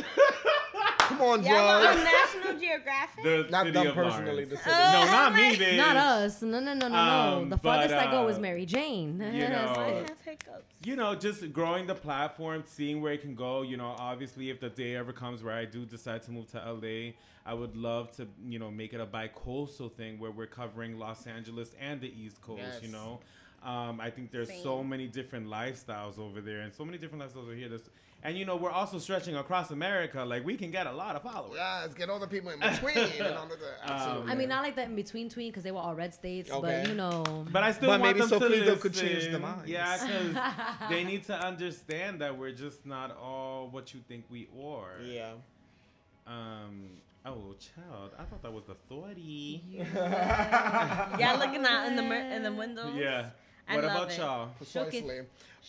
Come on, yeah, well, on drugs. National Geographic. The Not city them of personally, Lawrence. the city. no, not me, bitch. Not us. No, no, no, no, no. Um, the farthest but, I go uh, is Mary Jane. you know, I have hiccups. you know, just growing the platform, seeing where it can go. You know, obviously, if the day ever comes where I do decide to move to LA, I would love to, you know, make it a bi-coastal thing where we're covering Los Angeles and the East Coast. You Yes. know, um, I think there's so Same. many different lifestyles over there, and so many different lifestyles over here. That's, and you know, we're also stretching across America. Like we can get a lot of followers. Yeah, let's get all the people in between. and all the, absolutely. I mean, not like that in between tween because they were all red states, Okay. but you know. But I still But want maybe them to Sofrito listen. could change their minds. Yeah, because they need to understand that we're just not all what you think we are. yeah. Um. Oh, child, I thought that was the authority. Yeah, looking out in the mir- in the windows. Yeah. I What love about it. y'all? Precisely.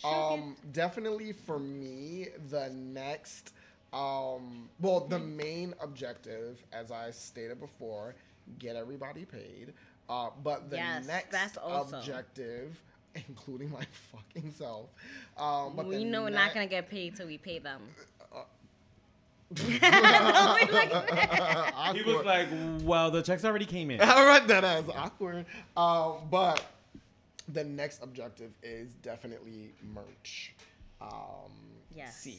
Um, definitely for me, the next, um, well, the main objective, as I stated before, get everybody paid. Uh, but the Yes, next that's also- objective, including my fucking self, um, but we the know we're not gonna get paid till we pay them. He was like, "Well, the checks already came in." I read that as awkward. Um, but the next objective is definitely merch. Um, Yes. C.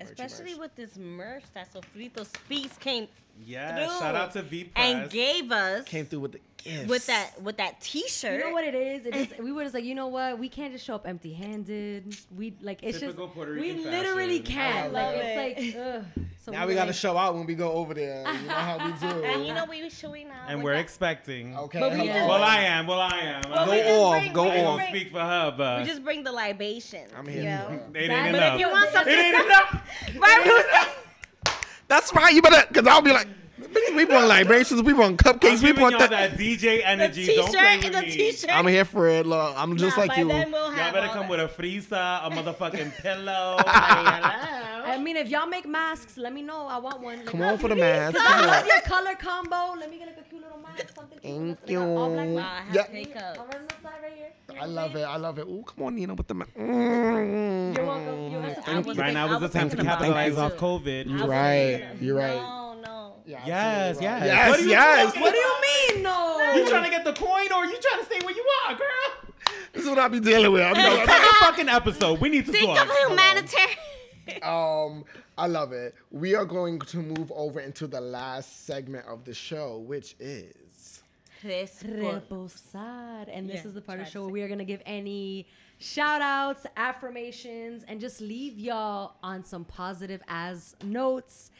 Especially merch. with this merch that Sofrito Speaks came Yeah, through shout out to V and gave us Came through with the gifts. with that with that T-shirt. You know what it is? It is we were just like, you know what? We can't just show up empty-handed. We like it's Typical just Puerto we literally can't. Like love it's like ugh. So Now we we gotta like, show out when we go over there. You know how we do. And you know we were showing out. and we're that- expecting. Okay. But we hello. just- Well, I am. Well, I am. Well, Go we off, bring- go we off. bring- speak for her, but We just bring the libations. I'm you here. know? it ain't But enough. if you want it something, ain't enough. That's right. You better, cause I'll be like, we want libations, we want cupcakes, we want that. that DJ The energy. Don't play T-shirt with and the me. T-shirt. I'm here for it. Look, I'm just Nah, like by you. Then we'll Y'all have better all come that. with a frisa, a motherfucking pillow. I mean, if y'all make masks, let me know. I want one. Come Like, on for the mask. If Come I on. love your color combo, let me get like a cute little mask, something cute. Thank Like, all black you. Wow, I have Yeah. hiccups. I'm right on the side right here. You know I what love it. I love it. Oh, come on, Nina, with the. Ma- mm. You're welcome. You're welcome. I was right now is the time to thinking about capitalize off too. COVID. You're right. You're right. No, no. Yeah, Yes, absolutely yes. Yes, What are you yes. What do you mean, no? You trying to get the coin or you trying to stay where you are, girl? This is what I be dealing with. I'm Pick like, a fucking episode. We need to Think talk. of humanitarian. um, I love it. We are going to move over into the last segment of the show, which is Reposar. And this Yeah, is the part of the show where we are going to give any shout outs, affirmations, and just leave y'all on some positive as notes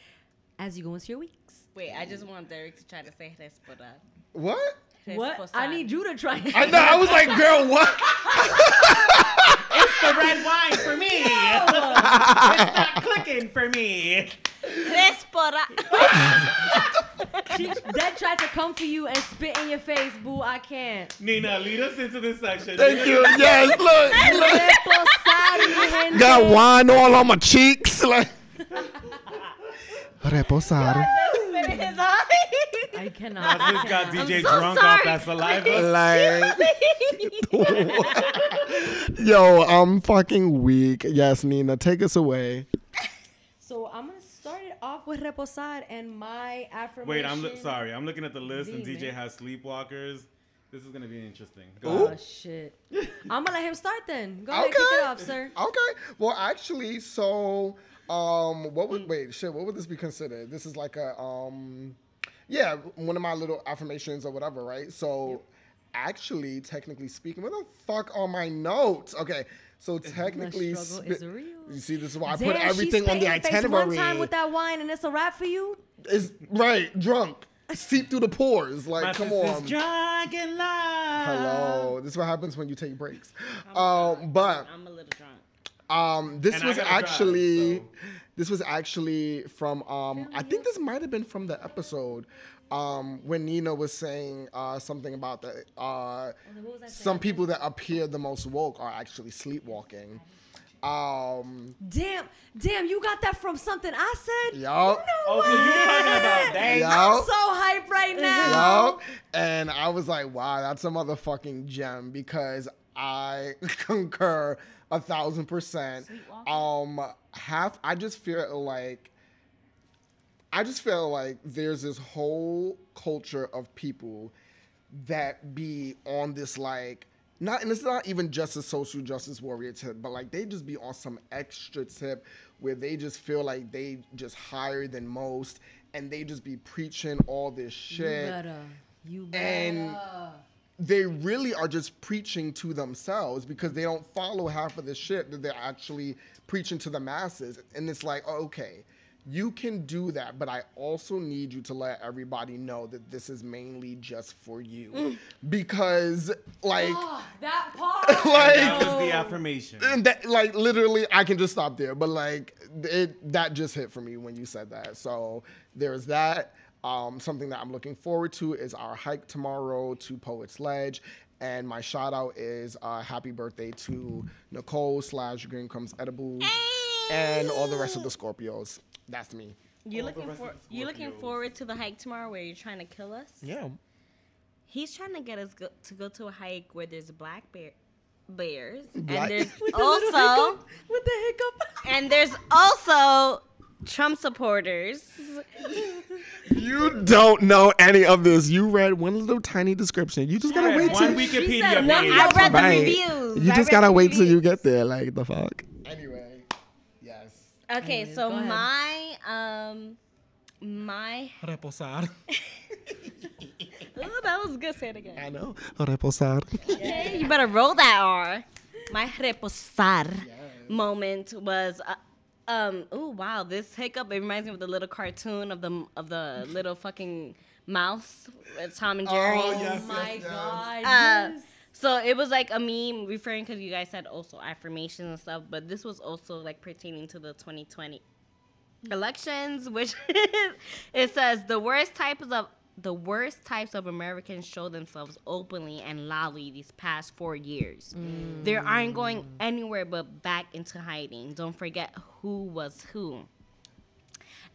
as you go into your weeks. Wait, I just want Derek to try to say respirar. what? What? I need you to try. and I know. I was like, girl, what? It's the red wine for me. it's not clicking for me. Respirar. She that tried to come for you and spit in your face, boo. I can't. Nina, lead us into this section. Thank you. Yes, look. look. Reposar, mi gente. Got wine all on my cheeks. Like. Reposar. I cannot. I just got DJ so drunk off sorry. that saliva. Like. Yo, I'm fucking weak. Yes, Nina, take us away. So I'm gonna start it off with reposar and my affirmation. Wait, I'm lo- sorry. I'm looking at the list and DJ has sleepwalkers. This is gonna be interesting. Go Oh ahead. shit. I'm gonna let him start then. Go ahead, kick it off, sir. Okay. Well, actually, so um, what would wait? Shit, what would this be considered? This is like a um, yeah, one of my little affirmations or whatever, right? So, actually, technically speaking, where the fuck are my notes? Okay, so technically, is real. you see, this is why I Damn, put everything on the in your face itinerary. One time with that wine and it's a wrap for you. It's right, drunk, seep through the pores. Like, My come on. drunk in love. Hello. This is what happens when you take breaks. Um, but I'm a little drunk. Um, this And was gotta drive, actually, so- this was actually from. Um, I think this might have been from the episode, um, when Nina was saying uh, something about the uh, what was some people that appear the most woke are actually sleepwalking. Um, Damn, damn, you got that from something I said. yup, Oh, so you talking about that? I'm so hyped right now. yup. And I was like, wow, that's a motherfucking gem because I concur a thousand percent. Um, half. I just feel like. I just feel like there's this whole culture of people that be on this like not and it's not even just a social justice warrior tip, but like they just be on some extra tip where they just feel like they just higher than most and they just be preaching all this shit. You better. You better. and they really are just preaching to themselves because they don't follow half of the shit that they're actually preaching to the masses. And it's like, oh, okay, you can do that, but I also need you to let everybody know that this is mainly just for you. Mm. Because, like, Oh, that part. like, That was the affirmation. and that, like literally, I can just stop there. But like, it that just hit for me when you said that. So there's that. Um, something that I'm looking forward to is our hike tomorrow to Poets Ledge. And my shout out is uh, happy birthday to Nicole slash Green Crumbs Edibles and all the rest of the Scorpios. That's me. You All the looking rest for of the you looking forward to the hike tomorrow where you're trying to kill us? Yeah. He's trying to get us go, to go to a hike where there's black bear bears Black- and there's With the also hiccup. With the hiccup. and there's also Trump supporters. You don't know any of this. You read one little tiny description. You just gotta wait till one Wikipedia said No, page. I read the Right. reviews. You I just read gotta the wait till you reviews. get there. Like the fuck. Anyway, yes. Okay, Anyways, so go ahead. my um My Reposar. oh, that was good. Say it again. I know. Reposar. Okay, you better roll that R. My reposar moment was. Uh, um. Oh wow, this hiccup. It reminds me of the little cartoon of the of the little fucking mouse, uh, Tom and Jerry. Oh, yes, Oh my yes, yes. god. Uh, so it was like a meme referring because you guys said also affirmations and stuff, but this was also like pertaining to the 2020 elections, which it says the worst types of the worst types of Americans show themselves openly and loudly these past four years. They aren't going anywhere but back into hiding. Don't forget who was who.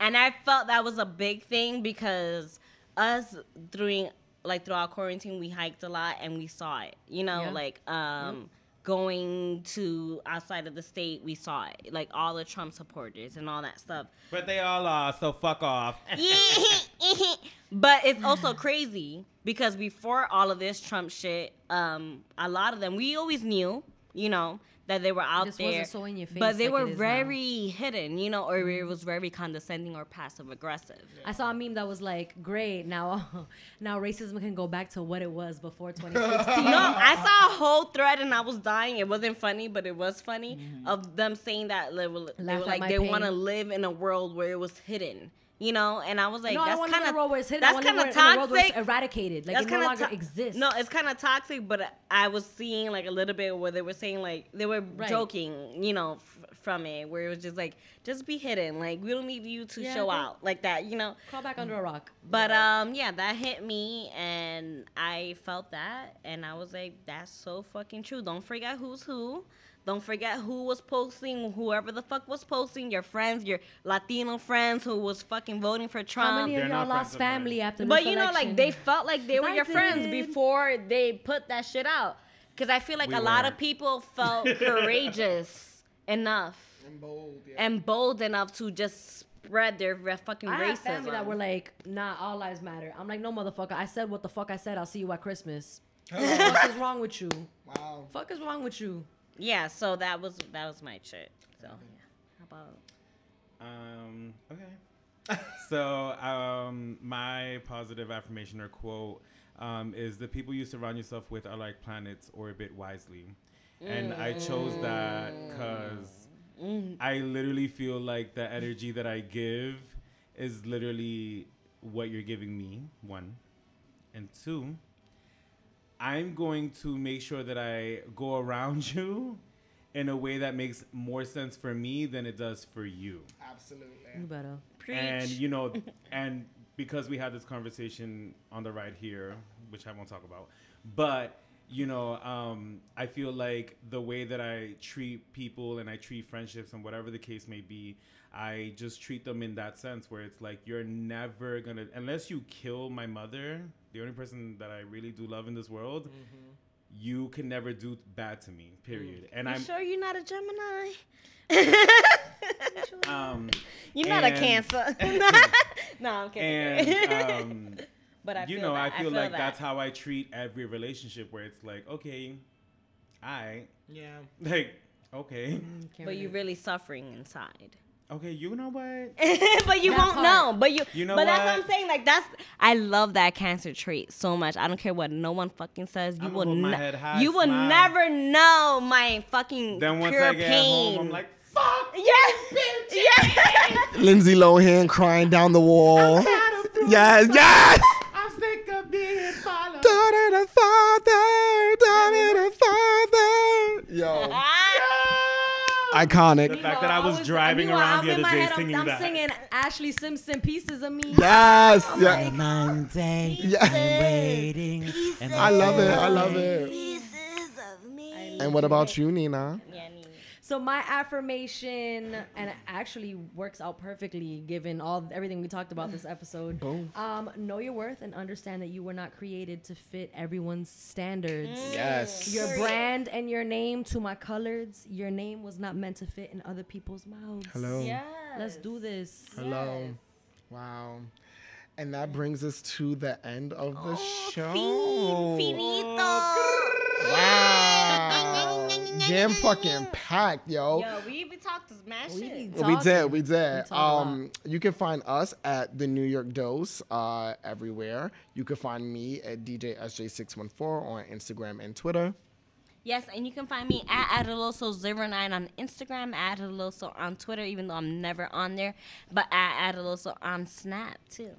And I felt that was a big thing because us during like throughout quarantine we hiked a lot and we saw it. You know, Yeah. like um going to outside of the state we saw it. Like all the Trump supporters and all that stuff. But they all are, so fuck off. but it's also crazy because before all of this Trump shit, um, a lot of them we always knew, you know, that they were out Just there. wasn't so in your face but they like were it is now. Mm-hmm. very hidden, you know, or it was very condescending or passive aggressive. I saw a meme that was like, "Great, now, now racism can go back to what it was before 2016." no, I saw a whole thread and I was dying. It wasn't funny, but it was funny of them saying that they were, they were like they want to live in a world where it was hidden. You know, and I was like, no, that's don't want to live kind in a world where it's of. That's kind of in a world where it's toxic. eradicated. Like That's it no longer to- exists. No, it's kind of toxic, but I was seeing like a little bit where they were saying like they were Right. joking, you know, f- from it, where it was just like just be hidden, like we don't need you to Yeah, show out like that, you know. crawl back under a rock. But um, yeah, that hit me, and I felt that, and I was like, "That's so fucking true." Don't forget who's who. Don't forget who was posting, whoever the fuck was posting, your friends, your Latino friends who was fucking voting for Trump. How many of y'all lost friends of mine. family after But you know, like they felt like they were I your friends before they put that shit out. Because I feel like We a lot weren't. of people felt courageous enough And bold. Yeah. and bold enough to just spread their re- fucking I racism. have family that were like, "Nah, all lives matter." I'm like, "No, motherfucker. I said what the fuck I said. I'll see you at Christmas." what is wrong with you? wow. Fuck is wrong with you? Yeah, so that was that was my shit. So yeah. How about Um, okay. so, um, my positive affirmation or quote um, is the people you surround yourself with are like planets, orbit wisely. And I chose that because I literally feel like the energy that I give is literally what you're giving me, one. And two, I'm going to make sure that I go around you in a way that makes more sense for me than it does for you. Absolutely. You better. preach? And you know, and because we had this conversation on the ride here, which I won't talk about, but you know, um, I feel like the way that I treat people and I treat friendships and whatever the case may be, I just treat them in that sense where it's like you're never gonna, unless you kill my mother, the only person that I really do love in this world, you can never do bad to me. Period. And you I'm sure you're not a Gemini? um, You're not a Cancer. no, I'm kidding. and um, but I you feel know, that. I feel like that. that's how I treat every relationship where it's like, okay, I Yeah. like, okay, But you're really suffering inside. Okay, you know what? but you That won't part. know. But you, You know but that's what? what I'm saying. Like that's, I love that cancer trait so much. I don't care what no one fucking says. You I'ma will, hold my ne- head high, you will smile. never know my fucking Then once pure I get pain. home, I'm like, fuck, yes, yes. Lindsay Lohan crying down the wall. Yes, yes. I'm sick of being followed. Daughter to father, daughter to father. Yo, The fact that I was driving around I'm the in other day head, I'm- singing I'm, singing Ashlee Simpson pieces of me. Yes, yeah. Monday, Yeah. I'm waiting. And I love it. I love it. Pieces of me. And what about you, Nina? Yeah, Nene. So my affirmation, and it actually works out perfectly given all everything we talked about this episode. Boom. Um, know your worth and understand that you were not created to fit everyone's standards. Yes. Your brand and your name to my colors. Your name was not meant to fit in other people's mouths. Hello. Yes. Let's do this. Hello. Wow. And that brings us to the end of the show. Fin- finito. Wow. Jam fucking packed, yo. Yo, we even talked mad We shit. We did, we did. We talk a lot. Um, you can find us at the New York Dose uh, everywhere. You can find me at DJSJ614 on Instagram and Twitter. Yes, and you can find me at Adaloso09 on Instagram, at Adaloso on Twitter, even though I'm never on there, but at Adaloso on Snap too.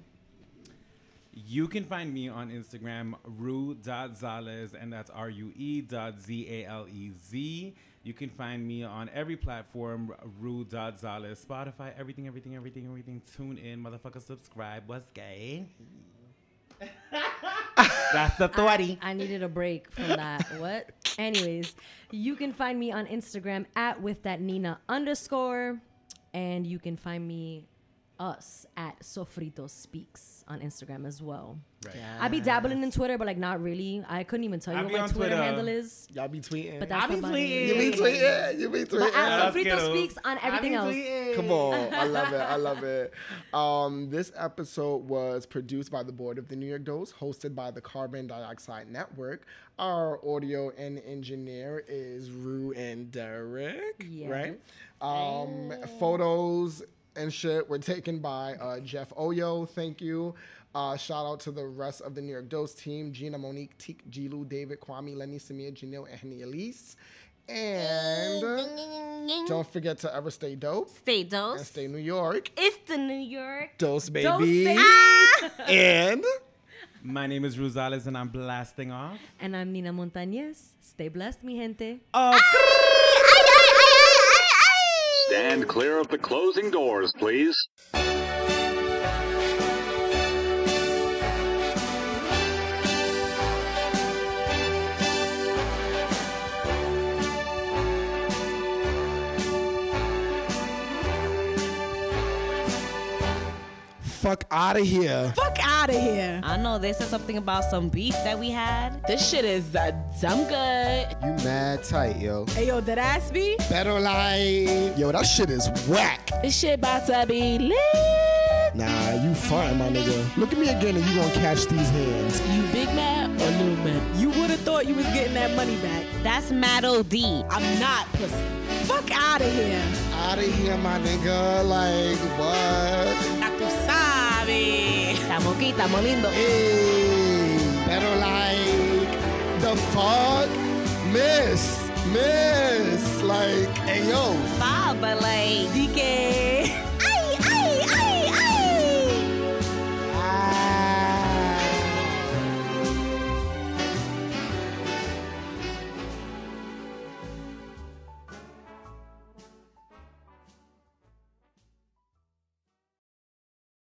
You can find me on Instagram, rue.zalez, and that's R-U-E dot Z-A-L-E-Z. You can find me on every platform, rue.zalez, Spotify, everything, everything, everything, everything. Tune in, motherfucker, subscribe. What's gay? that's the 30. I needed a break from that. what? Anyways, you can find me on Instagram at with that Nina underscore, and you can find me us at Sofrito Speaks on Instagram as well. Right. I be dabbling in Twitter, but like not really. I couldn't even tell you I what my Twitter, Twitter. handle is. Y'all be tweeting. But that's I be not my name. tweeting. you be tweeting. You be tweeting. But at Sofrito Skittles. Speaks on everything else. Come on, I love it. I love it. Um, this episode was produced by the board of the New York Dose, hosted by the Carbon Dioxide Network. Our audio and engineer is Rue and Derek, Yes. right? Um, photos and shit were taken by uh, Jeff Oyo. Thank you. Uh, shout out to the rest of the New York Dose team: Gina, Monique, Teek, GeeLu, David, Kwame, Lenny, Samir, Janelle, and Henny Elise. And don't forget to ever stay dope Stay dope. and stay New York. It's the New York. Dose baby. Dose, baby. And My name is Rosales, and I'm blasting off. And I'm Nina Montañez. Stay blessed, mi gente. Oh, Stand clear of the closing doors, please. Fuck out of here. Fuck out of here. I know they said something about some beef that we had. This shit is uh, dumb good. You mad tight, yo. Hey, yo, that ass be? Better like, yo, that shit is whack. This shit about to be lit. Nah, you fine, my nigga. Look at me again and you gonna catch these hands. You big mad or little mad? You would have thought you was getting that money back. That's Matt D. I'm not pussy. Fuck out of here. Out of here, my nigga. Like, what? Ya tú sabes. Estamos lindo. Hey, better like, the fuck? Miss, miss. Like, hey, yo. Bob, but like, DK.